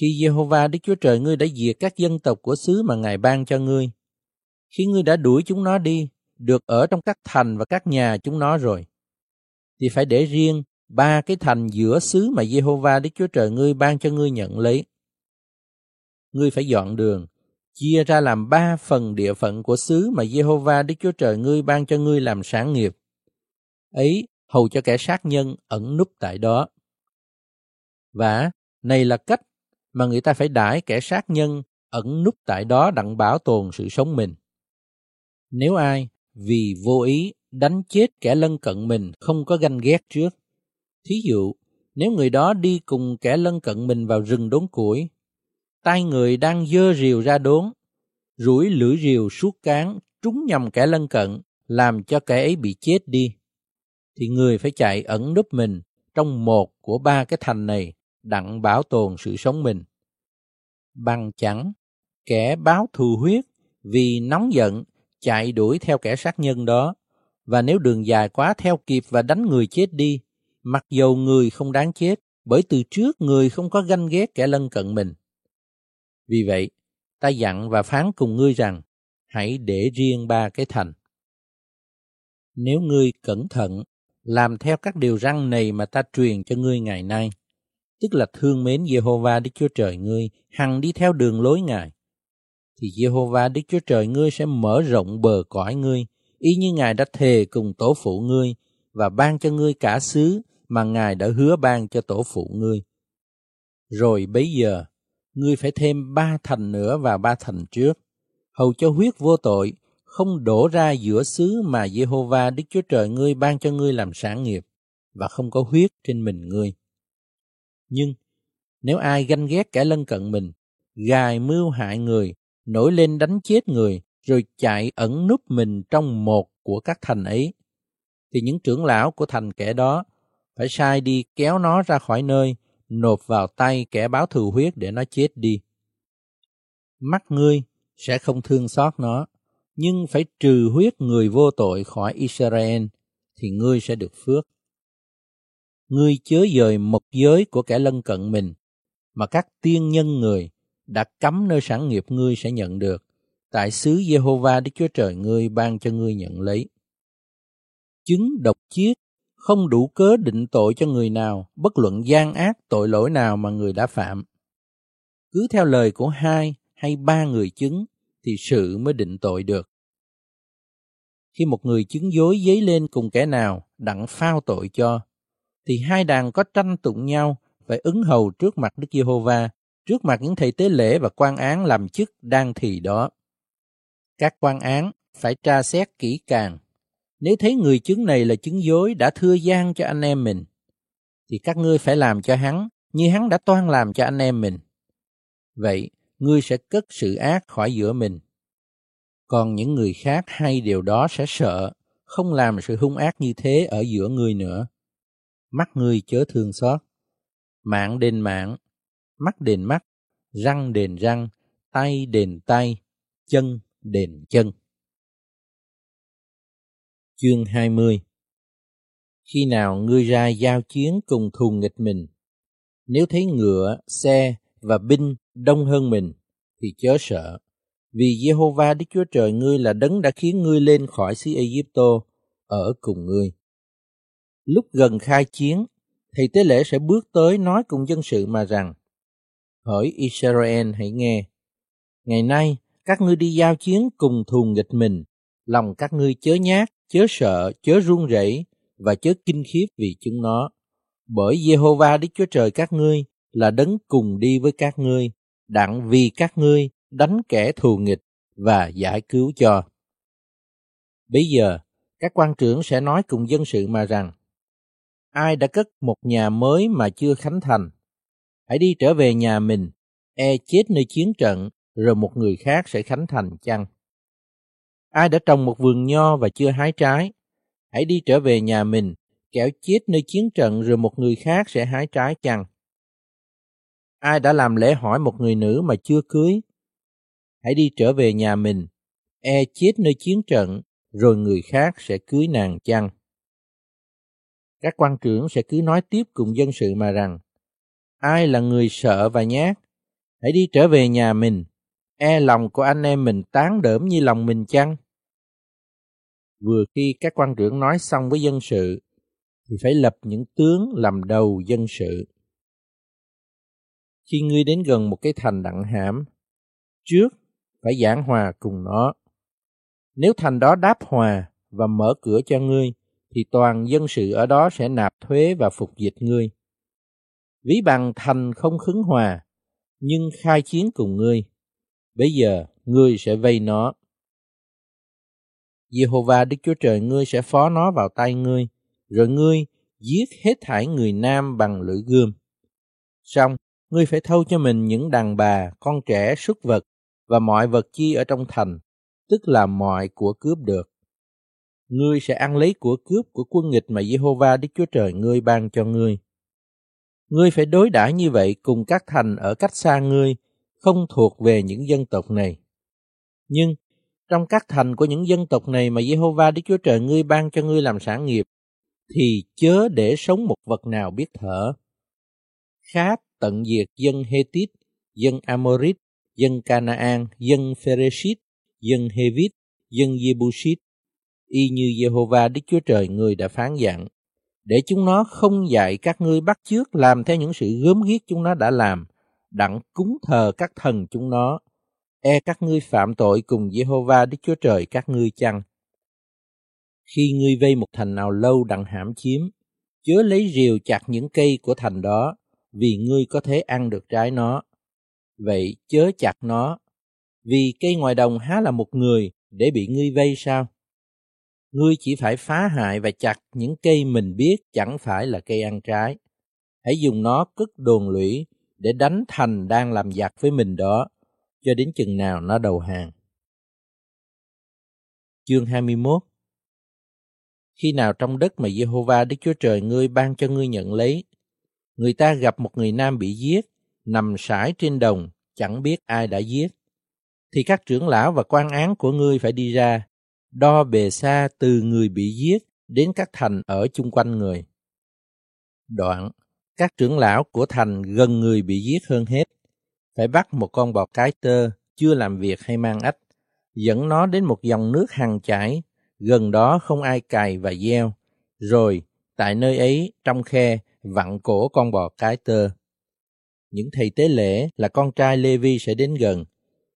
khi Jehovah Đức Chúa Trời ngươi đã diệt các dân tộc của xứ mà Ngài ban cho ngươi, khi ngươi đã đuổi chúng nó đi, được ở trong các thành và các nhà chúng nó rồi, thì phải để riêng ba cái thành giữa xứ mà Jehovah Đức Chúa Trời ngươi ban cho ngươi nhận lấy. Ngươi phải dọn đường, chia ra làm ba phần địa phận của xứ mà Jehovah Đức Chúa Trời ngươi ban cho ngươi làm sản nghiệp. Ấy hầu cho kẻ sát nhân ẩn núp tại đó. Và này là cách mà người ta phải đãi kẻ sát nhân ẩn núp tại đó đặng bảo tồn sự sống mình. Nếu ai vì vô ý đánh chết kẻ lân cận mình không có ganh ghét trước, thí dụ nếu người đó đi cùng kẻ lân cận mình vào rừng đốn củi, tay người đang dơ rìu ra đốn, rủi lưỡi rìu suốt cán trúng nhầm kẻ lân cận, làm cho kẻ ấy bị chết đi, thì người phải chạy ẩn núp mình trong một của ba cái thành này đặng bảo tồn sự sống mình. Bằng chẳng, kẻ báo thù huyết vì nóng giận chạy đuổi theo kẻ sát nhân đó, và nếu đường dài quá theo kịp và đánh người chết đi, mặc dầu người không đáng chết, bởi từ trước người không có ganh ghét kẻ lân cận mình. Vì vậy, ta dặn và phán cùng ngươi rằng, hãy để riêng ba cái thành. Nếu ngươi cẩn thận, làm theo các điều răn này mà ta truyền cho ngươi ngày nay, tức là thương mến Jehovah Đức Chúa Trời ngươi, hằng đi theo đường lối Ngài, thì Jehovah Đức Chúa Trời ngươi sẽ mở rộng bờ cõi ngươi, y như Ngài đã thề cùng tổ phụ ngươi và ban cho ngươi cả xứ mà Ngài đã hứa ban cho tổ phụ ngươi. Rồi bấy giờ, ngươi phải thêm ba thành nữa và ba thành trước, hầu cho huyết vô tội không đổ ra giữa xứ mà Jehovah Đức Chúa Trời ngươi ban cho ngươi làm sản nghiệp và không có huyết trên mình ngươi. Nhưng nếu ai ganh ghét kẻ lân cận mình, gài mưu hại người nổi lên đánh chết người, rồi chạy ẩn núp mình trong một của các thành ấy, thì những trưởng lão của thành kẻ đó phải sai đi kéo nó ra khỏi nơi, nộp vào tay kẻ báo thù huyết để nó chết đi. Mắt ngươi sẽ không thương xót nó, nhưng phải trừ huyết người vô tội khỏi Israel, thì ngươi sẽ được phước. Ngươi chớ dời một giới của kẻ lân cận mình, mà các tiên nhân người đã cấm nơi sản nghiệp ngươi sẽ nhận được, tại xứ Jehovah Đức Chúa Trời ngươi ban cho ngươi nhận lấy. Chứng độc chiết không đủ cớ định tội cho người nào, bất luận gian ác tội lỗi nào mà người đã phạm. Cứ theo lời của hai hay ba người chứng thì sự mới định tội được. khi một người chứng dối dấy lên cùng kẻ nào đặng phao tội cho, thì hai đàn có tranh tụng nhau phải ứng hầu trước mặt Đức Giê-hô-va, trước mặt những thầy tế lễ và quan án làm chức đang thì đó. Các quan án phải tra xét kỹ càng. Nếu thấy người chứng này là chứng dối đã thưa gian cho anh em mình, thì các ngươi phải làm cho hắn như hắn đã toan làm cho anh em mình. Vậy, ngươi sẽ cất sự ác khỏi giữa mình. Còn những người khác hay điều đó sẽ sợ, không làm sự hung ác như thế ở giữa ngươi nữa. Mắt ngươi chớ thương xót. Mạng đền mạng, mắt đền mắt, răng đền răng, tay đền tay, chân đền chân. Chương 20 Khi nào ngươi ra giao chiến cùng thù nghịch mình, nếu thấy ngựa, xe và binh đông hơn mình, thì chớ sợ. Vì Jehovah Đức Chúa Trời ngươi là đấng đã khiến ngươi lên khỏi xứ Egypto ở cùng ngươi. Lúc gần khai chiến, thì tế lễ sẽ bước tới nói cùng dân sự mà rằng, Hỡi Israel hãy nghe, ngày nay các ngươi đi giao chiến cùng thù nghịch mình, lòng các ngươi chớ nhát, chớ sợ, chớ run rẩy và chớ kinh khiếp vì chúng nó. Bởi Jehovah Đức Chúa Trời các ngươi là đấng cùng đi với các ngươi, đặng vì các ngươi đánh kẻ thù nghịch và giải cứu cho. Bây giờ, các quan trưởng sẽ nói cùng dân sự mà rằng, ai đã cất một nhà mới mà chưa khánh thành, hãy đi trở về nhà mình, e chết nơi chiến trận, rồi một người khác sẽ khánh thành chăng? Ai đã trồng một vườn nho và chưa hái trái, hãy đi trở về nhà mình, kẻo chết nơi chiến trận rồi một người khác sẽ hái trái chăng? Ai đã làm lễ hỏi một người nữ mà chưa cưới, hãy đi trở về nhà mình, e chết nơi chiến trận, rồi người khác sẽ cưới nàng chăng? Các quan trưởng sẽ cứ nói tiếp cùng dân sự mà rằng, ai là người sợ và nhát, hãy đi trở về nhà mình, e lòng của anh em mình tán đỡm như lòng mình chăng? Vừa khi các quan trưởng nói xong với dân sự, thì phải lập những tướng làm đầu dân sự. Khi ngươi đến gần một cái thành đặng hãm, trước phải giảng hòa cùng nó. Nếu thành đó đáp hòa và mở cửa cho ngươi, thì toàn dân sự ở đó sẽ nạp thuế và phục dịch ngươi. Ví bằng thành không khứng hòa, nhưng khai chiến cùng ngươi. Bây giờ, ngươi sẽ vây nó. Jehovah Đức Chúa Trời ngươi sẽ phó nó vào tay ngươi, rồi ngươi giết hết thải người nam bằng lưỡi gươm. Xong, ngươi phải thâu cho mình những đàn bà, con trẻ, súc vật và mọi vật chi ở trong thành, tức là mọi của cướp được. Ngươi sẽ ăn lấy của cướp của quân nghịch mà Jehovah Đức Chúa Trời ngươi ban cho ngươi. Ngươi phải đối đãi như vậy cùng các thành ở cách xa ngươi, không thuộc về những dân tộc này. Nhưng trong các thành của những dân tộc này mà Jehovah Đức Chúa Trời ngươi ban cho ngươi làm sản nghiệp, thì chớ để sống một vật nào biết thở. Khát tận diệt dân Hethit, dân Amorit, dân Canaan, dân Pheresit, dân Hevit, dân Jebusit, y như Jehovah Đức Chúa Trời người đã phán dặn, để chúng nó không dạy các ngươi bắt chước làm theo những sự gớm ghiếc chúng nó đã làm, đặng cúng thờ các thần chúng nó, e các ngươi phạm tội cùng Jehovah Đức Chúa Trời các ngươi chăng? Khi ngươi vây một thành nào lâu đặng hãm chiếm, chớ lấy rìu chặt những cây của thành đó, vì ngươi có thể ăn được trái nó. Vậy chớ chặt nó, vì cây ngoài đồng há là một người để bị ngươi vây sao? Ngươi chỉ phải phá hại và chặt những cây mình biết chẳng phải là cây ăn trái. Hãy dùng nó cất đồn lũy để đánh thành đang làm giặc với mình đó, cho đến chừng nào nó đầu hàng. Chương 21 Khi nào trong đất mà Jehovah Đức Chúa Trời ngươi ban cho ngươi nhận lấy, người ta gặp một người nam bị giết, nằm sải trên đồng, chẳng biết ai đã giết, thì các trưởng lão và quan án của ngươi phải đi ra, đo bề xa từ người bị giết đến các thành ở chung quanh người. Đoạn, các trưởng lão của thành gần người bị giết hơn hết, phải bắt một con bò cái tơ chưa làm việc hay mang ách, dẫn nó đến một dòng nước hằng chảy, gần đó không ai cày và gieo, rồi tại nơi ấy trong khe vặn cổ con bò cái tơ. Những thầy tế lễ là con trai Lê-vi sẽ đến gần,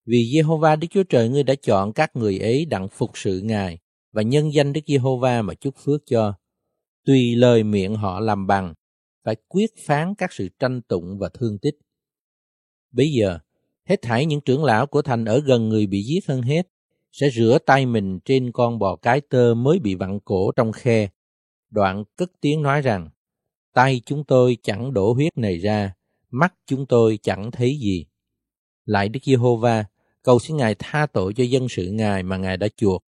vì Jehovah Đức Chúa Trời ngươi đã chọn các người ấy đặng phục sự Ngài và nhân danh Đức Giê-hô-va mà chúc phước cho. Tùy lời miệng họ làm bằng, phải quyết phán các sự tranh tụng và thương tích. Bây giờ, hết thảy những trưởng lão của thành ở gần người bị giết hơn hết, sẽ rửa tay mình trên con bò cái tơ mới bị vặn cổ trong khe. Đoạn cất tiếng nói rằng, tay chúng tôi chẳng đổ huyết này ra, mắt chúng tôi chẳng thấy gì. Lại Đức Giê-hô-va, cầu xin Ngài tha tội cho dân sự Ngài mà Ngài đã chuộc.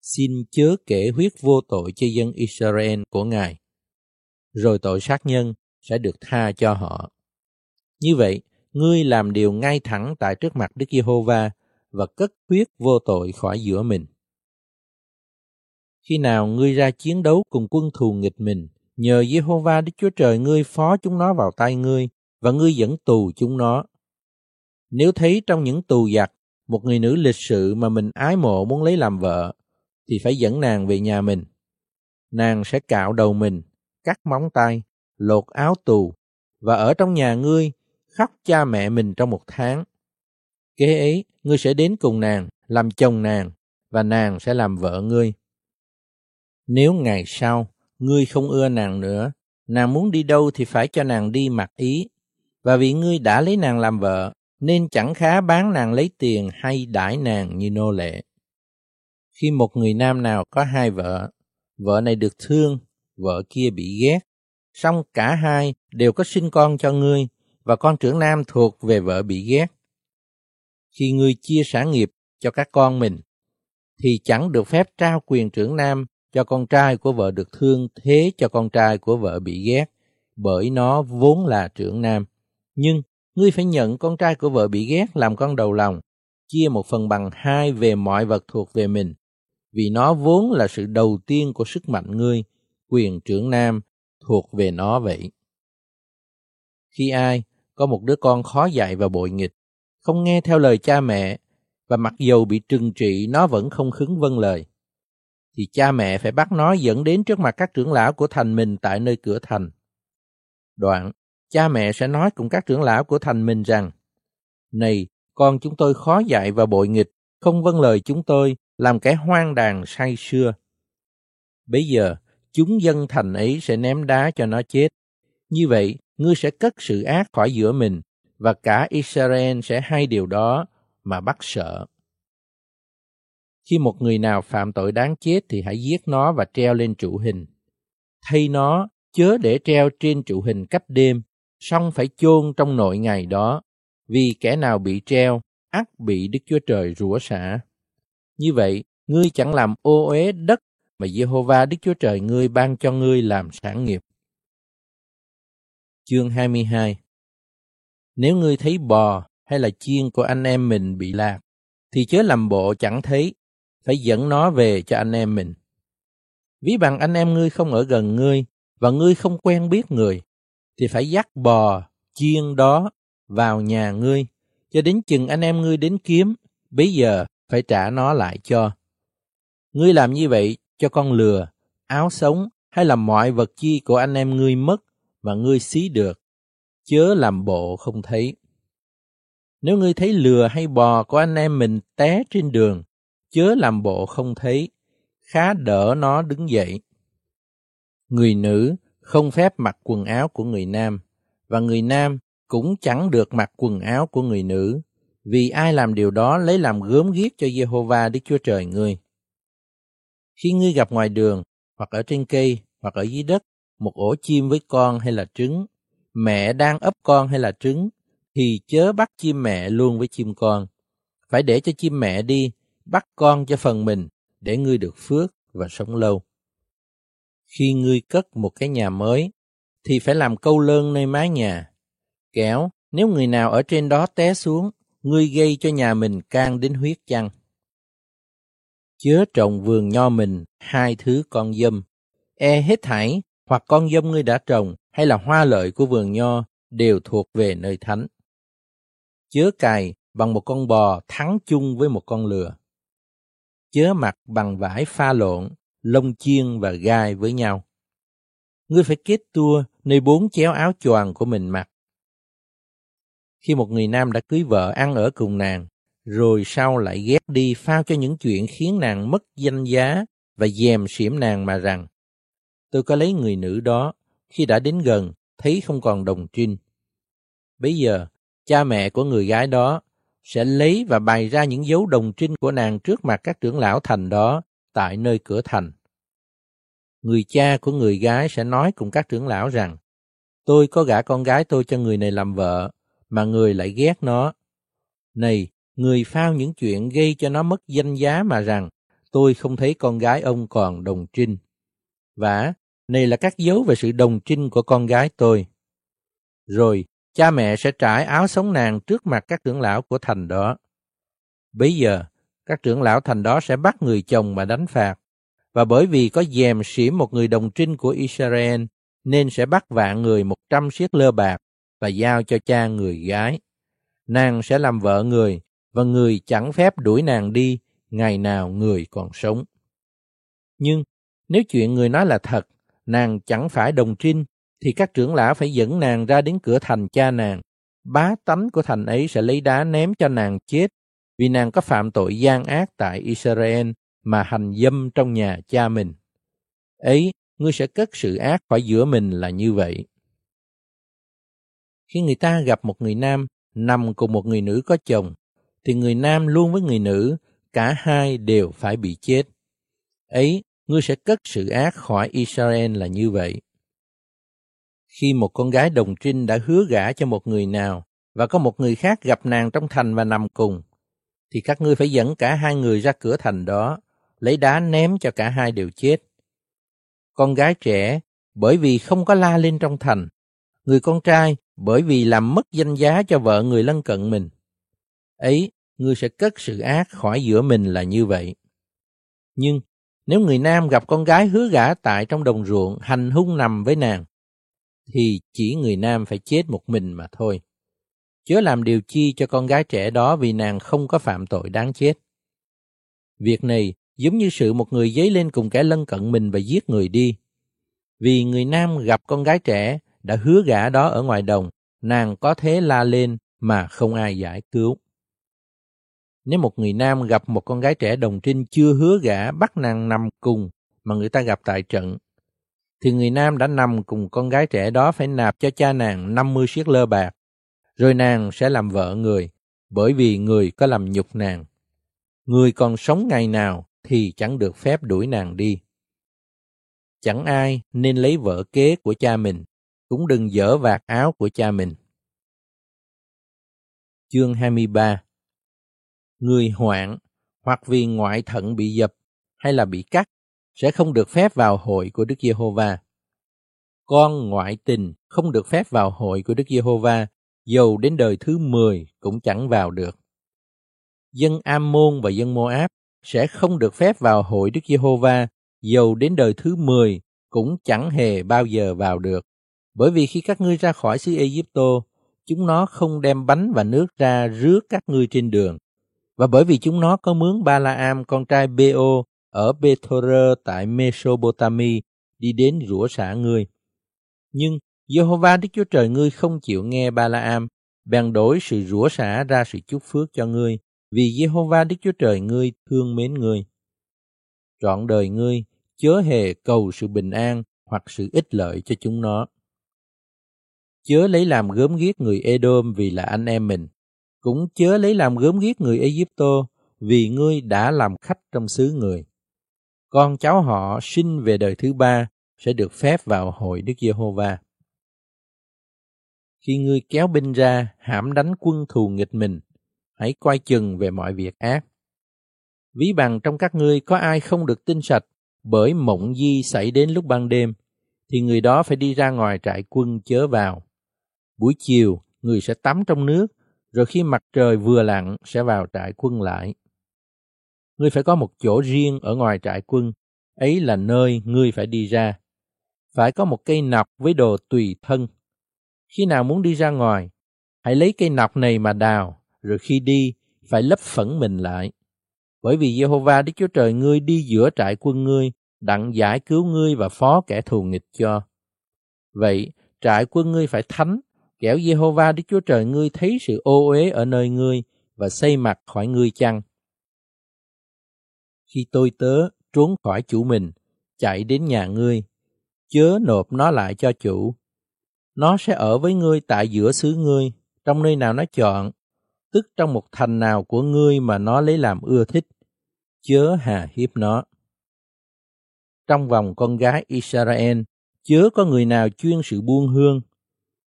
Xin chớ kể huyết vô tội cho dân Israel của Ngài. Rồi tội sát nhân sẽ được tha cho họ. Như vậy, ngươi làm điều ngay thẳng tại trước mặt Đức Giê-hô-va và cất huyết vô tội khỏi giữa mình. Khi nào ngươi ra chiến đấu cùng quân thù nghịch mình, nhờ Giê-hô-va Đức Chúa Trời ngươi phó chúng nó vào tay ngươi và ngươi dẫn tù chúng nó. Nếu thấy trong những tù giặc một người nữ lịch sự mà mình ái mộ muốn lấy làm vợ, thì phải dẫn nàng về nhà mình. Nàng sẽ cạo đầu mình, cắt móng tay, lột áo tù và ở trong nhà ngươi khóc cha mẹ mình trong một tháng. Kế ấy, ngươi sẽ đến cùng nàng, làm chồng nàng, và nàng sẽ làm vợ ngươi. Nếu ngày sau, ngươi không ưa nàng nữa, nàng muốn đi đâu thì phải cho nàng đi mặc ý. Và vì ngươi đã lấy nàng làm vợ, nên chẳng khá bán nàng lấy tiền hay đãi nàng như nô lệ. Khi một người nam nào có hai vợ, vợ này được thương, vợ kia bị ghét, song cả hai đều có sinh con cho ngươi, và con trưởng nam thuộc về vợ bị ghét. Khi ngươi chia sản nghiệp cho các con mình, thì chẳng được phép trao quyền trưởng nam cho con trai của vợ được thương thế cho con trai của vợ bị ghét, bởi nó vốn là trưởng nam. Nhưng ngươi phải nhận con trai của vợ bị ghét làm con đầu lòng, chia một phần bằng hai về mọi vật thuộc về mình, vì nó vốn là sự đầu tiên của sức mạnh ngươi, quyền trưởng nam thuộc về nó vậy. Khi ai có một đứa con khó dạy và bội nghịch, không nghe theo lời cha mẹ, và mặc dầu bị trừng trị nó vẫn không khứng vâng lời, thì cha mẹ phải bắt nó dẫn đến trước mặt các trưởng lão của thành mình tại nơi cửa thành. Đoạn, cha mẹ sẽ nói cùng các trưởng lão của thành mình rằng, Này, con chúng tôi khó dạy và bội nghịch, không vâng lời chúng tôi, làm kẻ hoang đàn say xưa. Bây giờ, chúng dân thành ấy sẽ ném đá cho nó chết. Như vậy, ngươi sẽ cất sự ác khỏi giữa mình, và cả Israel sẽ hay điều đó mà bắt sợ. Khi một người nào phạm tội đáng chết thì hãy giết nó và treo lên trụ hình. Thay nó, chớ để treo trên trụ hình cách đêm, song phải chôn trong nội ngày đó, vì kẻ nào bị treo, ắt bị Đức Chúa Trời rủa xả. Như vậy, ngươi chẳng làm ô uế đất mà Jehovah Đức Chúa Trời ngươi ban cho ngươi làm sản nghiệp. Chương 22 Nếu ngươi thấy bò hay là chiên của anh em mình bị lạc, thì chớ làm bộ chẳng thấy, phải dẫn nó về cho anh em mình. Ví bằng anh em ngươi không ở gần ngươi, và ngươi không quen biết người, thì phải dắt bò, chiên đó vào nhà ngươi, cho đến chừng anh em ngươi đến kiếm, bây giờ phải trả nó lại cho. Ngươi làm như vậy cho con lừa, áo sống hay là mọi vật chi của anh em ngươi mất mà ngươi xí được, chớ làm bộ không thấy. Nếu ngươi thấy lừa hay bò của anh em mình té trên đường, chớ làm bộ không thấy, khá đỡ nó đứng dậy. Người nữ không phép mặc quần áo của người nam, và người nam cũng chẳng được mặc quần áo của người nữ, vì ai làm điều đó lấy làm gớm ghiếc cho Jehovah Đức Chúa Trời ngươi. Khi ngươi gặp ngoài đường, hoặc ở trên cây, hoặc ở dưới đất, một ổ chim với con hay là trứng, mẹ đang ấp con hay là trứng, thì chớ bắt chim mẹ luôn với chim con. Phải để cho chim mẹ đi, bắt con cho phần mình, để ngươi được phước và sống lâu. Khi ngươi cất một cái nhà mới, thì phải làm câu lơn nơi mái nhà. Kéo, nếu người nào ở trên đó té xuống, ngươi gây cho nhà mình can đến huyết chăng. Chớ trồng vườn nho mình hai thứ con dâm, e hết thảy, hoặc con dâm ngươi đã trồng, hay là hoa lợi của vườn nho, đều thuộc về nơi thánh. Chớ cài bằng một con bò thắng chung với một con lừa. Chớ mặc bằng vải pha lộn, lông chiên và gai với nhau. Ngươi phải kết tua nơi bốn chéo áo choàng của mình mặc. Khi một người nam đã cưới vợ ăn ở cùng nàng, rồi sau lại ghét đi phao cho những chuyện khiến nàng mất danh giá và dèm xỉm nàng mà rằng, tôi có lấy người nữ đó, khi đã đến gần, thấy không còn đồng trinh. Bây giờ, cha mẹ của người gái đó sẽ lấy và bày ra những dấu đồng trinh của nàng trước mặt các trưởng lão thành đó tại nơi cửa thành. Người cha của người gái sẽ nói cùng các trưởng lão rằng, tôi có gả con gái tôi cho người này làm vợ, mà người lại ghét nó. Này, người phao những chuyện gây cho nó mất danh giá mà rằng, tôi không thấy con gái ông còn đồng trinh. Và này là các dấu về sự đồng trinh của con gái tôi. Rồi, cha mẹ sẽ trải áo sống nàng trước mặt các trưởng lão của thành đó. Bây giờ, các trưởng lão thành đó sẽ bắt người chồng mà đánh phạt. Và bởi vì có dèm xỉm một người đồng trinh của Israel, nên sẽ bắt vạn người một trăm siết lơ bạc và giao cho cha người gái. Nàng sẽ làm vợ người, và người chẳng phép đuổi nàng đi ngày nào người còn sống. Nhưng nếu chuyện người nói là thật, nàng chẳng phải đồng trinh, thì các trưởng lão phải dẫn nàng ra đến cửa thành cha nàng. Bá tánh của thành ấy sẽ lấy đá ném cho nàng chết, vì nàng có phạm tội gian ác tại Israel mà hành dâm trong nhà cha mình. Ấy, ngươi sẽ cất sự ác khỏi giữa mình là như vậy. Khi người ta gặp một người nam nằm cùng một người nữ có chồng, thì người nam luôn với người nữ, cả hai đều phải bị chết. Ấy, ngươi sẽ cất sự ác khỏi Israel là như vậy. Khi một con gái đồng trinh đã hứa gả cho một người nào, và có một người khác gặp nàng trong thành và nằm cùng, thì các ngươi phải dẫn cả hai người ra cửa thành đó, lấy đá ném cho cả hai đều chết. Con gái trẻ, bởi vì không có la lên trong thành, người con trai bởi vì làm mất danh giá cho vợ người lân cận mình. Ấy, ngươi sẽ cất sự ác khỏi giữa mình là như vậy. Nhưng nếu người nam gặp con gái hứa gả tại trong đồng ruộng hành hung nằm với nàng, thì chỉ người nam phải chết một mình mà thôi. Chớ làm điều chi cho con gái trẻ đó vì nàng không có phạm tội đáng chết. Việc này giống như sự một người dấy lên cùng kẻ lân cận mình và giết người đi. Vì người nam gặp con gái trẻ đã hứa gả đó ở ngoài đồng, nàng có thế la lên mà không ai giải cứu. Nếu một người nam gặp một con gái trẻ đồng trinh chưa hứa gả bắt nàng nằm cùng mà người ta gặp tại trận, thì người nam đã nằm cùng con gái trẻ đó phải nạp cho cha nàng 50 siết lơ bạc, rồi nàng sẽ làm vợ người, bởi vì người có làm nhục nàng. Người còn sống ngày nào thì chẳng được phép đuổi nàng đi. Chẳng ai nên lấy vợ kế của cha mình, cũng đừng dở vạt áo của cha mình. Chương 23 Người hoạn hoặc vì ngoại thận bị dập hay là bị cắt sẽ không được phép vào hội của Đức Giê-hô-va. Con ngoại tình không được phép vào hội của Đức Giê-hô-va, dầu đến đời thứ 10 cũng chẳng vào được. Dân Ammon và dân Moab sẽ không được phép vào hội Đức Giê-hô-va, dầu đến đời thứ 10 cũng chẳng hề bao giờ vào được. Bởi vì khi các ngươi ra khỏi xứ Ai-cập-tô, chúng nó không đem bánh và nước ra rước các ngươi trên đường. Và bởi vì chúng nó có mướn Ba-la-am con trai Bê-ô ở Bethorơ tại Mesopotamia đi đến rủa xả ngươi. Nhưng Jehovah Đức Chúa Trời ngươi không chịu nghe Ba-la-am, bèn đổi sự rủa xả ra sự chúc phước cho ngươi, vì Jehovah Đức Chúa Trời ngươi thương mến ngươi. Trọn đời ngươi chớ hề cầu sự bình an hoặc sự ích lợi cho chúng nó. Chớ lấy làm gớm ghiếc người Edom vì là anh em mình, cũng chớ lấy làm gớm ghiếc người Egypto vì ngươi đã làm khách trong xứ người. Con cháu họ sinh về đời thứ ba sẽ được phép vào hội Đức Giê-hô-va. Khi ngươi kéo binh ra hãm đánh quân thù nghịch mình, hãy coi chừng về mọi việc ác. Ví bằng trong các ngươi có ai không được tinh sạch bởi mộng di xảy đến lúc ban đêm, thì người đó phải đi ra ngoài trại quân chớ vào. Buổi chiều, người sẽ tắm trong nước, rồi khi mặt trời vừa lặn sẽ vào trại quân lại. Ngươi phải có một chỗ riêng ở ngoài trại quân, ấy là nơi ngươi phải đi ra. Phải có một cây nọc với đồ tùy thân. Khi nào muốn đi ra ngoài, hãy lấy cây nọc này mà đào, rồi khi đi, phải lấp phẫn mình lại. Bởi vì Jehovah Đức Chúa Trời ngươi đi giữa trại quân ngươi, đặng giải cứu ngươi và phó kẻ thù nghịch cho. Vậy, trại quân ngươi phải thánh, kẻo Jehovah Đức Chúa Trời ngươi thấy sự ô uế ở nơi ngươi và xây mặt khỏi ngươi chăng. Khi tôi tớ trốn khỏi chủ mình, chạy đến nhà ngươi, chớ nộp nó lại cho chủ. Nó sẽ ở với ngươi tại giữa xứ ngươi, trong nơi nào nó chọn, tức trong một thành nào của ngươi mà nó lấy làm ưa thích, chớ hà hiếp nó. Trong vòng con gái Israel, chớ có người nào chuyên sự buôn hương.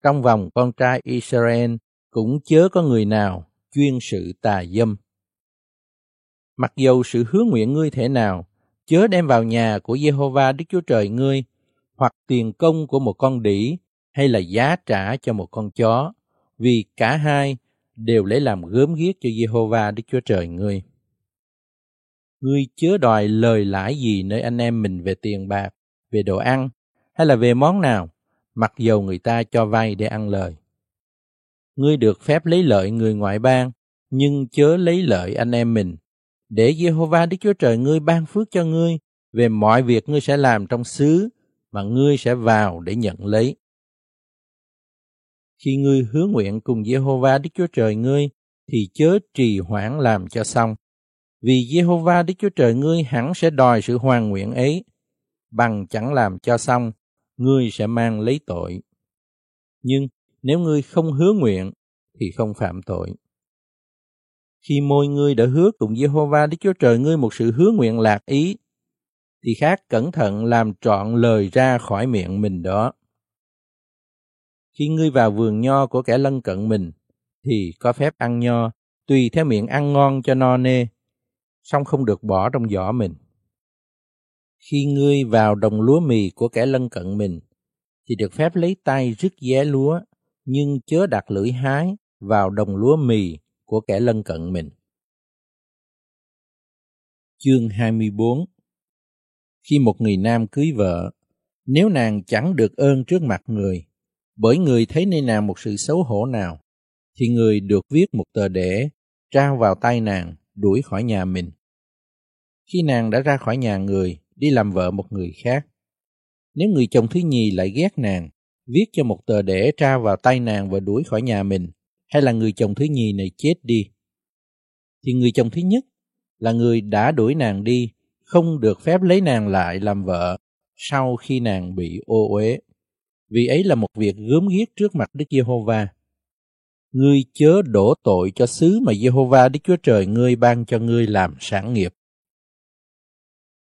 Trong vòng con trai Israel, cũng chớ có người nào chuyên sự tà dâm. Mặc dầu sự hứa nguyện ngươi thể nào, chớ đem vào nhà của Jehovah Đức Chúa Trời ngươi, hoặc tiền công của một con đỉ, hay là giá trả cho một con chó, vì cả hai đều lấy làm gớm ghiếc cho Jehovah Đức Chúa Trời ngươi. Ngươi chớ đòi lời lãi gì nơi anh em mình về tiền bạc, về đồ ăn, hay là về món nào, mặc dầu người ta cho vay để ăn lời. Ngươi được phép lấy lợi người ngoại bang, nhưng chớ lấy lợi anh em mình, để Jehovah Đức Chúa Trời ngươi ban phước cho ngươi về mọi việc ngươi sẽ làm trong xứ mà ngươi sẽ vào để nhận lấy. Khi ngươi hứa nguyện cùng Jehovah Đức Chúa Trời ngươi, thì chớ trì hoãn làm cho xong. Vì Jehovah Đức Chúa Trời ngươi hẳn sẽ đòi sự hoàn nguyện ấy, bằng chẳng làm cho xong, ngươi sẽ mang lấy tội. Nhưng nếu ngươi không hứa nguyện, thì không phạm tội. Khi môi ngươi đã hứa cùng Jehovah Đức Chúa Trời ngươi một sự hứa nguyện lạc ý, thì khác cẩn thận làm trọn lời ra khỏi miệng mình đó. Khi ngươi vào vườn nho của kẻ lân cận mình, thì có phép ăn nho, tùy theo miệng ăn ngon cho no nê, song không được bỏ trong giỏ mình. Khi ngươi vào đồng lúa mì của kẻ lân cận mình, thì được phép lấy tay rứt vé lúa, nhưng chớ đặt lưỡi hái vào đồng lúa mì của kẻ lân cận mình. Chương 24 Khi một người nam cưới vợ, nếu nàng chẳng được ơn trước mặt người, bởi người thấy nơi nàng một sự xấu hổ nào, thì người được viết một tờ đẻ, trao vào tay nàng, đuổi khỏi nhà mình. Khi nàng đã ra khỏi nhà người, đi làm vợ một người khác, nếu người chồng thứ nhì lại ghét nàng, viết cho một tờ đẻ trao vào tay nàng và đuổi khỏi nhà mình, hay là người chồng thứ nhì này chết đi, thì người chồng thứ nhất là người đã đuổi nàng đi, không được phép lấy nàng lại làm vợ sau khi nàng bị ô uế vì ấy là một việc gớm ghiếc trước mặt Đức Giê-hô-va. Ngươi chớ đổ tội cho xứ mà Giê-hô-va Đức Chúa Trời ngươi ban cho ngươi làm sản nghiệp.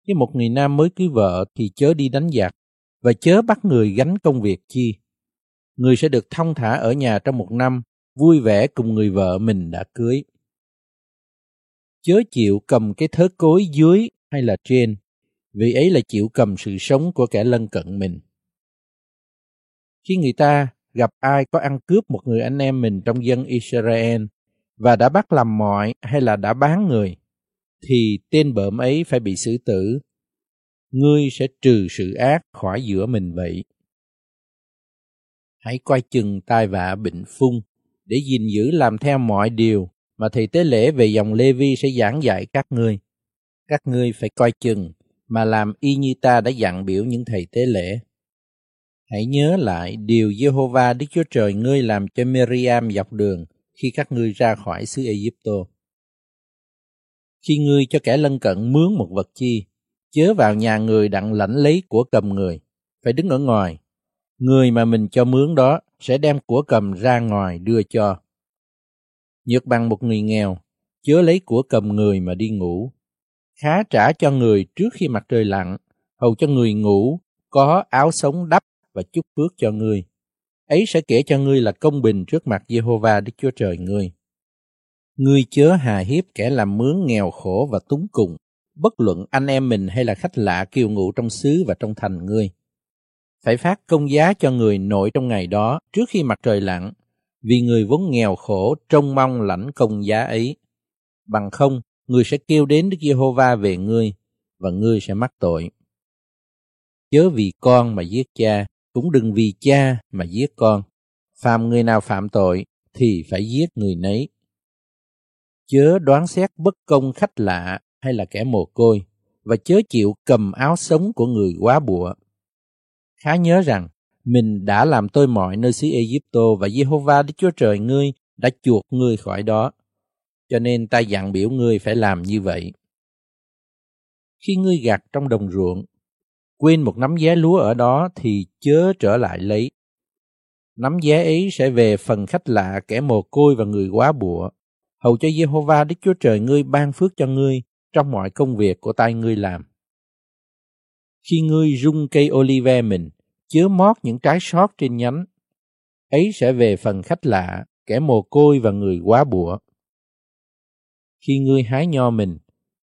Khi một người nam mới cưới vợ thì chớ đi đánh giặc và chớ bắt người gánh công việc chi. Người sẽ được thông thả ở nhà trong một năm, vui vẻ cùng người vợ mình đã cưới. Chớ chịu cầm cái thớ cối dưới hay là trên, vì ấy là chịu cầm sự sống của kẻ lân cận mình. Khi người ta gặp ai có ăn cướp một người anh em mình trong dân Israel và đã bắt làm mọi hay là đã bán người, thì tên bợm ấy phải bị xử tử. Ngươi sẽ trừ sự ác khỏi giữa mình vậy. Hãy coi chừng tai vạ bệnh phung để gìn giữ làm theo mọi điều mà thầy tế lễ về dòng Lê Vi sẽ giảng dạy các ngươi. Các ngươi phải coi chừng mà làm y như ta đã dặn biểu những thầy tế lễ. Hãy nhớ lại điều Jehovah Đức Chúa Trời ngươi làm cho Miriam dọc đường khi các ngươi ra khỏi xứ Egypto. Khi ngươi cho kẻ lân cận mướn một vật chi, chớ vào nhà người đặng lãnh lấy của cầm người, phải đứng ở ngoài. Người mà mình cho mướn đó sẽ đem của cầm ra ngoài đưa cho. Nhược bằng một người nghèo, chớ lấy của cầm người mà đi ngủ. Khá trả cho người trước khi mặt trời lặn, hầu cho người ngủ, có áo sống đắp và chúc phước cho ngươi. Ấy sẽ kể cho ngươi là công bình trước mặt Jehovah Đức Chúa Trời ngươi. Ngươi chớ hà hiếp kẻ làm mướn nghèo khổ và túng cùng, bất luận anh em mình hay là khách lạ kiều ngụ trong xứ và trong thành ngươi. Phải phát công giá cho người nội trong ngày đó trước khi mặt trời lặn, vì người vốn nghèo khổ trông mong lãnh công giá ấy. Bằng không, người sẽ kêu đến Đức Giê-hô-va về ngươi, và ngươi sẽ mắc tội. Chớ vì con mà giết cha, cũng đừng vì cha mà giết con. Phạm người nào phạm tội thì phải giết người nấy. Chớ đoán xét bất công khách lạ hay là kẻ mồ côi, và chớ chịu cầm áo sống của người quá bụa. Khá nhớ rằng, mình đã làm tôi mọi nơi xứ Egypto và Jehovah Đức Chúa Trời ngươi đã chuộc ngươi khỏi đó. Cho nên ta dặn biểu ngươi phải làm như vậy. Khi ngươi gặt trong đồng ruộng, quên một nắm giá lúa ở đó thì chớ trở lại lấy. Nắm giá ấy sẽ về phần khách lạ kẻ mồ côi và người quá bụa, hầu cho Jehovah Đức Chúa Trời ngươi ban phước cho ngươi trong mọi công việc của tay ngươi làm. Khi ngươi rung cây olive mình, chứa mót những trái sót trên nhánh, ấy sẽ về phần khách lạ, kẻ mồ côi và người quá bụa. Khi ngươi hái nho mình,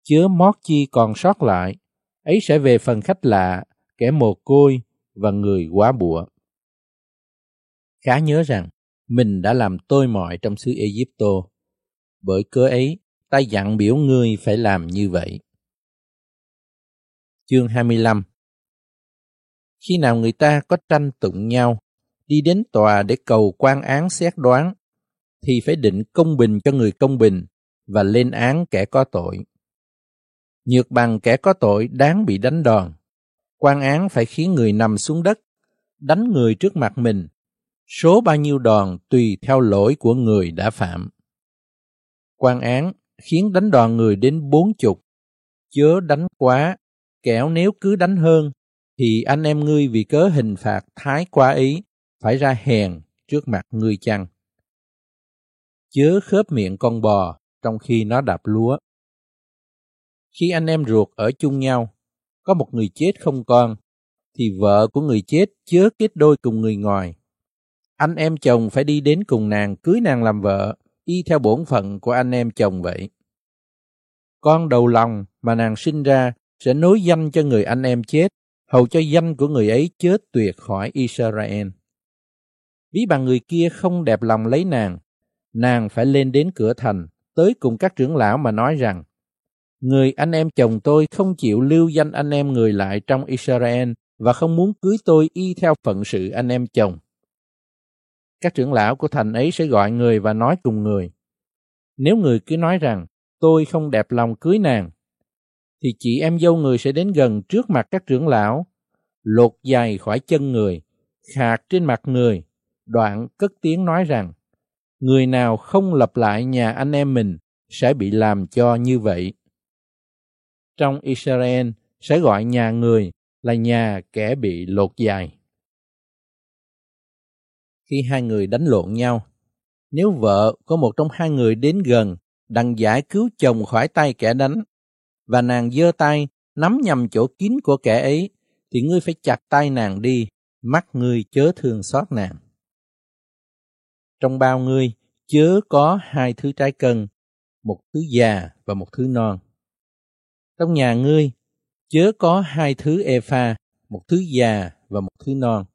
chứa mót chi còn sót lại, ấy sẽ về phần khách lạ, kẻ mồ côi và người quá bụa. Khá nhớ rằng, mình đã làm tôi mọi trong xứ Egypto. Bởi cớ ấy, ta dặn biểu ngươi phải làm như vậy. Chương 25 Khi nào người ta có tranh tụng nhau, đi đến tòa để cầu quan án xét đoán, thì phải định công bình cho người công bình và lên án kẻ có tội. Nhược bằng kẻ có tội đáng bị đánh đòn. Quan án phải khiến người nằm xuống đất, đánh người trước mặt mình. Số bao nhiêu đòn tùy theo lỗi của người đã phạm. Quan án khiến đánh đòn người đến bốn chục. Chớ đánh quá, kẻo nếu cứ đánh hơn, thì anh em ngươi vì cớ hình phạt thái quá ý, phải ra hèn trước mặt ngươi chăng. Chớ khớp miệng con bò trong khi nó đạp lúa. Khi anh em ruột ở chung nhau, có một người chết không con, thì vợ của người chết chớ kết đôi cùng người ngoài. Anh em chồng phải đi đến cùng nàng cưới nàng làm vợ, y theo bổn phận của anh em chồng vậy. Con đầu lòng mà nàng sinh ra sẽ nối danh cho người anh em chết, hầu cho danh của người ấy chết tuyệt khỏi Israel. Ví bằng người kia không đẹp lòng lấy nàng, nàng phải lên đến cửa thành, tới cùng các trưởng lão mà nói rằng, Người anh em chồng tôi không chịu lưu danh anh em người lại trong Israel và không muốn cưới tôi y theo phận sự anh em chồng. Các trưởng lão của thành ấy sẽ gọi người và nói cùng người. Nếu người cứ nói rằng, tôi không đẹp lòng cưới nàng, thì chị em dâu người sẽ đến gần trước mặt các trưởng lão, lột giày khỏi chân người, khạc trên mặt người, đoạn cất tiếng nói rằng, người nào không lập lại nhà anh em mình sẽ bị làm cho như vậy. Trong Israel sẽ gọi nhà người là nhà kẻ bị lột dài. Khi hai người đánh lộn nhau, nếu vợ có một trong hai người đến gần đặng giải cứu chồng khỏi tay kẻ đánh, và nàng giơ tay nắm nhầm chỗ kín của kẻ ấy, thì ngươi phải chặt tay nàng đi, mắt ngươi chớ thương xót nàng. Trong bao ngươi chớ có hai thứ trái cân, một thứ già và một thứ non. Trong nhà ngươi chớ có hai thứ e pha, một thứ già và một thứ non.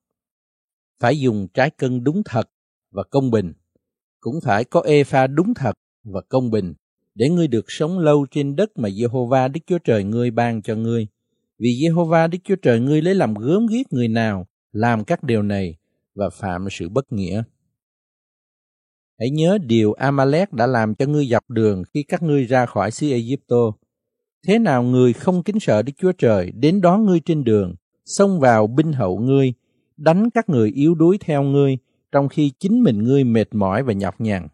Phải dùng trái cân đúng thật và công bình, cũng phải có e pha đúng thật và công bình, để ngươi được sống lâu trên đất mà Jehovah Đức Chúa Trời ngươi ban cho ngươi. Vì Jehovah Đức Chúa Trời ngươi lấy làm gớm ghiếc người nào làm các điều này và phạm sự bất nghĩa. Hãy nhớ điều Amalek đã làm cho ngươi dọc đường khi các ngươi ra khỏi xứ Egypto. Thế nào người không kính sợ Đức Chúa Trời đến đón ngươi trên đường, xông vào binh hậu ngươi, đánh các người yếu đuối theo ngươi, trong khi chính mình ngươi mệt mỏi và nhọc nhằn.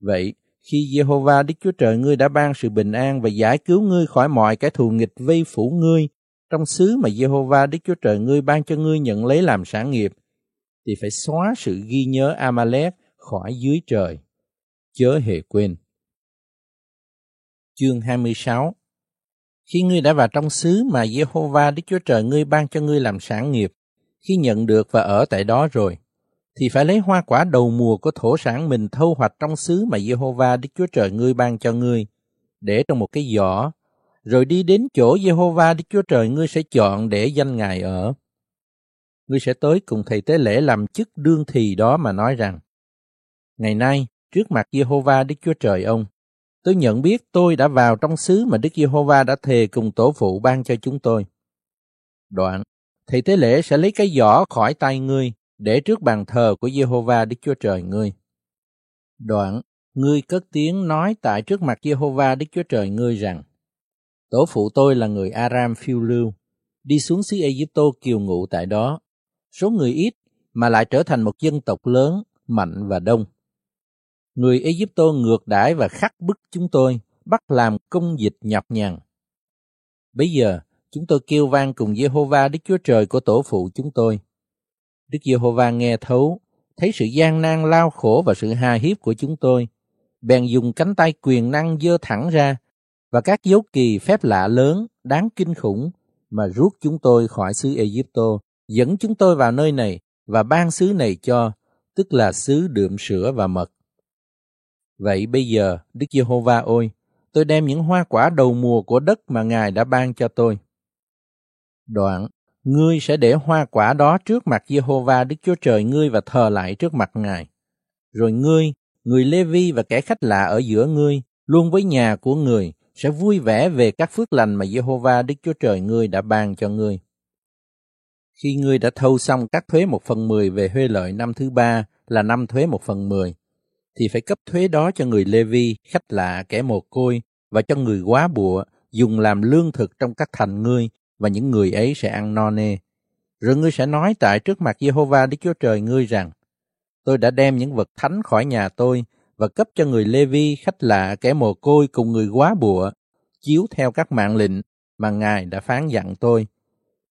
Vậy, khi Jehovah Đức Chúa Trời ngươi đã ban sự bình an và giải cứu ngươi khỏi mọi cái thù nghịch vây phủ ngươi trong xứ mà Jehovah Đức Chúa Trời ngươi ban cho ngươi nhận lấy làm sản nghiệp, thì phải xóa sự ghi nhớ Amalek khỏi dưới trời. Chớ hề quên. Chương 26 Khi ngươi đã vào trong xứ mà Jehovah Đức Chúa Trời ngươi ban cho ngươi làm sản nghiệp, khi nhận được và ở tại đó rồi, thì phải lấy hoa quả đầu mùa của thổ sản mình thâu hoạch trong xứ mà Jehovah Đức Chúa Trời ngươi ban cho ngươi, để trong một cái giỏ, rồi đi đến chỗ Jehovah Đức Chúa Trời ngươi sẽ chọn để danh Ngài ở. Ngươi sẽ tới cùng thầy tế lễ làm chức đương thì đó mà nói rằng, Ngày nay, trước mặt Jehovah Đức Chúa Trời ông, tôi nhận biết tôi đã vào trong xứ mà Đức Giê-hô-va đã thề cùng tổ phụ ban cho chúng tôi. Đoạn, thầy tế lễ sẽ lấy cái giỏ khỏi tay ngươi để trước bàn thờ của Giê-hô-va Đức Chúa Trời ngươi. Đoạn, ngươi cất tiếng nói tại trước mặt Giê-hô-va Đức Chúa Trời ngươi rằng, Tổ phụ tôi là người Aram phiêu lưu, đi xuống xứ Egypto kiều ngụ tại đó. Số người ít mà lại trở thành một dân tộc lớn, mạnh và đông. Người Ai Cập ngược đãi và khắc bức chúng tôi, bắt làm công dịch nhọc nhằn. Bây giờ, chúng tôi kêu vang cùng Jehovah Đức Chúa Trời của tổ phụ chúng tôi. Đức Giê-hô-va nghe thấu, thấy sự gian nan lao khổ và sự hà hiếp của chúng tôi, bèn dùng cánh tay quyền năng dơ thẳng ra và các dấu kỳ phép lạ lớn đáng kinh khủng mà rút chúng tôi khỏi xứ Egypto, dẫn chúng tôi vào nơi này và ban xứ này cho, tức là xứ đượm sữa và mật. Vậy bây giờ, Đức Giê-hô-va ôi, tôi đem những hoa quả đầu mùa của đất mà Ngài đã ban cho tôi. Đoạn, ngươi sẽ để hoa quả đó trước mặt Giê-hô-va Đức Chúa Trời ngươi và thờ lại trước mặt Ngài. Rồi ngươi, người Lê-vi và kẻ khách lạ ở giữa ngươi, luôn với nhà của người, sẽ vui vẻ về các phước lành mà Giê-hô-va Đức Chúa Trời ngươi đã ban cho ngươi. Khi ngươi đã thâu xong các thuế một phần mười về huê lợi năm thứ ba là năm thuế một phần mười, thì phải cấp thuế đó cho người Lê-vi, khách lạ, kẻ mồ côi và cho người quá bụa dùng làm lương thực trong các thành ngươi và những người ấy sẽ ăn no nê. Rồi ngươi sẽ nói tại trước mặt Jehovah Đức Chúa Trời ngươi rằng, tôi đã đem những vật thánh khỏi nhà tôi và cấp cho người Lê-vi, khách lạ, kẻ mồ côi cùng người quá bụa, chiếu theo các mạng lệnh mà Ngài đã phán dặn tôi.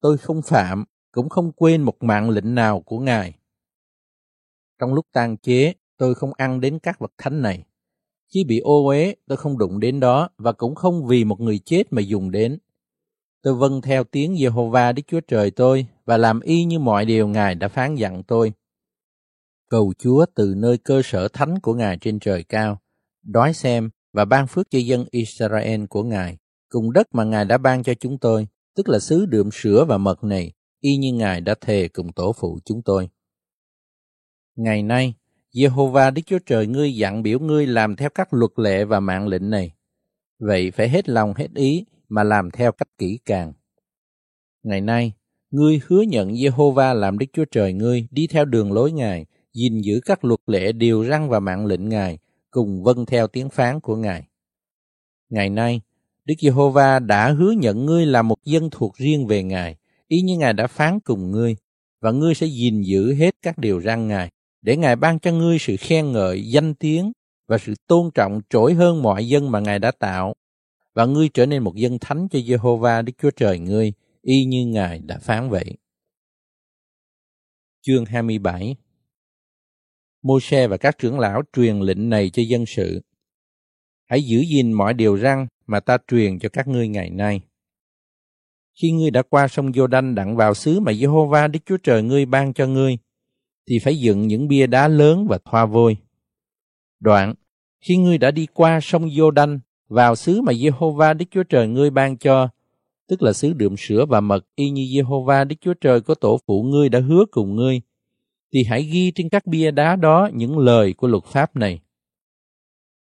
Tôi không phạm, cũng không quên một mạng lệnh nào của Ngài. Trong lúc tang chế, tôi không ăn đến các vật thánh này. Chỉ bị ô uế, tôi không đụng đến đó và cũng không vì một người chết mà dùng đến. Tôi vâng theo tiếng Jehovah Đức Chúa Trời tôi và làm y như mọi điều Ngài đã phán dặn tôi. Cầu Chúa từ nơi cơ sở thánh của Ngài trên trời cao, đói xem và ban phước cho dân Israel của Ngài, cùng đất mà Ngài đã ban cho chúng tôi, tức là xứ đượm sữa và mật này, y như Ngài đã thề cùng tổ phụ chúng tôi. Ngày nay, Jehovah Đức Chúa Trời ngươi dặn biểu ngươi làm theo các luật lệ và mạng lệnh này. Vậy phải hết lòng hết ý mà làm theo cách kỹ càng. Ngày nay, ngươi hứa nhận Jehovah làm Đức Chúa Trời ngươi đi theo đường lối Ngài, gìn giữ các luật lệ điều răn và mạng lệnh Ngài, cùng vâng theo tiếng phán của Ngài. Ngày nay, Đức Giê-hô-va đã hứa nhận ngươi là một dân thuộc riêng về Ngài, y như Ngài đã phán cùng ngươi, và ngươi sẽ gìn giữ hết các điều răn Ngài, để Ngài ban cho ngươi sự khen ngợi, danh tiếng và sự tôn trọng trỗi hơn mọi dân mà Ngài đã tạo, và ngươi trở nên một dân thánh cho Jehovah Đức Chúa Trời ngươi, y như Ngài đã phán vậy. Chương 27 Mô-se và các trưởng lão truyền lệnh này cho dân sự. Hãy giữ gìn mọi điều răn mà ta truyền cho các ngươi ngày nay. Khi ngươi đã qua sông Giô-đanh đặng vào xứ mà Jehovah Đức Chúa Trời ngươi ban cho ngươi, thì phải dựng những bia đá lớn và thoa vôi. Đoạn, khi ngươi đã đi qua sông Giô-đanh vào xứ mà Jehovah Đức Chúa Trời ngươi ban cho, tức là xứ đượm sữa và mật y như Jehovah Đức Chúa Trời của tổ phụ ngươi đã hứa cùng ngươi, thì hãy ghi trên các bia đá đó những lời của luật pháp này.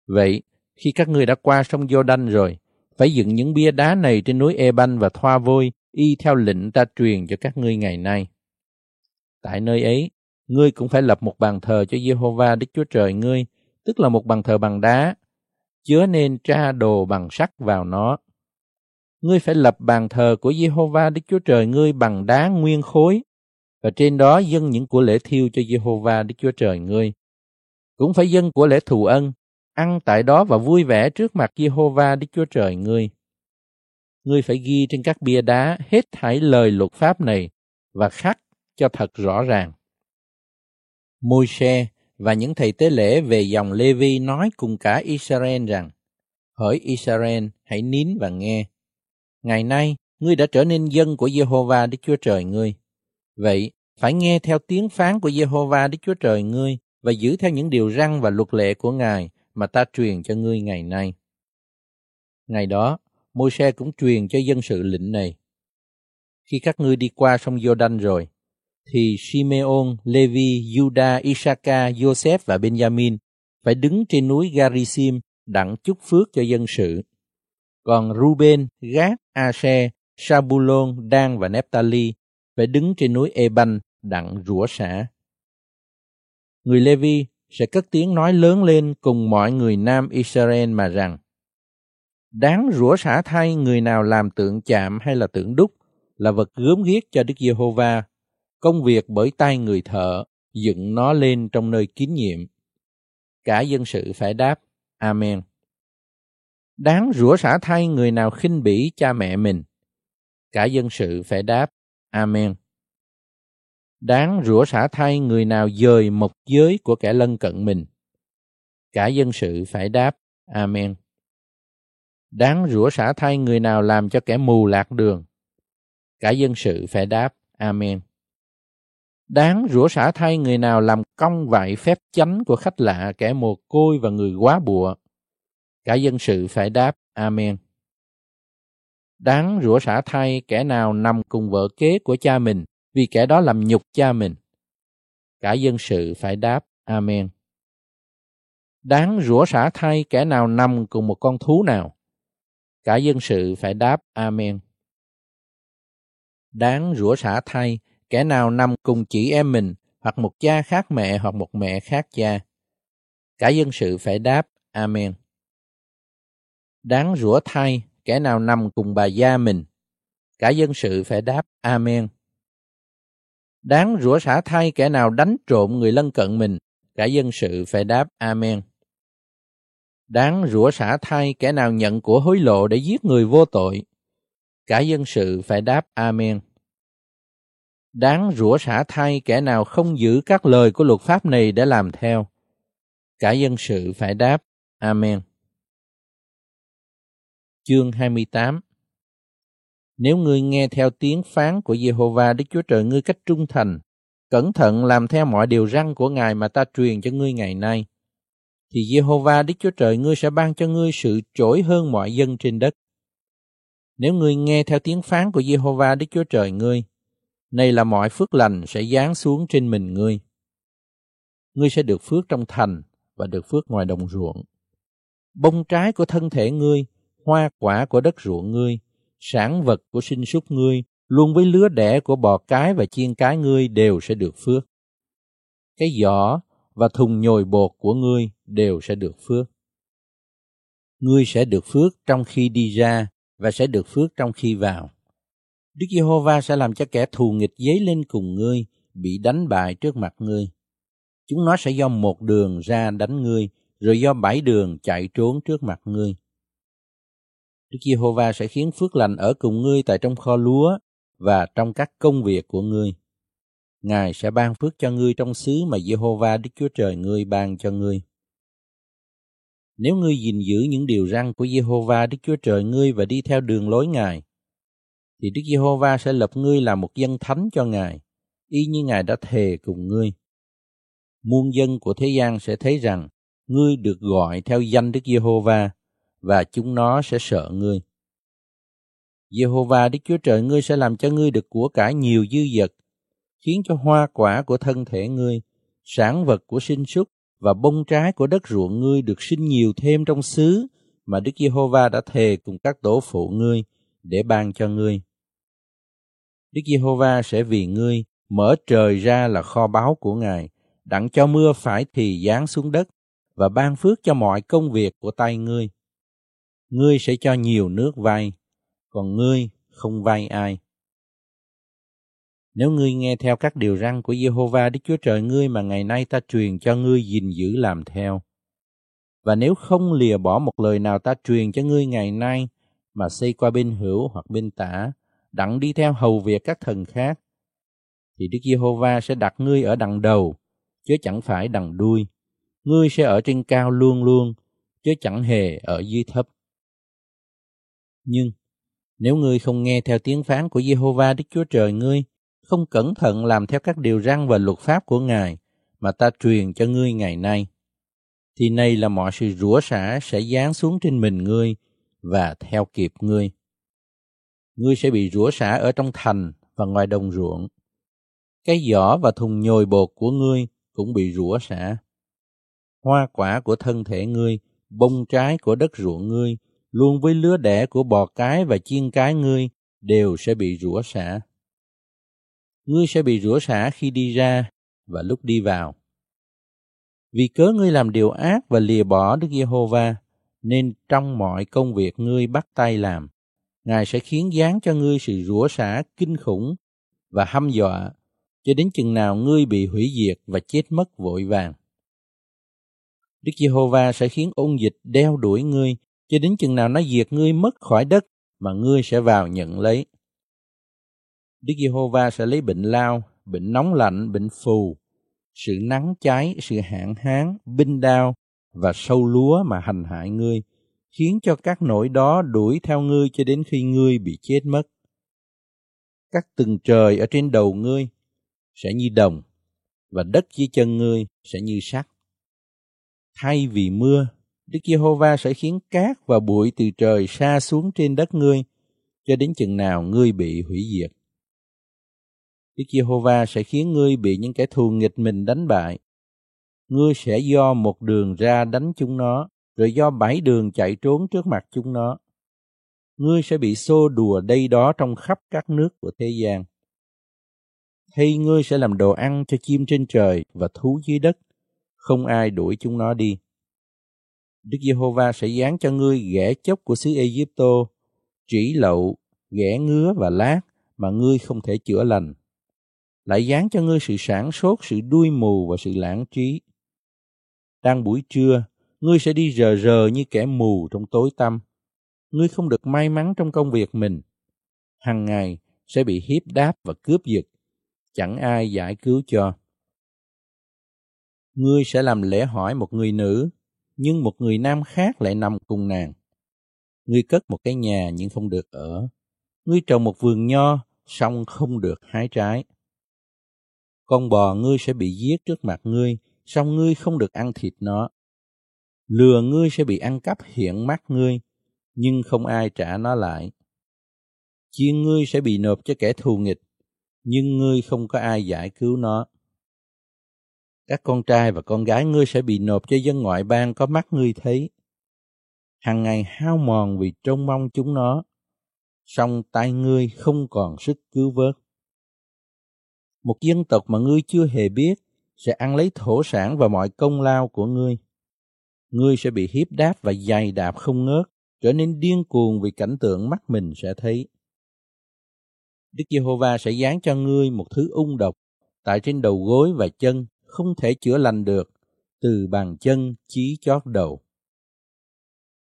Vậy, khi các ngươi đã qua sông giô đanh rồi, phải dựng những bia đá này trên núi Eban và thoa vôi, y theo lệnh ta truyền cho các ngươi ngày nay. Tại nơi ấy, ngươi cũng phải lập một bàn thờ cho Jehovah Đức Chúa Trời ngươi, tức là một bàn thờ bằng đá, chứa nên tra đồ bằng sắt vào nó. Ngươi phải lập bàn thờ của Jehovah Đức Chúa Trời ngươi bằng đá nguyên khối, và trên đó dâng những của lễ thiêu cho Jehovah Đức Chúa Trời ngươi. Cũng phải dâng của lễ thù ân, ăn tại đó và vui vẻ trước mặt Jehovah Đức Chúa Trời ngươi. Ngươi phải ghi trên các bia đá hết thảy lời luật pháp này và khắc cho thật rõ ràng. Môi-se và những thầy tế lễ về dòng Lê-vi nói cùng cả Israel rằng, Hỡi Israel, hãy nín và nghe. Ngày nay, ngươi đã trở nên dân của Jehovah Đức Chúa Trời ngươi. Vậy, phải nghe theo tiếng phán của Jehovah Đức Chúa Trời ngươi và giữ theo những điều răn và luật lệ của Ngài mà ta truyền cho ngươi ngày nay. Ngày đó, Môi-se cũng truyền cho dân sự lệnh này. Khi các ngươi đi qua sông Giô-đanh rồi, thì Simeon, Levi, Juda, Isaka, Joseph và Benjamin phải đứng trên núi Garisim đặng chúc phước cho dân sự. Còn Ruben, Gad, Asher, Sabulon, Dan và Nephtali phải đứng trên núi Eban đặng rủa xả. Người Levi sẽ cất tiếng nói lớn lên cùng mọi người nam Israel mà rằng Đáng rủa xả thay người nào làm tượng chạm hay là tượng đúc là vật gớm ghiếc cho Đức Giê-hô-va công việc bởi tay người thợ, dựng nó lên trong nơi kín nhiệm. Cả dân sự phải đáp, Amen. Đáng rủa xả thay người nào khinh bỉ cha mẹ mình, Cả dân sự phải đáp, Amen. Đáng rủa xả thay người nào dời mộc giới của kẻ lân cận mình. Cả dân sự phải đáp, Amen. Đáng rủa xả thay người nào làm cho kẻ mù lạc đường. Cả dân sự phải đáp, Amen. Đáng rủa xả thay người nào làm công vại phép chánh của khách lạ, kẻ mồ côi và người quá bụa. Cả dân sự phải đáp, Amen. Đáng rủa xả thay kẻ nào nằm cùng vợ kế của cha mình, vì kẻ đó làm nhục cha mình. Cả dân sự phải đáp, Amen. Đáng rủa xả thay kẻ nào nằm cùng một con thú nào. Cả dân sự phải đáp, Amen. Đáng rủa xả thay kẻ nào nằm cùng chị em mình, hoặc một cha khác mẹ hoặc một mẹ khác cha. Cả dân sự phải đáp, Amen. Đáng rủa thay kẻ nào nằm cùng bà gia mình. Cả dân sự phải đáp, Amen. Đáng rủa xả thay kẻ nào đánh trộm người lân cận mình. Cả dân sự phải đáp, Amen. Đáng rủa xả thay kẻ nào nhận của hối lộ để giết người vô tội. Cả dân sự phải đáp, Amen đáng rủa xả thay kẻ nào không giữ các lời của luật pháp này để làm theo. Cả dân sự phải đáp, Amen. Chương 28 Nếu ngươi nghe theo tiếng phán của Jehovah Đức Chúa Trời ngươi cách trung thành, cẩn thận làm theo mọi điều răn của Ngài mà ta truyền cho ngươi ngày nay, thì Jehovah Đức Chúa Trời ngươi sẽ ban cho ngươi sự trỗi hơn mọi dân trên đất. Nếu ngươi nghe theo tiếng phán của Jehovah Đức Chúa Trời ngươi, này là mọi phước lành sẽ giáng xuống trên mình ngươi. Ngươi sẽ được phước trong thành và được phước ngoài đồng ruộng. Bông trái của thân thể ngươi, hoa quả của đất ruộng ngươi, sản vật của sinh súc ngươi, luôn với lứa đẻ của bò cái và chiên cái ngươi đều sẽ được phước. Cái giỏ và thùng nhồi bột của ngươi đều sẽ được phước. Ngươi sẽ được phước trong khi đi ra và sẽ được phước trong khi vào. Đức Giê-hô-va sẽ làm cho kẻ thù nghịch dấy lên cùng ngươi, bị đánh bại trước mặt ngươi. Chúng nó sẽ do một đường ra đánh ngươi, rồi do bảy đường chạy trốn trước mặt ngươi. Đức Giê-hô-va sẽ khiến phước lành ở cùng ngươi tại trong kho lúa và trong các công việc của ngươi. Ngài sẽ ban phước cho ngươi trong xứ mà Giê-hô-va Đức Chúa Trời ngươi ban cho ngươi. Nếu ngươi gìn giữ những điều răn của Giê-hô-va Đức Chúa Trời ngươi và đi theo đường lối Ngài, thì Đức Giê-hô-va sẽ lập ngươi làm một dân thánh cho Ngài, y như Ngài đã thề cùng ngươi. Muôn dân của thế gian sẽ thấy rằng ngươi được gọi theo danh Đức Giê-hô-va và chúng nó sẽ sợ ngươi. Giê-hô-va Đức Chúa Trời ngươi sẽ làm cho ngươi được của cải nhiều dư dật, khiến cho hoa quả của thân thể ngươi, sản vật của sinh súc và bông trái của đất ruộng ngươi được sinh nhiều thêm trong xứ mà Đức Giê-hô-va đã thề cùng các tổ phụ ngươi để ban cho ngươi. Đức Giê-hô-va sẽ vì ngươi mở trời ra là kho báu của Ngài, đặng cho mưa phải thì giáng xuống đất và ban phước cho mọi công việc của tay ngươi. Ngươi sẽ cho nhiều nước vay, còn ngươi không vay ai. Nếu ngươi nghe theo các điều răn của Giê-hô-va Đức Chúa Trời ngươi mà ngày nay ta truyền cho ngươi gìn giữ làm theo, và nếu không lìa bỏ một lời nào ta truyền cho ngươi ngày nay mà xây qua bên hữu hoặc bên tả, đặng đi theo hầu việc các thần khác, thì Đức Giê-hô-va sẽ đặt ngươi ở đằng đầu, chứ chẳng phải đằng đuôi. Ngươi sẽ ở trên cao luôn luôn, chứ chẳng hề ở dưới thấp. Nhưng, nếu ngươi không nghe theo tiếng phán của Giê-hô-va Đức Chúa Trời ngươi, không cẩn thận làm theo các điều răn và luật pháp của Ngài mà ta truyền cho ngươi ngày nay, thì nay là mọi sự rủa xả sẽ giáng xuống trên mình ngươi và theo kịp ngươi ngươi sẽ bị rủa xả ở trong thành và ngoài đồng ruộng. Cái giỏ và thùng nhồi bột của ngươi cũng bị rủa xả. Hoa quả của thân thể ngươi, bông trái của đất ruộng ngươi, luôn với lứa đẻ của bò cái và chiên cái ngươi đều sẽ bị rủa xả. Ngươi sẽ bị rủa xả khi đi ra và lúc đi vào. Vì cớ ngươi làm điều ác và lìa bỏ Đức Giê-hô-va, nên trong mọi công việc ngươi bắt tay làm, Ngài sẽ khiến giáng cho ngươi sự rủa xả kinh khủng và hăm dọa cho đến chừng nào ngươi bị hủy diệt và chết mất vội vàng. Đức Giê-hô-va sẽ khiến ôn dịch đeo đuổi ngươi cho đến chừng nào nó diệt ngươi mất khỏi đất mà ngươi sẽ vào nhận lấy. Đức Giê-hô-va sẽ lấy bệnh lao, bệnh nóng lạnh, bệnh phù, sự nắng cháy, sự hạn hán, binh đao và sâu lúa mà hành hại ngươi, khiến cho các nỗi đó đuổi theo ngươi cho đến khi ngươi bị chết mất. Các tầng trời ở trên đầu ngươi sẽ như đồng, và đất dưới chân ngươi sẽ như sắt. Thay vì mưa, Đức Giê-hô-va sẽ khiến cát và bụi từ trời xa xuống trên đất ngươi, cho đến chừng nào ngươi bị hủy diệt. Đức Giê-hô-va sẽ khiến ngươi bị những kẻ thù nghịch mình đánh bại. Ngươi sẽ do một đường ra đánh chúng nó, rồi do bãi đường chạy trốn trước mặt chúng nó. Ngươi sẽ bị xô đùa đây đó trong khắp các nước của thế gian. Hay ngươi sẽ làm đồ ăn cho chim trên trời và thú dưới đất, không ai đuổi chúng nó đi. Đức Giê-hô-va sẽ dán cho ngươi ghẻ chốc của xứ Ai-cập-tô, trĩ lậu, ghẻ ngứa và lát mà ngươi không thể chữa lành lại dán cho ngươi sự sản sốt, sự đuôi mù và sự lãng trí. Đang buổi trưa, ngươi sẽ đi rờ rờ như kẻ mù trong tối tăm. Ngươi không được may mắn trong công việc mình. Hằng ngày sẽ bị hiếp đáp và cướp giật. Chẳng ai giải cứu cho. Ngươi sẽ làm lễ hỏi một người nữ, nhưng một người nam khác lại nằm cùng nàng. Ngươi cất một cái nhà nhưng không được ở. Ngươi trồng một vườn nho, song không được hái trái con bò ngươi sẽ bị giết trước mặt ngươi, song ngươi không được ăn thịt nó. Lừa ngươi sẽ bị ăn cắp hiện mắt ngươi, nhưng không ai trả nó lại. Chiên ngươi sẽ bị nộp cho kẻ thù nghịch, nhưng ngươi không có ai giải cứu nó. Các con trai và con gái ngươi sẽ bị nộp cho dân ngoại bang có mắt ngươi thấy. Hằng ngày hao mòn vì trông mong chúng nó, song tay ngươi không còn sức cứu vớt một dân tộc mà ngươi chưa hề biết sẽ ăn lấy thổ sản và mọi công lao của ngươi. Ngươi sẽ bị hiếp đáp và dày đạp không ngớt, trở nên điên cuồng vì cảnh tượng mắt mình sẽ thấy. Đức Giê-hô-va sẽ dán cho ngươi một thứ ung độc tại trên đầu gối và chân, không thể chữa lành được, từ bàn chân chí chót đầu.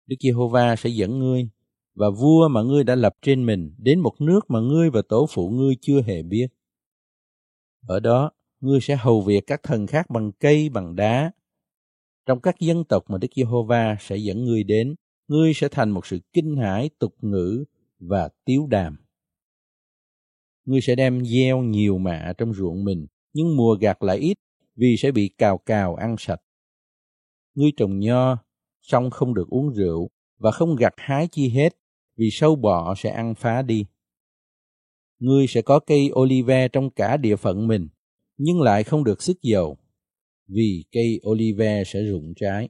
Đức Giê-hô-va sẽ dẫn ngươi và vua mà ngươi đã lập trên mình đến một nước mà ngươi và tổ phụ ngươi chưa hề biết. Ở đó, ngươi sẽ hầu việc các thần khác bằng cây, bằng đá. Trong các dân tộc mà Đức Giê-hô-va sẽ dẫn ngươi đến, ngươi sẽ thành một sự kinh hãi, tục ngữ và tiếu đàm. Ngươi sẽ đem gieo nhiều mạ trong ruộng mình, nhưng mùa gặt lại ít vì sẽ bị cào cào ăn sạch. Ngươi trồng nho, song không được uống rượu và không gặt hái chi hết vì sâu bọ sẽ ăn phá đi ngươi sẽ có cây olive trong cả địa phận mình, nhưng lại không được sức dầu, vì cây olive sẽ rụng trái.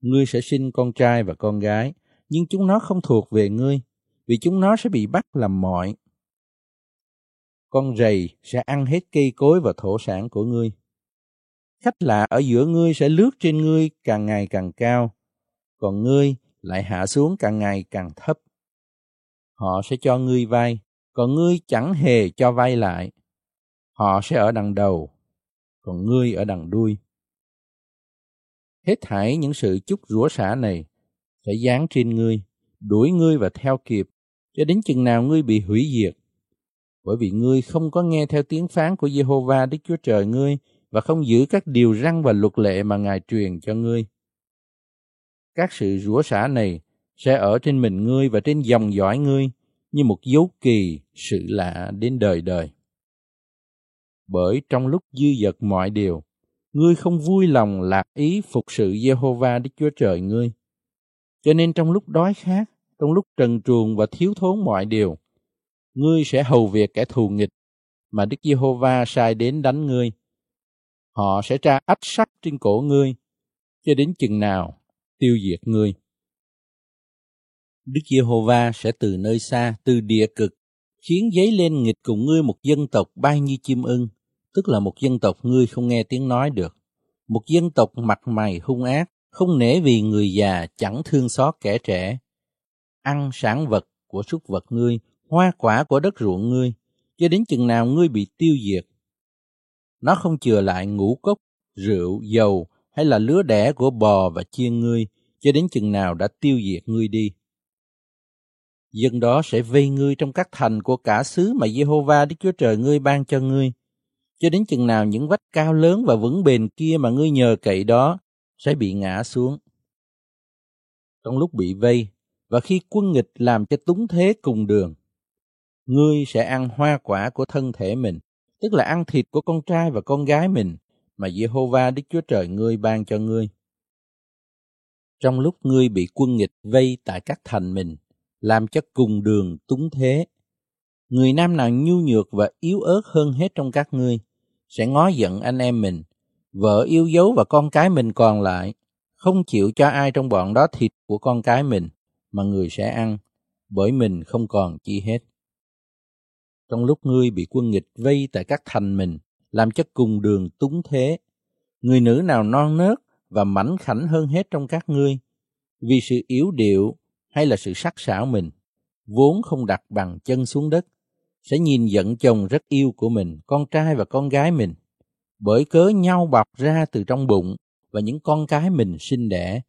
Ngươi sẽ sinh con trai và con gái, nhưng chúng nó không thuộc về ngươi, vì chúng nó sẽ bị bắt làm mọi. Con rầy sẽ ăn hết cây cối và thổ sản của ngươi. Khách lạ ở giữa ngươi sẽ lướt trên ngươi càng ngày càng cao, còn ngươi lại hạ xuống càng ngày càng thấp. Họ sẽ cho ngươi vay, còn ngươi chẳng hề cho vay lại. Họ sẽ ở đằng đầu, còn ngươi ở đằng đuôi. Hết thảy những sự chúc rủa xả này sẽ dán trên ngươi, đuổi ngươi và theo kịp, cho đến chừng nào ngươi bị hủy diệt. Bởi vì ngươi không có nghe theo tiếng phán của Jehovah Đức Chúa Trời ngươi và không giữ các điều răn và luật lệ mà Ngài truyền cho ngươi. Các sự rủa xả này sẽ ở trên mình ngươi và trên dòng dõi ngươi, như một dấu kỳ sự lạ đến đời đời. Bởi trong lúc dư dật mọi điều, ngươi không vui lòng lạc ý phục sự Jehovah Đức Chúa Trời ngươi. Cho nên trong lúc đói khát, trong lúc trần truồng và thiếu thốn mọi điều, ngươi sẽ hầu việc kẻ thù nghịch mà Đức Giê-hô-va sai đến đánh ngươi. Họ sẽ tra ách sắt trên cổ ngươi, cho đến chừng nào tiêu diệt ngươi. Đức Giê-hô-va sẽ từ nơi xa, từ địa cực, khiến giấy lên nghịch cùng ngươi một dân tộc bay như chim ưng, tức là một dân tộc ngươi không nghe tiếng nói được. Một dân tộc mặt mày hung ác, không nể vì người già chẳng thương xót kẻ trẻ. Ăn sản vật của súc vật ngươi, hoa quả của đất ruộng ngươi, cho đến chừng nào ngươi bị tiêu diệt. Nó không chừa lại ngũ cốc, rượu, dầu hay là lứa đẻ của bò và chiên ngươi, cho đến chừng nào đã tiêu diệt ngươi đi. Dân đó sẽ vây ngươi trong các thành của cả xứ mà Jehovah Đức Chúa Trời ngươi ban cho ngươi. Cho đến chừng nào những vách cao lớn và vững bền kia mà ngươi nhờ cậy đó sẽ bị ngã xuống. Trong lúc bị vây, và khi quân nghịch làm cho túng thế cùng đường, ngươi sẽ ăn hoa quả của thân thể mình, tức là ăn thịt của con trai và con gái mình mà Jehovah Đức Chúa Trời ngươi ban cho ngươi. Trong lúc ngươi bị quân nghịch vây tại các thành mình, làm cho cùng đường túng thế, người nam nào nhu nhược và yếu ớt hơn hết trong các ngươi sẽ ngó giận anh em mình, vợ yêu dấu và con cái mình còn lại, không chịu cho ai trong bọn đó thịt của con cái mình mà người sẽ ăn, bởi mình không còn chi hết. Trong lúc ngươi bị quân nghịch vây tại các thành mình, làm cho cùng đường túng thế, người nữ nào non nớt và mảnh khảnh hơn hết trong các ngươi, vì sự yếu điệu hay là sự sắc sảo mình, vốn không đặt bằng chân xuống đất, sẽ nhìn giận chồng rất yêu của mình, con trai và con gái mình, bởi cớ nhau bọc ra từ trong bụng và những con cái mình sinh đẻ,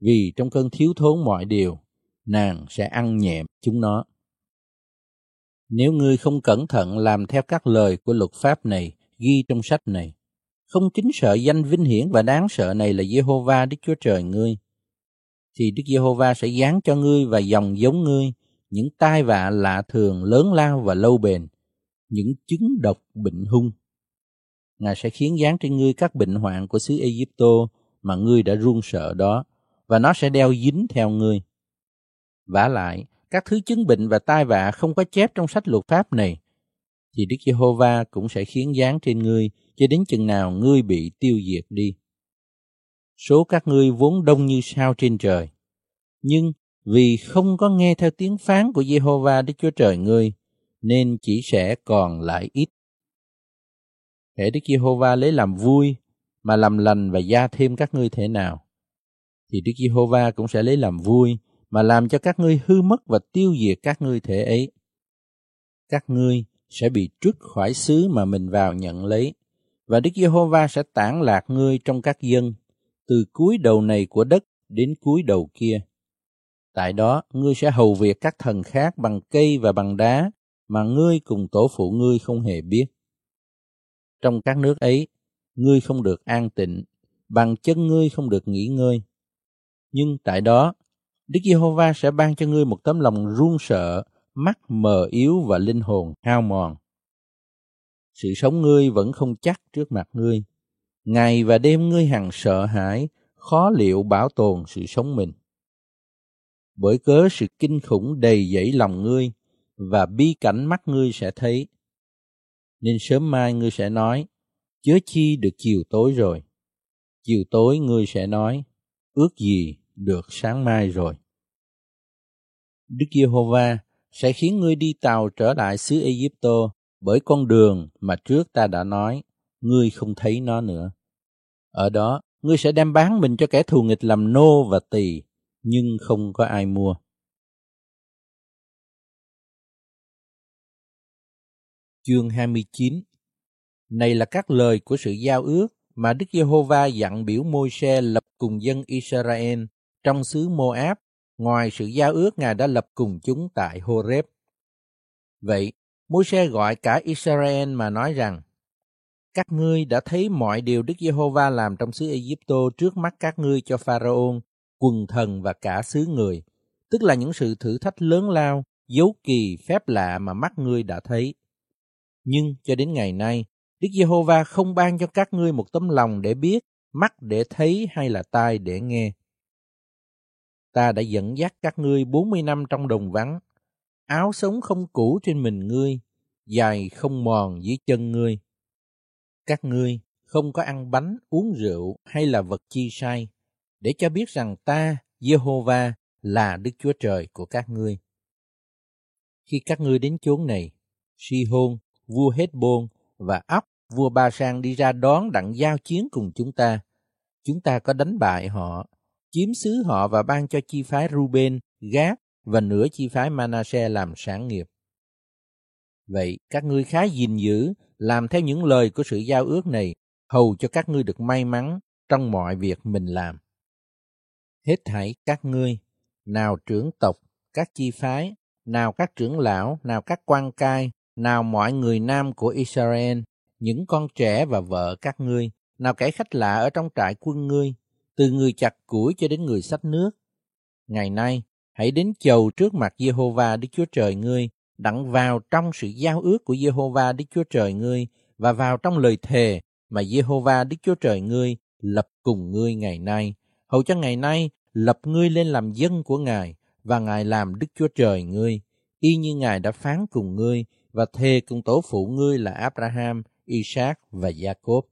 vì trong cơn thiếu thốn mọi điều, nàng sẽ ăn nhẹm chúng nó. Nếu ngươi không cẩn thận làm theo các lời của luật pháp này ghi trong sách này, không kính sợ danh vinh hiển và đáng sợ này là Jehovah Đức Chúa Trời ngươi, thì Đức Giê-hô-va sẽ giáng cho ngươi và dòng giống ngươi những tai vạ lạ thường lớn lao và lâu bền, những chứng độc bệnh hung. Ngài sẽ khiến dán trên ngươi các bệnh hoạn của xứ Egypto mà ngươi đã run sợ đó, và nó sẽ đeo dính theo ngươi. vả lại, các thứ chứng bệnh và tai vạ không có chép trong sách luật pháp này, thì Đức Giê-hô-va cũng sẽ khiến dán trên ngươi cho đến chừng nào ngươi bị tiêu diệt đi số các ngươi vốn đông như sao trên trời. Nhưng vì không có nghe theo tiếng phán của Jehovah Đức Chúa Trời ngươi, nên chỉ sẽ còn lại ít. Để Đức Giê-hô-va lấy làm vui mà làm lành và gia thêm các ngươi thế nào, thì Đức Giê-hô-va cũng sẽ lấy làm vui mà làm cho các ngươi hư mất và tiêu diệt các ngươi thể ấy. Các ngươi sẽ bị trút khỏi xứ mà mình vào nhận lấy, và Đức Giê-hô-va sẽ tản lạc ngươi trong các dân từ cuối đầu này của đất đến cuối đầu kia. Tại đó, ngươi sẽ hầu việc các thần khác bằng cây và bằng đá mà ngươi cùng tổ phụ ngươi không hề biết. Trong các nước ấy, ngươi không được an tịnh, bằng chân ngươi không được nghỉ ngơi. Nhưng tại đó, Đức Giê-hô-va sẽ ban cho ngươi một tấm lòng run sợ, mắt mờ yếu và linh hồn hao mòn. Sự sống ngươi vẫn không chắc trước mặt ngươi, ngày và đêm ngươi hằng sợ hãi, khó liệu bảo tồn sự sống mình. Bởi cớ sự kinh khủng đầy dẫy lòng ngươi, và bi cảnh mắt ngươi sẽ thấy. Nên sớm mai ngươi sẽ nói, chớ chi được chiều tối rồi. Chiều tối ngươi sẽ nói, ước gì được sáng mai rồi. Đức Giê-hô-va sẽ khiến ngươi đi tàu trở lại xứ Ai bởi con đường mà trước ta đã nói, ngươi không thấy nó nữa. Ở đó, ngươi sẽ đem bán mình cho kẻ thù nghịch làm nô và tỳ, nhưng không có ai mua. Chương 29 Này là các lời của sự giao ước mà Đức Giê-hô-va dặn biểu Môi-se lập cùng dân Israel trong xứ Moab, ngoài sự giao ước Ngài đã lập cùng chúng tại Horeb. Vậy, Môi-se gọi cả Israel mà nói rằng, các ngươi đã thấy mọi điều Đức Giê-hô-va làm trong xứ Ai-cập trước mắt các ngươi cho Pharaon, quần thần và cả xứ người, tức là những sự thử thách lớn lao, dấu kỳ, phép lạ mà mắt ngươi đã thấy. Nhưng cho đến ngày nay, Đức Giê-hô-va không ban cho các ngươi một tấm lòng để biết, mắt để thấy hay là tai để nghe. Ta đã dẫn dắt các ngươi bốn mươi năm trong đồng vắng, áo sống không cũ trên mình ngươi, dài không mòn dưới chân ngươi các ngươi không có ăn bánh, uống rượu hay là vật chi sai, để cho biết rằng ta, Jehovah, là Đức Chúa Trời của các ngươi. Khi các ngươi đến chốn này, Si-hôn, vua Hết-bôn và Ốc, vua Ba Sang đi ra đón đặng giao chiến cùng chúng ta. Chúng ta có đánh bại họ, chiếm xứ họ và ban cho chi phái Ruben, Gác và nửa chi phái Manasseh làm sản nghiệp. Vậy các ngươi khá gìn giữ làm theo những lời của sự giao ước này, hầu cho các ngươi được may mắn trong mọi việc mình làm. Hết thảy các ngươi, nào trưởng tộc, các chi phái nào các trưởng lão, nào các quan cai, nào mọi người nam của Israel, những con trẻ và vợ các ngươi, nào kẻ khách lạ ở trong trại quân ngươi, từ người chặt củi cho đến người sách nước. Ngày nay, hãy đến chầu trước mặt Jehovah Đức Chúa Trời ngươi, đặng vào trong sự giao ước của Jehovah Đức Chúa Trời ngươi và vào trong lời thề mà Jehovah Đức Chúa Trời ngươi lập cùng ngươi ngày nay, hầu cho ngày nay lập ngươi lên làm dân của Ngài và Ngài làm Đức Chúa Trời ngươi, y như Ngài đã phán cùng ngươi và thề cùng tổ phụ ngươi là Abraham, Isaac và Jacob.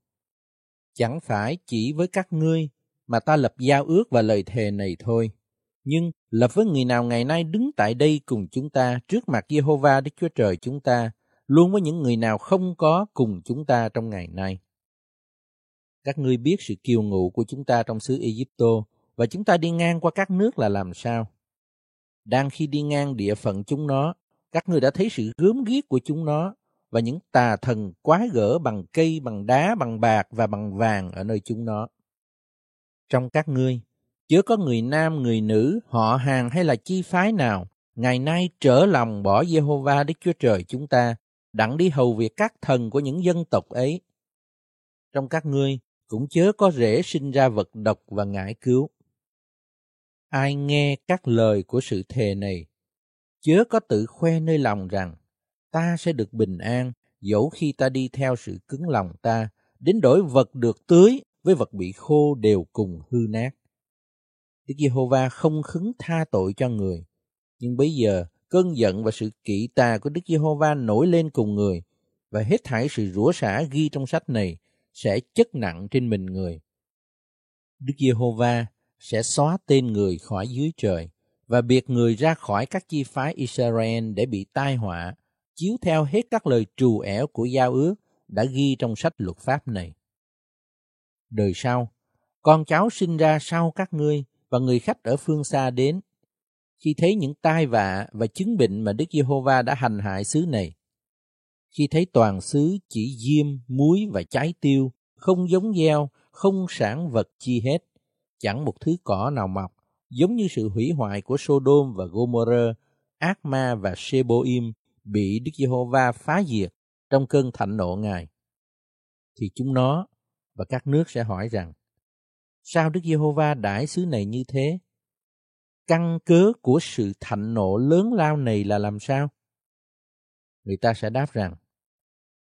Chẳng phải chỉ với các ngươi mà ta lập giao ước và lời thề này thôi, nhưng lập với người nào ngày nay đứng tại đây cùng chúng ta trước mặt Jehovah Đức Chúa Trời chúng ta, luôn với những người nào không có cùng chúng ta trong ngày nay. Các ngươi biết sự kiêu ngụ của chúng ta trong xứ Egypto và chúng ta đi ngang qua các nước là làm sao? Đang khi đi ngang địa phận chúng nó, các ngươi đã thấy sự gớm ghiếc của chúng nó và những tà thần quái gở bằng cây, bằng đá, bằng bạc và bằng vàng ở nơi chúng nó. Trong các ngươi, chớ có người nam, người nữ, họ hàng hay là chi phái nào, ngày nay trở lòng bỏ Jehovah Đức Chúa Trời chúng ta, đặng đi hầu việc các thần của những dân tộc ấy. Trong các ngươi, cũng chớ có rễ sinh ra vật độc và ngải cứu. Ai nghe các lời của sự thề này, chớ có tự khoe nơi lòng rằng, ta sẽ được bình an, dẫu khi ta đi theo sự cứng lòng ta, đến đổi vật được tưới với vật bị khô đều cùng hư nát. Đức Giê-hô-va không khứng tha tội cho người, nhưng bây giờ cơn giận và sự kỵ tà của Đức Giê-hô-va nổi lên cùng người, và hết thảy sự rủa xả ghi trong sách này sẽ chất nặng trên mình người. Đức Giê-hô-va sẽ xóa tên người khỏi dưới trời và biệt người ra khỏi các chi phái Israel để bị tai họa, chiếu theo hết các lời trù ẻo của giao ước đã ghi trong sách luật pháp này. Đời sau, con cháu sinh ra sau các ngươi và người khách ở phương xa đến. Khi thấy những tai vạ và chứng bệnh mà Đức Giê-hô-va đã hành hại xứ này, khi thấy toàn xứ chỉ diêm, muối và trái tiêu, không giống gieo, không sản vật chi hết, chẳng một thứ cỏ nào mọc, giống như sự hủy hoại của Sodom và Gomorrah, Ác Ma và Seboim bị Đức Giê-hô-va phá diệt trong cơn thạnh nộ Ngài. Thì chúng nó và các nước sẽ hỏi rằng, sao Đức Giê-hô-va đãi xứ này như thế? Căn cớ của sự thạnh nộ lớn lao này là làm sao? Người ta sẽ đáp rằng,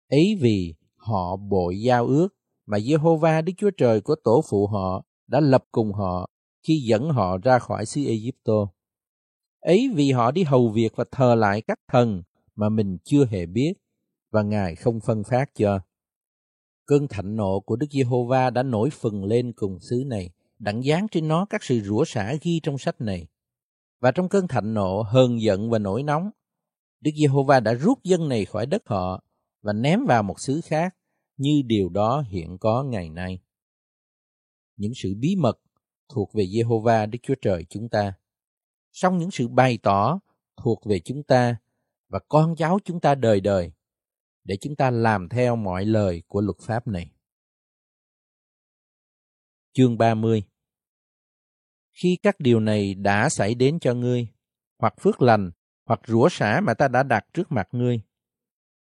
ấy vì họ bội giao ước mà Giê-hô-va, Đức Chúa Trời của tổ phụ họ đã lập cùng họ khi dẫn họ ra khỏi xứ Egypto. Ấy vì họ đi hầu việc và thờ lại các thần mà mình chưa hề biết và Ngài không phân phát cho. Cơn thạnh nộ của Đức Giê-hô-va đã nổi phừng lên cùng xứ này, đặng dán trên nó các sự rủa xả ghi trong sách này. Và trong cơn thạnh nộ, hờn giận và nổi nóng, Đức Giê-hô-va đã rút dân này khỏi đất họ và ném vào một xứ khác như điều đó hiện có ngày nay. Những sự bí mật thuộc về Jehovah Đức Chúa Trời chúng ta. Song những sự bày tỏ thuộc về chúng ta và con cháu chúng ta đời đời để chúng ta làm theo mọi lời của luật pháp này. Chương 30 Khi các điều này đã xảy đến cho ngươi, hoặc phước lành, hoặc rủa xả mà ta đã đặt trước mặt ngươi,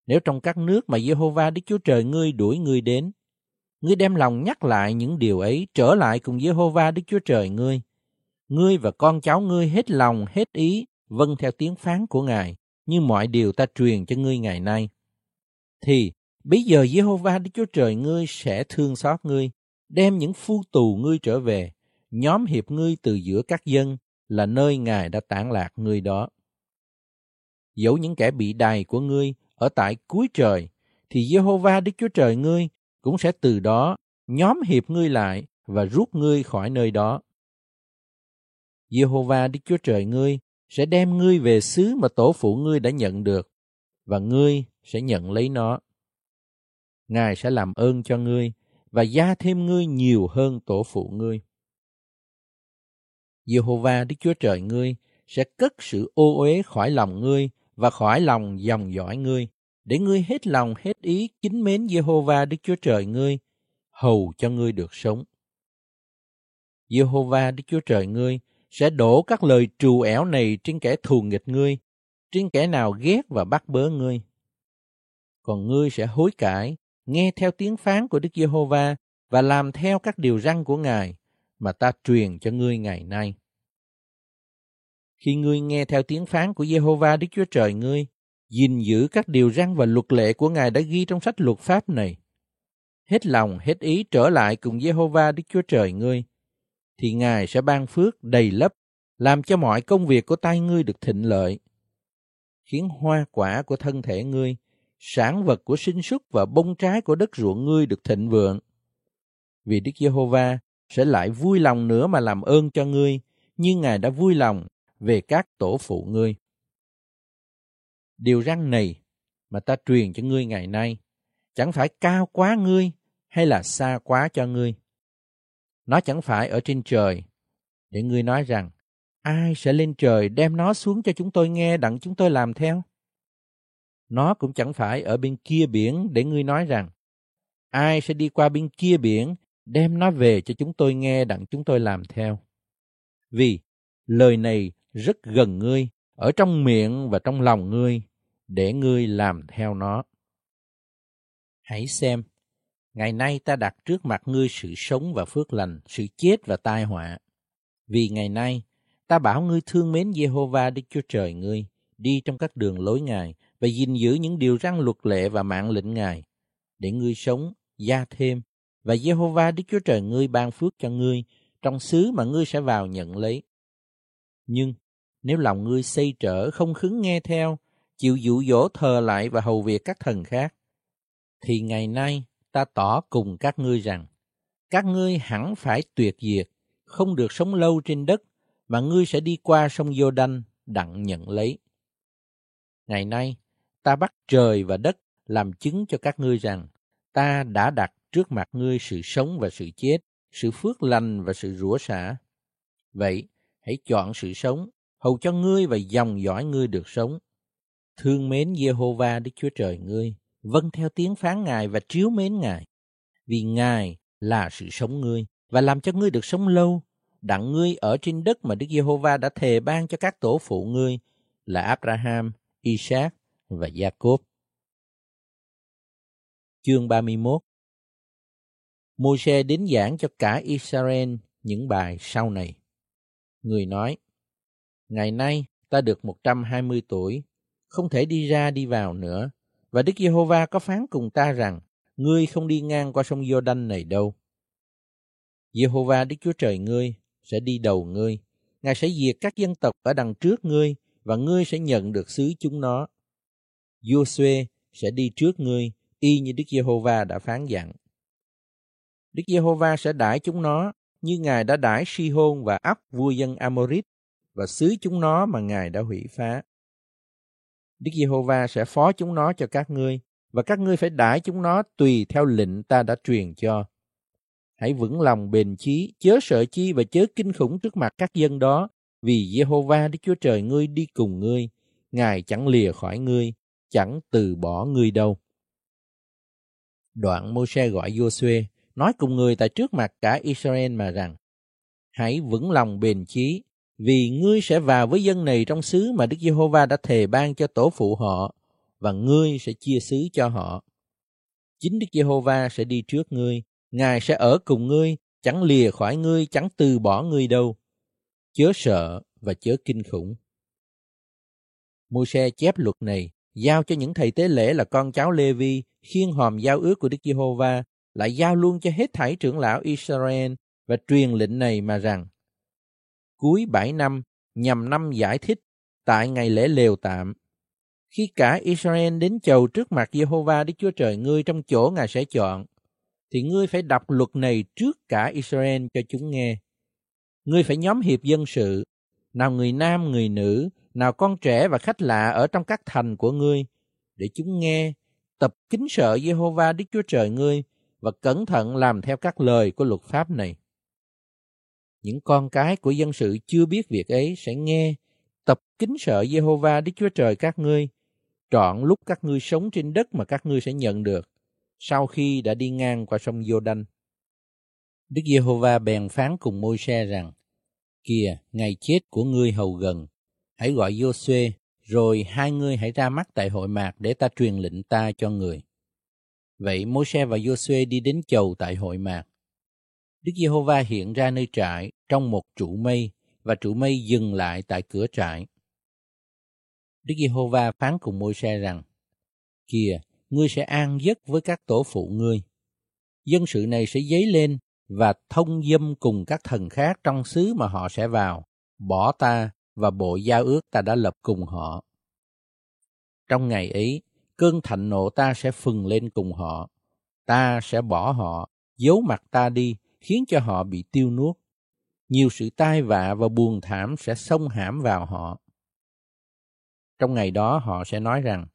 nếu trong các nước mà Jehovah Đức Chúa Trời ngươi đuổi ngươi đến, ngươi đem lòng nhắc lại những điều ấy trở lại cùng Jehovah Đức Chúa Trời ngươi. Ngươi và con cháu ngươi hết lòng, hết ý, vâng theo tiếng phán của Ngài, như mọi điều ta truyền cho ngươi ngày nay. Thì, bây giờ Jehovah Đức Chúa Trời ngươi sẽ thương xót ngươi, đem những phu tù ngươi trở về, nhóm hiệp ngươi từ giữa các dân, là nơi Ngài đã tản lạc ngươi đó. Dẫu những kẻ bị đày của ngươi ở tại cuối trời, thì Jehovah Đức Chúa Trời ngươi cũng sẽ từ đó nhóm hiệp ngươi lại và rút ngươi khỏi nơi đó. Jehovah Đức Chúa Trời ngươi sẽ đem ngươi về xứ mà tổ phụ ngươi đã nhận được, và ngươi sẽ nhận lấy nó. Ngài sẽ làm ơn cho ngươi và gia thêm ngươi nhiều hơn tổ phụ ngươi. Jehovah Đức Chúa Trời ngươi sẽ cất sự ô uế khỏi lòng ngươi và khỏi lòng dòng dõi ngươi, để ngươi hết lòng hết ý kính mến Jehovah Đức Chúa Trời ngươi, hầu cho ngươi được sống. Jehovah Đức Chúa Trời ngươi sẽ đổ các lời trù ẻo này trên kẻ thù nghịch ngươi, trên kẻ nào ghét và bắt bớ ngươi. Còn ngươi sẽ hối cải, nghe theo tiếng phán của Đức Giê-hô-va và làm theo các điều răn của Ngài mà ta truyền cho ngươi ngày nay. Khi ngươi nghe theo tiếng phán của Giê-hô-va Đức Chúa Trời ngươi, gìn giữ các điều răn và luật lệ của Ngài đã ghi trong sách luật pháp này, hết lòng, hết ý trở lại cùng Giê-hô-va Đức Chúa Trời ngươi, thì Ngài sẽ ban phước đầy lấp, làm cho mọi công việc của tay ngươi được thịnh lợi, khiến hoa quả của thân thể ngươi, sản vật của sinh súc và bông trái của đất ruộng ngươi được thịnh vượng. Vì Đức Giê-hô-va sẽ lại vui lòng nữa mà làm ơn cho ngươi, như Ngài đã vui lòng về các tổ phụ ngươi. Điều răn này mà ta truyền cho ngươi ngày nay, chẳng phải cao quá ngươi hay là xa quá cho ngươi. Nó chẳng phải ở trên trời, để ngươi nói rằng, ai sẽ lên trời đem nó xuống cho chúng tôi nghe đặng chúng tôi làm theo. Nó cũng chẳng phải ở bên kia biển để ngươi nói rằng, ai sẽ đi qua bên kia biển đem nó về cho chúng tôi nghe đặng chúng tôi làm theo. Vì lời này rất gần ngươi, ở trong miệng và trong lòng ngươi, để ngươi làm theo nó. Hãy xem, ngày nay ta đặt trước mặt ngươi sự sống và phước lành, sự chết và tai họa. Vì ngày nay, ta bảo ngươi thương mến Jehovah Đức Chúa Trời ngươi, đi trong các đường lối Ngài và gìn giữ những điều răn luật lệ và mạng lệnh Ngài, để ngươi sống, gia thêm, và Jehovah Đức Chúa Trời ngươi ban phước cho ngươi trong xứ mà ngươi sẽ vào nhận lấy. Nhưng nếu lòng ngươi xây trở không khứng nghe theo, chịu dụ dỗ thờ lại và hầu việc các thần khác, thì ngày nay ta tỏ cùng các ngươi rằng, các ngươi hẳn phải tuyệt diệt, không được sống lâu trên đất, mà ngươi sẽ đi qua sông Giô Đanh đặng nhận lấy. Ngày nay, ta bắt trời và đất làm chứng cho các ngươi rằng, ta đã đặt trước mặt ngươi sự sống và sự chết, sự phước lành và sự rủa xả. Vậy, hãy chọn sự sống, hầu cho ngươi và dòng dõi ngươi được sống. Thương mến Giê-hô-va Đức Chúa Trời ngươi, vâng theo tiếng phán Ngài và chiếu mến Ngài. Vì Ngài là sự sống ngươi và làm cho ngươi được sống lâu, đặng ngươi ở trên đất mà Đức Giê-hô-va đã thề ban cho các tổ phụ ngươi là Abraham, Isaac và Jacob. Chương 31 Môi-se đến giảng cho cả Israel những bài sau này. Người nói, Ngày nay ta được 120 tuổi, không thể đi ra đi vào nữa, và Đức Giê-hô-va có phán cùng ta rằng, ngươi không đi ngang qua sông Giô-đanh này đâu. Giê-hô-va Đức Chúa Trời ngươi sẽ đi đầu ngươi, Ngài sẽ diệt các dân tộc ở đằng trước ngươi, và ngươi sẽ nhận được xứ chúng nó. Giô-suê sẽ đi trước ngươi, y như Đức Giê-hô-va đã phán dặn. Đức Giê-hô-va sẽ đãi chúng nó như Ngài đã đãi Si-hôn và ấp vua dân Amorit và xứ chúng nó mà Ngài đã hủy phá. Đức Giê-hô-va sẽ phó chúng nó cho các ngươi và các ngươi phải đãi chúng nó tùy theo lệnh ta đã truyền cho. Hãy vững lòng bền chí, chớ sợ chi và chớ kinh khủng trước mặt các dân đó, vì Giê-hô-va Đức Chúa Trời ngươi đi cùng ngươi, Ngài chẳng lìa khỏi ngươi, chẳng từ bỏ ngươi đâu. Đoạn Mô-se gọi Giô-suê, nói cùng người tại trước mặt cả Israel mà rằng, hãy vững lòng bền chí, vì ngươi sẽ vào với dân này trong xứ mà Đức Giê-hô-va đã thề ban cho tổ phụ họ, và ngươi sẽ chia xứ cho họ. Chính Đức Giê-hô-va sẽ đi trước ngươi, Ngài sẽ ở cùng ngươi, chẳng lìa khỏi ngươi, chẳng từ bỏ ngươi đâu. Chớ sợ và chớ kinh khủng. Môi-se chép luật này, giao cho những thầy tế lễ là con cháu Lê-vi, khiên hòm giao ước của Đức Giê-hô-va, lại giao luôn cho hết thảy trưởng lão Israel và truyền lệnh này mà rằng cuối bảy năm nhằm năm giải thích tại ngày lễ lều tạm. Khi cả Israel đến chầu trước mặt Jehovah Đức Chúa Trời ngươi trong chỗ Ngài sẽ chọn, thì ngươi phải đọc luật này trước cả Israel cho chúng nghe. Ngươi phải nhóm hiệp dân sự, nào người nam người nữ, nào con trẻ và khách lạ ở trong các thành của ngươi, để chúng nghe, tập kính sợ Jehovah Đức Chúa Trời ngươi và cẩn thận làm theo các lời của luật pháp này. Những con cái của dân sự chưa biết việc ấy sẽ nghe, tập kính sợ Jehovah Đức Chúa Trời các ngươi, trọn lúc các ngươi sống trên đất mà các ngươi sẽ nhận được, sau khi đã đi ngang qua sông Giô-đanh. Đức Giê-hô-va bèn phán cùng môi xe rằng, Kìa, ngày chết của ngươi hầu gần, hãy gọi Giô-suê, rồi hai ngươi hãy ra mắt tại hội mạc để ta truyền lệnh ta cho người. Vậy Môi-se và Giô-suê đi đến chầu tại hội mạc. Đức Giê-hô-va hiện ra nơi trại trong một trụ mây và trụ mây dừng lại tại cửa trại. Đức Giê-hô-va phán cùng Môi-se rằng: Kìa, ngươi sẽ an giấc với các tổ phụ ngươi. Dân sự này sẽ dấy lên và thông dâm cùng các thần khác trong xứ mà họ sẽ vào, bỏ ta và bộ giao ước ta đã lập cùng họ. Trong ngày ấy, cơn thạnh nộ ta sẽ phừng lên cùng họ. Ta sẽ bỏ họ, giấu mặt ta đi, khiến cho họ bị tiêu nuốt. Nhiều sự tai vạ và buồn thảm sẽ xông hãm vào họ. Trong ngày đó họ sẽ nói rằng,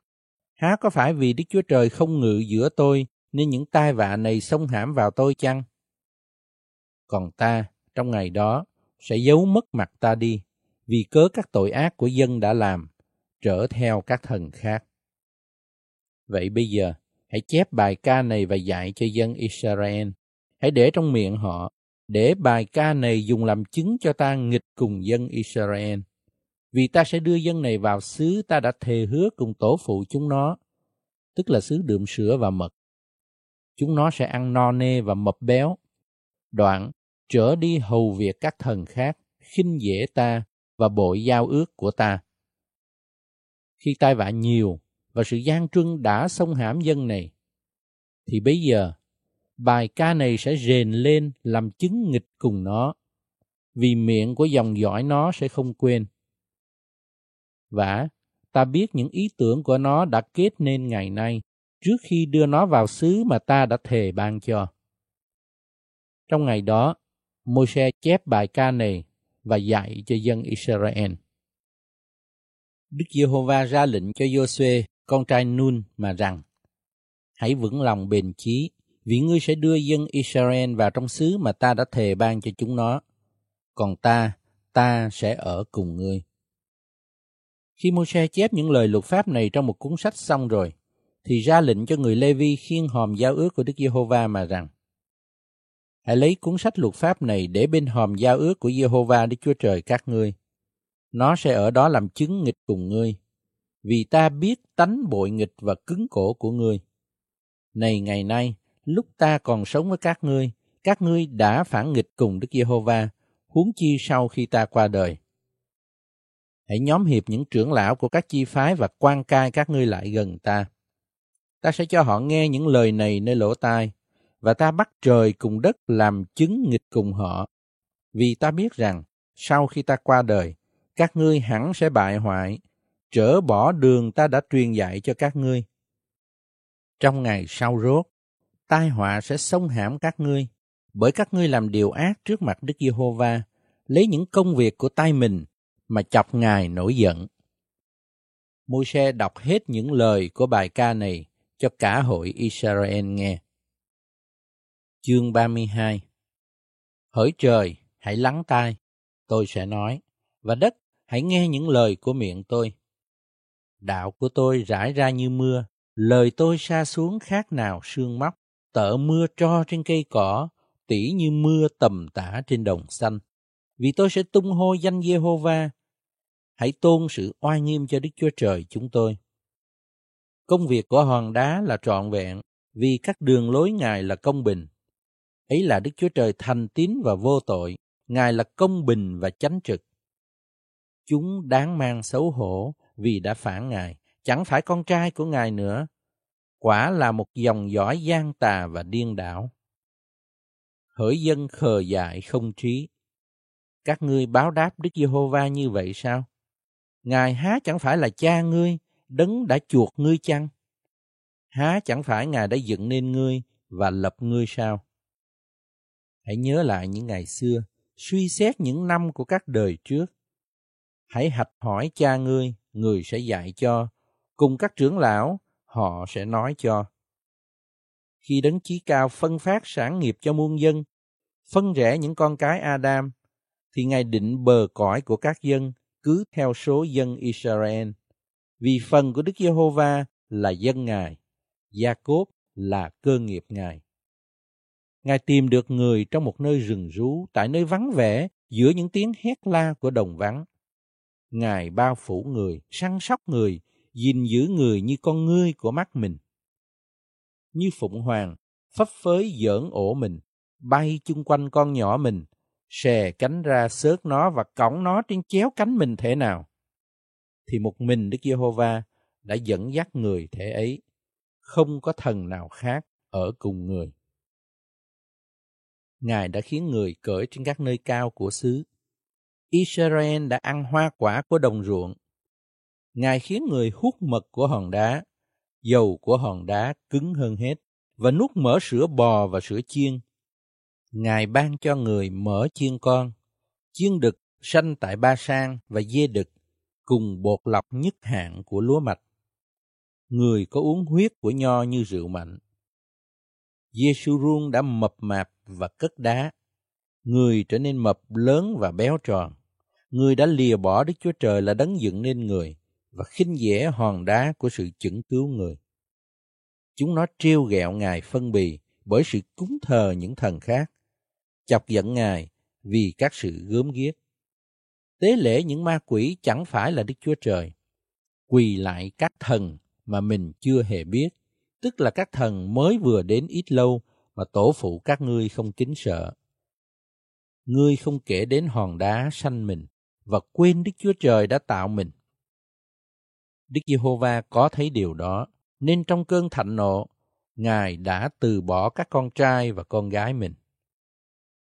há có phải vì Đức Chúa Trời không ngự giữa tôi nên những tai vạ này xông hãm vào tôi chăng? Còn ta, trong ngày đó, sẽ giấu mất mặt ta đi, vì cớ các tội ác của dân đã làm, trở theo các thần khác. Vậy bây giờ, hãy chép bài ca này và dạy cho dân Israel. Hãy để trong miệng họ, để bài ca này dùng làm chứng cho ta nghịch cùng dân Israel. Vì ta sẽ đưa dân này vào xứ ta đã thề hứa cùng tổ phụ chúng nó, tức là xứ đượm sữa và mật. Chúng nó sẽ ăn no nê và mập béo. Đoạn, trở đi hầu việc các thần khác, khinh dễ ta và bội giao ước của ta. Khi tai vạ nhiều và sự gian truân đã xông hãm dân này, thì bây giờ bài ca này sẽ rền lên làm chứng nghịch cùng nó, vì miệng của dòng dõi nó sẽ không quên. Và ta biết những ý tưởng của nó đã kết nên ngày nay trước khi đưa nó vào xứ mà ta đã thề ban cho. Trong ngày đó, Môi-se chép bài ca này và dạy cho dân Israel. Đức Giê-hô-va ra lệnh cho Giô-suê, con trai Nun mà rằng: Hãy vững lòng bền chí, vì ngươi sẽ đưa dân Israel vào trong xứ mà ta đã thề ban cho chúng nó. Còn ta, ta sẽ ở cùng ngươi. Khi Môi-se chép những lời luật pháp này trong một cuốn sách xong rồi, thì ra lệnh cho người Lê-vi khiêng hòm giao ước của Đức Giê-hô-va mà rằng: Hãy lấy cuốn sách luật pháp này để bên hòm giao ước của Giê-hô-va Đức Chúa Trời các ngươi. Nó sẽ ở đó làm chứng nghịch cùng ngươi, vì ta biết tánh bội nghịch và cứng cổ của ngươi. Này ngày nay, lúc ta còn sống với các ngươi, các ngươi đã phản nghịch cùng Đức Giê-hô-va, huống chi sau khi ta qua đời. Hãy nhóm hiệp những trưởng lão của các chi phái và quan cai các ngươi lại gần ta. Ta sẽ cho họ nghe những lời này nơi lỗ tai, và ta bắt trời cùng đất làm chứng nghịch cùng họ. Vì ta biết rằng, sau khi ta qua đời, các ngươi hẳn sẽ bại hoại, trở bỏ đường ta đã truyền dạy cho các ngươi. Trong ngày sau rốt, tai họa sẽ xông hãm các ngươi, bởi các ngươi làm điều ác trước mặt Đức Giê-hô-va, lấy những công việc của tay mình mà chọc Ngài nổi giận. Môi-se đọc hết những lời của bài ca này cho cả hội Israel nghe. Chương 32 Hỡi trời, hãy lắng tai, tôi sẽ nói, và đất, hãy nghe những lời của miệng tôi. Đạo của tôi rải ra như mưa, lời tôi xa xuống khác nào sương móc, tợ mưa tro trên cây cỏ, tỉ như mưa tầm tã trên đồng xanh. Vì tôi sẽ tung hô danh Giê-hô-va, hãy tôn sự oai nghiêm cho Đức Chúa Trời chúng tôi. Công việc của hòn đá là trọn vẹn, vì các đường lối Ngài là công bình ấy là Đức Chúa Trời thành tín và vô tội, Ngài là công bình và chánh trực. Chúng đáng mang xấu hổ vì đã phản Ngài, chẳng phải con trai của Ngài nữa. Quả là một dòng dõi gian tà và điên đảo. Hỡi dân khờ dại không trí. Các ngươi báo đáp Đức Giê-hô-va như vậy sao? Ngài há chẳng phải là cha ngươi, đấng đã chuộc ngươi chăng? Há chẳng phải Ngài đã dựng nên ngươi và lập ngươi sao? Hãy nhớ lại những ngày xưa, suy xét những năm của các đời trước. Hãy hạch hỏi cha ngươi, người sẽ dạy cho, cùng các trưởng lão, họ sẽ nói cho. Khi đấng chí cao phân phát sản nghiệp cho muôn dân, phân rẽ những con cái Adam, thì Ngài định bờ cõi của các dân cứ theo số dân Israel. Vì phần của Đức Giê-hô-va là dân Ngài, Gia-cốp là cơ nghiệp Ngài. Ngài tìm được người trong một nơi rừng rú, tại nơi vắng vẻ, giữa những tiếng hét la của đồng vắng. Ngài bao phủ người, săn sóc người, gìn giữ người như con ngươi của mắt mình. Như phụng hoàng, phấp phới giỡn ổ mình, bay chung quanh con nhỏ mình, xè cánh ra xớt nó và cõng nó trên chéo cánh mình thế nào. Thì một mình Đức Giê-hô-va đã dẫn dắt người thể ấy, không có thần nào khác ở cùng người. Ngài đã khiến người cởi trên các nơi cao của xứ. Israel đã ăn hoa quả của đồng ruộng. Ngài khiến người hút mật của hòn đá, dầu của hòn đá cứng hơn hết, và nuốt mỡ sữa bò và sữa chiên. Ngài ban cho người mỡ chiên con, chiên đực sanh tại Ba Sang và dê đực, cùng bột lọc nhất hạng của lúa mạch. Người có uống huyết của nho như rượu mạnh. giê -xu ruông đã mập mạp và cất đá. Người trở nên mập lớn và béo tròn. Người đã lìa bỏ Đức Chúa Trời là đấng dựng nên người và khinh dễ hòn đá của sự chứng cứu người. Chúng nó trêu ghẹo Ngài phân bì bởi sự cúng thờ những thần khác, chọc giận Ngài vì các sự gớm ghiếc. Tế lễ những ma quỷ chẳng phải là Đức Chúa Trời. Quỳ lại các thần mà mình chưa hề biết, tức là các thần mới vừa đến ít lâu mà tổ phụ các ngươi không kính sợ. Ngươi không kể đến hòn đá sanh mình và quên Đức Chúa Trời đã tạo mình. Đức Giê-hô-va có thấy điều đó, nên trong cơn thạnh nộ, Ngài đã từ bỏ các con trai và con gái mình.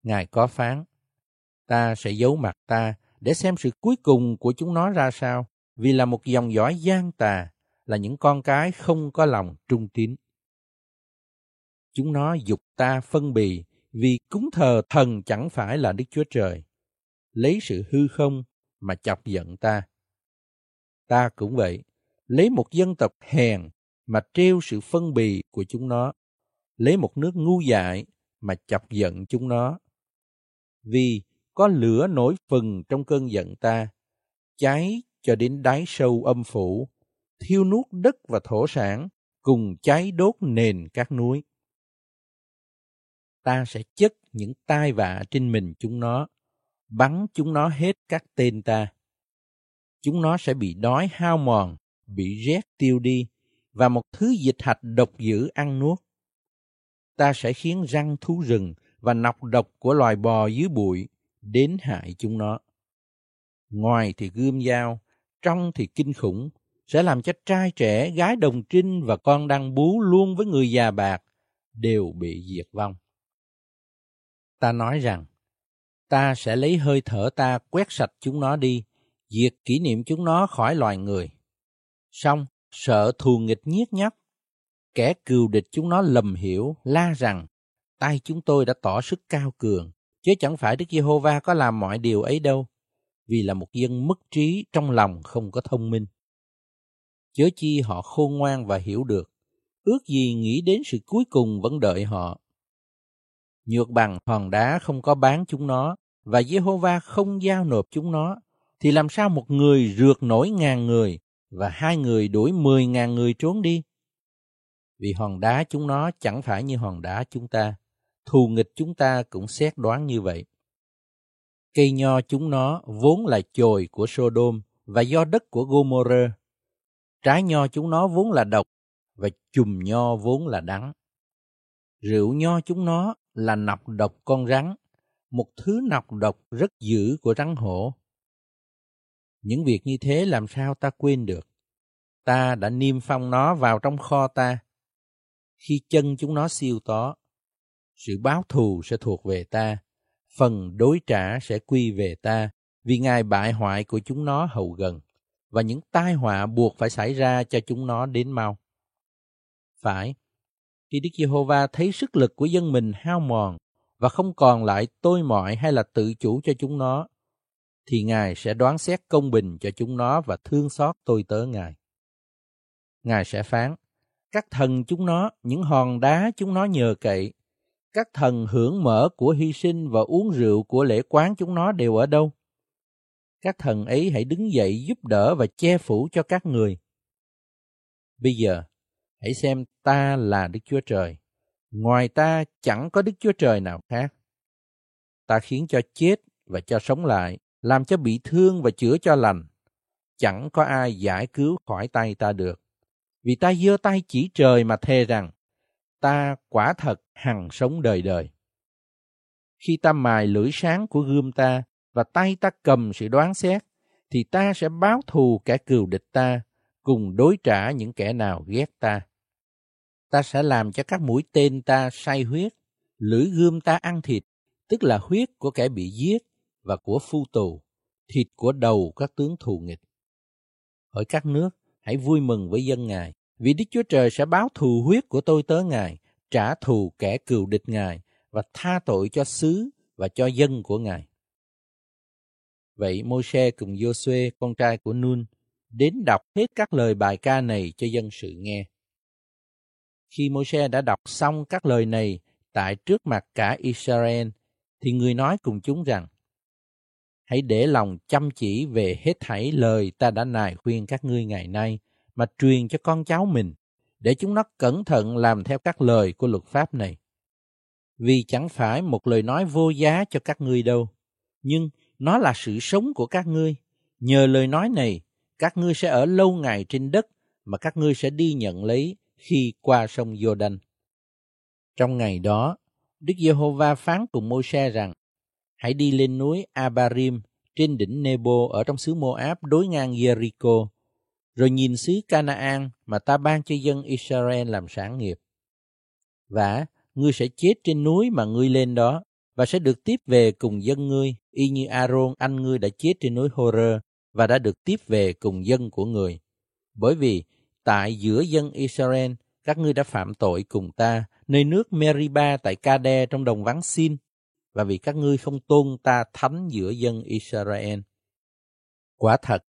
Ngài có phán, ta sẽ giấu mặt ta để xem sự cuối cùng của chúng nó ra sao, vì là một dòng dõi gian tà, là những con cái không có lòng trung tín. Chúng nó dục ta phân bì vì cúng thờ thần chẳng phải là Đức Chúa Trời, lấy sự hư không mà chọc giận ta. Ta cũng vậy, lấy một dân tộc hèn mà treo sự phân bì của chúng nó, lấy một nước ngu dại mà chọc giận chúng nó. Vì có lửa nổi phừng trong cơn giận ta, cháy cho đến đáy sâu âm phủ, thiêu nuốt đất và thổ sản, cùng cháy đốt nền các núi. Ta sẽ chất những tai vạ trên mình chúng nó, bắn chúng nó hết các tên ta. Chúng nó sẽ bị đói hao mòn, bị rét tiêu đi, và một thứ dịch hạch độc dữ ăn nuốt. Ta sẽ khiến răng thú rừng và nọc độc của loài bò dưới bụi đến hại chúng nó. Ngoài thì gươm dao, trong thì kinh khủng, sẽ làm cho trai trẻ, gái đồng trinh và con đang bú luôn với người già bạc đều bị diệt vong. Ta nói rằng, ta sẽ lấy hơi thở ta quét sạch chúng nó đi, diệt kỷ niệm chúng nó khỏi loài người. Xong, sợ thù nghịch nhiếc nhắc. kẻ cừu địch chúng nó lầm hiểu, la rằng, tay chúng tôi đã tỏ sức cao cường, chứ chẳng phải Đức Giê-hô-va có làm mọi điều ấy đâu, vì là một dân mất trí trong lòng không có thông minh. Chớ chi họ khôn ngoan và hiểu được, ước gì nghĩ đến sự cuối cùng vẫn đợi họ. Nhược bằng hòn đá không có bán chúng nó, và Giê-hô-va không giao nộp chúng nó, thì làm sao một người rượt nổi ngàn người, và hai người đuổi mười ngàn người trốn đi? Vì hòn đá chúng nó chẳng phải như hòn đá chúng ta, thù nghịch chúng ta cũng xét đoán như vậy. Cây nho chúng nó vốn là chồi của Sodom và do đất của Gomorrah. Trái nho chúng nó vốn là độc và chùm nho vốn là đắng. Rượu nho chúng nó là nọc độc con rắn, một thứ nọc độc rất dữ của rắn hổ. Những việc như thế làm sao ta quên được? Ta đã niêm phong nó vào trong kho ta. Khi chân chúng nó siêu tó, sự báo thù sẽ thuộc về ta, phần đối trả sẽ quy về ta, vì ngài bại hoại của chúng nó hầu gần, và những tai họa buộc phải xảy ra cho chúng nó đến mau. Phải, khi Đức Giê-hô-va thấy sức lực của dân mình hao mòn và không còn lại tôi mọi hay là tự chủ cho chúng nó, thì Ngài sẽ đoán xét công bình cho chúng nó và thương xót tôi tớ Ngài. Ngài sẽ phán, các thần chúng nó, những hòn đá chúng nó nhờ cậy, các thần hưởng mở của hy sinh và uống rượu của lễ quán chúng nó đều ở đâu? Các thần ấy hãy đứng dậy giúp đỡ và che phủ cho các người. Bây giờ, hãy xem ta là Đức Chúa Trời. Ngoài ta chẳng có Đức Chúa Trời nào khác. Ta khiến cho chết và cho sống lại, làm cho bị thương và chữa cho lành, chẳng có ai giải cứu khỏi tay ta được. Vì ta giơ tay chỉ trời mà thề rằng, ta quả thật hằng sống đời đời. Khi ta mài lưỡi sáng của gươm ta và tay ta cầm sự đoán xét, thì ta sẽ báo thù kẻ cừu địch ta, cùng đối trả những kẻ nào ghét ta. Ta sẽ làm cho các mũi tên ta say huyết, lưỡi gươm ta ăn thịt, tức là huyết của kẻ bị giết và của phu tù, thịt của đầu các tướng thù nghịch. Ở các nước, hãy vui mừng với dân Ngài, vì Đức Chúa Trời sẽ báo thù huyết của tôi tới Ngài, trả thù kẻ cừu địch Ngài và tha tội cho xứ và cho dân của Ngài. Vậy Môi-se cùng Giô-suê, con trai của Nun, đến đọc hết các lời bài ca này cho dân sự nghe. Khi Môi-se đã đọc xong các lời này tại trước mặt cả Israel, thì người nói cùng chúng rằng, Hãy để lòng chăm chỉ về hết thảy lời ta đã nài khuyên các ngươi ngày nay, mà truyền cho con cháu mình, để chúng nó cẩn thận làm theo các lời của luật pháp này. Vì chẳng phải một lời nói vô giá cho các ngươi đâu, nhưng nó là sự sống của các ngươi. Nhờ lời nói này, các ngươi sẽ ở lâu ngày trên đất mà các ngươi sẽ đi nhận lấy khi qua sông Jordan. Trong ngày đó, Đức Giê-hô-va phán cùng Môi-se rằng: Hãy đi lên núi Abarim trên đỉnh Nebo ở trong xứ Moab đối ngang Jericho, rồi nhìn xứ Canaan mà ta ban cho dân Israel làm sản nghiệp. Và ngươi sẽ chết trên núi mà ngươi lên đó, và sẽ được tiếp về cùng dân ngươi, y như Aaron anh ngươi đã chết trên núi Horơ và đã được tiếp về cùng dân của người. Bởi vì tại giữa dân Israel, các ngươi đã phạm tội cùng ta, nơi nước Meriba tại Kade trong đồng vắng Sin, và vì các ngươi không tôn ta thánh giữa dân Israel. Quả thật,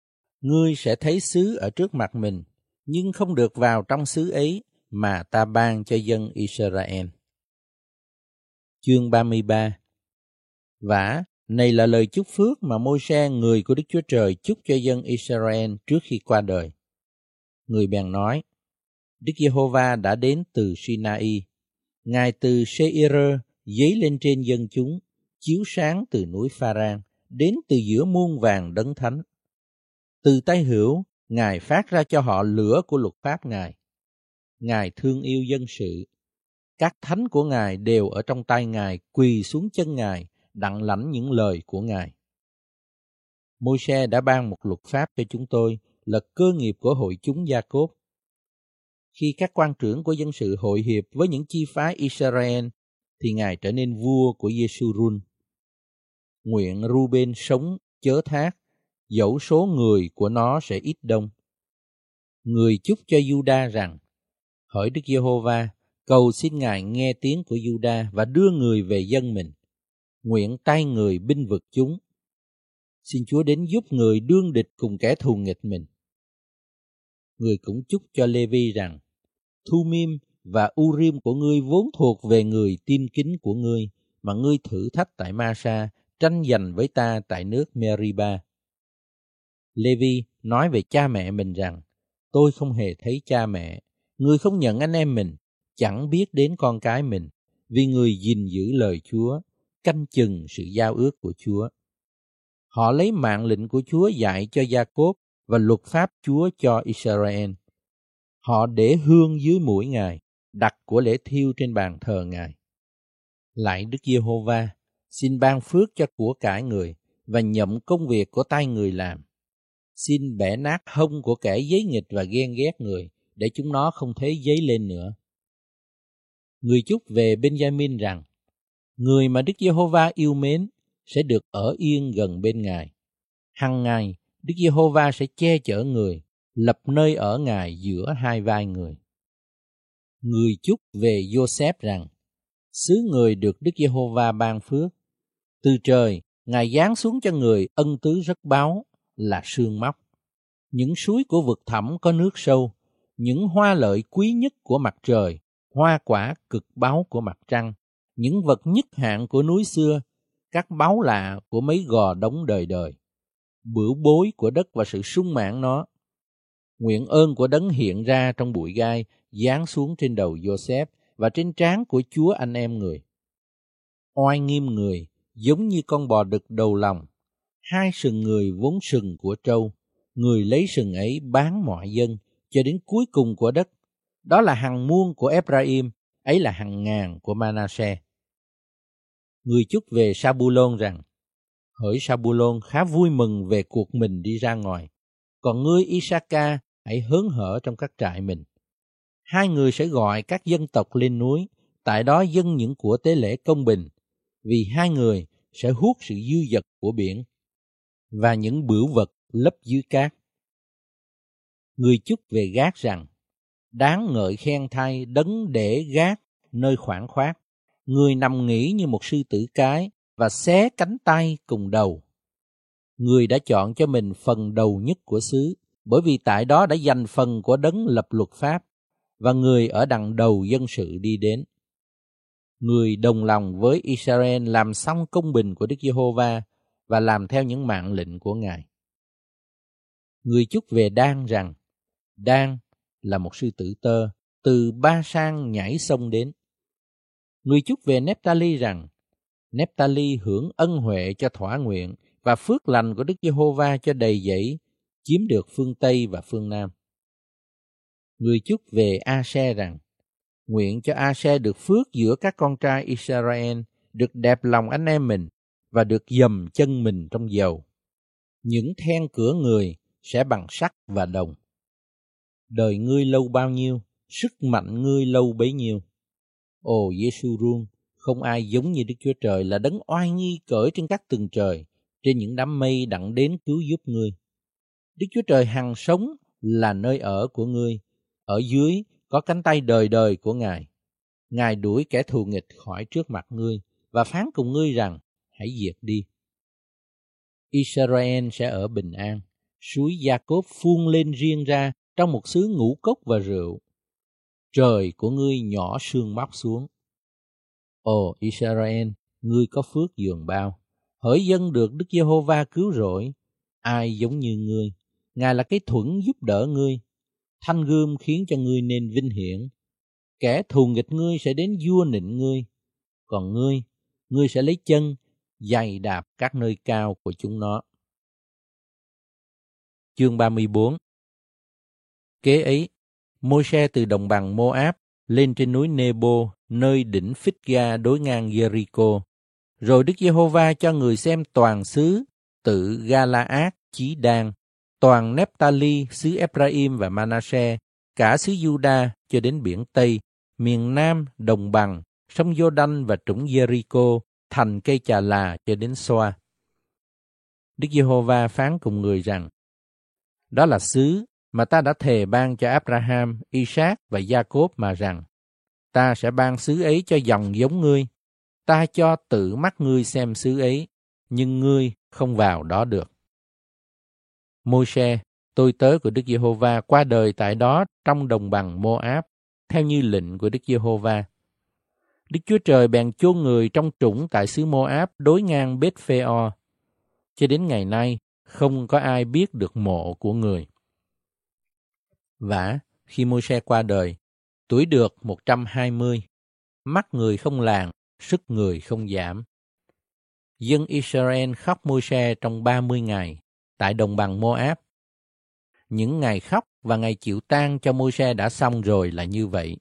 ngươi sẽ thấy xứ ở trước mặt mình, nhưng không được vào trong xứ ấy mà ta ban cho dân Israel. Chương 33 Vả, này là lời chúc phước mà môi se người của Đức Chúa Trời chúc cho dân Israel trước khi qua đời. Người bèn nói, Đức Giê-hô-va đã đến từ Sinai, Ngài từ Seir dấy lên trên dân chúng, chiếu sáng từ núi Pharan đến từ giữa muôn vàng đấng thánh. Từ tay hữu, Ngài phát ra cho họ lửa của luật pháp Ngài. Ngài thương yêu dân sự. Các thánh của Ngài đều ở trong tay Ngài quỳ xuống chân Ngài, đặng lãnh những lời của Ngài. Môi-se đã ban một luật pháp cho chúng tôi là cơ nghiệp của hội chúng Gia Cốp. Khi các quan trưởng của dân sự hội hiệp với những chi phái Israel, thì Ngài trở nên vua của Yeshurun. Nguyện Ruben sống chớ thác, dẫu số người của nó sẽ ít đông. Người chúc cho Juda rằng, hỡi Đức Giê-hô-va, cầu xin Ngài nghe tiếng của Juda và đưa người về dân mình. Nguyện tay người binh vực chúng. Xin Chúa đến giúp người đương địch cùng kẻ thù nghịch mình. Người cũng chúc cho Lê-vi rằng, Thu Mim và Urim của ngươi vốn thuộc về người tin kính của ngươi, mà ngươi thử thách tại Masa, tranh giành với ta tại nước Meriba. Levi nói về cha mẹ mình rằng, tôi không hề thấy cha mẹ, người không nhận anh em mình, chẳng biết đến con cái mình, vì người gìn giữ lời Chúa, canh chừng sự giao ước của Chúa. Họ lấy mạng lệnh của Chúa dạy cho Gia Cốp và luật pháp Chúa cho Israel. Họ để hương dưới mũi Ngài, đặt của lễ thiêu trên bàn thờ Ngài. Lại Đức Giê-hô-va, xin ban phước cho của cải người và nhậm công việc của tay người làm. Xin bẻ nát hông của kẻ giấy nghịch và ghen ghét người, để chúng nó không thấy giấy lên nữa. Người chúc về Benjamin rằng, người mà Đức Giê-hô-va yêu mến sẽ được ở yên gần bên Ngài. Hằng ngày, Đức Giê-hô-va sẽ che chở người, lập nơi ở Ngài giữa hai vai người. Người chúc về Joseph rằng, xứ người được Đức Giê-hô-va ban phước. Từ trời, Ngài giáng xuống cho người ân tứ rất báo là sương móc. Những suối của vực thẳm có nước sâu, những hoa lợi quý nhất của mặt trời, hoa quả cực báo của mặt trăng, những vật nhất hạng của núi xưa, các báu lạ của mấy gò đống đời đời, bửu bối của đất và sự sung mãn nó. Nguyện ơn của đấng hiện ra trong bụi gai, giáng xuống trên đầu Joseph và trên trán của Chúa anh em người. Oai nghiêm người, giống như con bò đực đầu lòng, hai sừng người vốn sừng của trâu, người lấy sừng ấy bán mọi dân cho đến cuối cùng của đất. Đó là hàng muôn của Ephraim, ấy là hàng ngàn của Manasseh. Người chúc về Sabulon rằng, hỡi Sabulon khá vui mừng về cuộc mình đi ra ngoài, còn ngươi Isaka hãy hớn hở trong các trại mình. Hai người sẽ gọi các dân tộc lên núi, tại đó dâng những của tế lễ công bình, vì hai người sẽ hút sự dư dật của biển và những bửu vật lấp dưới cát. Người chúc về gác rằng, đáng ngợi khen thay đấng để gác nơi khoảng khoát, người nằm nghỉ như một sư tử cái và xé cánh tay cùng đầu. Người đã chọn cho mình phần đầu nhất của xứ, bởi vì tại đó đã dành phần của đấng lập luật pháp, và người ở đằng đầu dân sự đi đến. Người đồng lòng với Israel làm xong công bình của Đức Giê-hô-va và làm theo những mạng lệnh của Ngài. Người chúc về Đan rằng, Đan là một sư tử tơ, từ ba sang nhảy sông đến. Người chúc về Neptali rằng, Neptali hưởng ân huệ cho thỏa nguyện và phước lành của Đức Giê-hô-va cho đầy dẫy, chiếm được phương Tây và phương Nam. Người chúc về A-xe rằng, nguyện cho A-xe được phước giữa các con trai Israel, được đẹp lòng anh em mình và được dầm chân mình trong dầu. Những then cửa người sẽ bằng sắt và đồng. Đời ngươi lâu bao nhiêu, sức mạnh ngươi lâu bấy nhiêu. Ồ Giêsu ruông không ai giống như Đức Chúa Trời là đấng oai nghi cởi trên các tầng trời, trên những đám mây đặng đến cứu giúp ngươi. Đức Chúa Trời hằng sống là nơi ở của ngươi, ở dưới có cánh tay đời đời của Ngài. Ngài đuổi kẻ thù nghịch khỏi trước mặt ngươi và phán cùng ngươi rằng, hãy diệt đi. Israel sẽ ở bình an, suối Gia-cốp phun lên riêng ra trong một xứ ngũ cốc và rượu. Trời của ngươi nhỏ sương móc xuống. Ồ Israel, ngươi có phước dường bao. Hỡi dân được Đức Giê-hô-va cứu rỗi, ai giống như ngươi. Ngài là cái thuẫn giúp đỡ ngươi, thanh gươm khiến cho ngươi nên vinh hiển. Kẻ thù nghịch ngươi sẽ đến vua nịnh ngươi, còn ngươi, ngươi sẽ lấy chân giày đạp các nơi cao của chúng nó. Chương 34 Kế ấy, Môi-se từ đồng bằng Moab lên trên núi Nebo, nơi đỉnh Phích-ga đối ngang Jericho. Rồi Đức Giê-hô-va cho người xem toàn xứ, tự Gala-át, Chí Đan, toàn Nephtali, xứ Ephraim và Manasseh, cả xứ Juda cho đến biển Tây, miền Nam, đồng bằng, sông Giô-đanh và trũng Jericho, thành cây trà là cho đến xoa. Đức Giê-hô-va phán cùng người rằng, đó là xứ mà ta đã thề ban cho Abraham, Isaac và Jacob mà rằng, ta sẽ ban xứ ấy cho dòng giống ngươi, ta cho tự mắt ngươi xem xứ ấy, nhưng ngươi không vào đó được. Môi-se, tôi tớ của Đức Giê-hô-va qua đời tại đó trong đồng bằng Moab, theo như lệnh của Đức Giê-hô-va. Đức Chúa Trời bèn chôn người trong trũng tại xứ Moab đối ngang bết phê o. Cho đến ngày nay, không có ai biết được mộ của người. Vả, khi Môi-se qua đời, tuổi được 120, mắt người không làng, sức người không giảm. Dân Israel khóc Môi-se trong 30 ngày tại đồng bằng Moab. Những ngày khóc và ngày chịu tang cho Môi-se đã xong rồi là như vậy.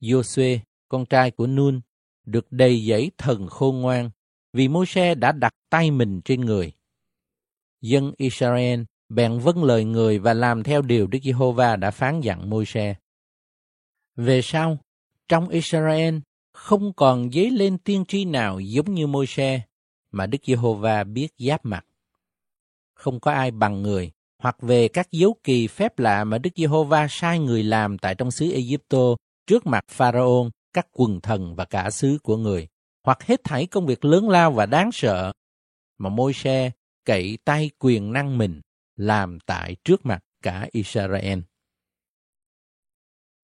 Joshua, con trai của Nun, được đầy dẫy thần khôn ngoan vì Môi-se đã đặt tay mình trên người. Dân Israel bèn vâng lời người và làm theo điều Đức Giê-hô-va đã phán dặn Môi-se. Về sau, trong Israel không còn dấy lên tiên tri nào giống như Môi-se mà Đức Giê-hô-va biết giáp mặt. Không có ai bằng người, hoặc về các dấu kỳ phép lạ mà Đức Giê-hô-va sai người làm tại trong xứ Ai-cập trước mặt Pharaon, các quần thần và cả xứ của người, hoặc hết thảy công việc lớn lao và đáng sợ mà Môi-se cậy tay quyền năng mình làm tại trước mặt cả Israel.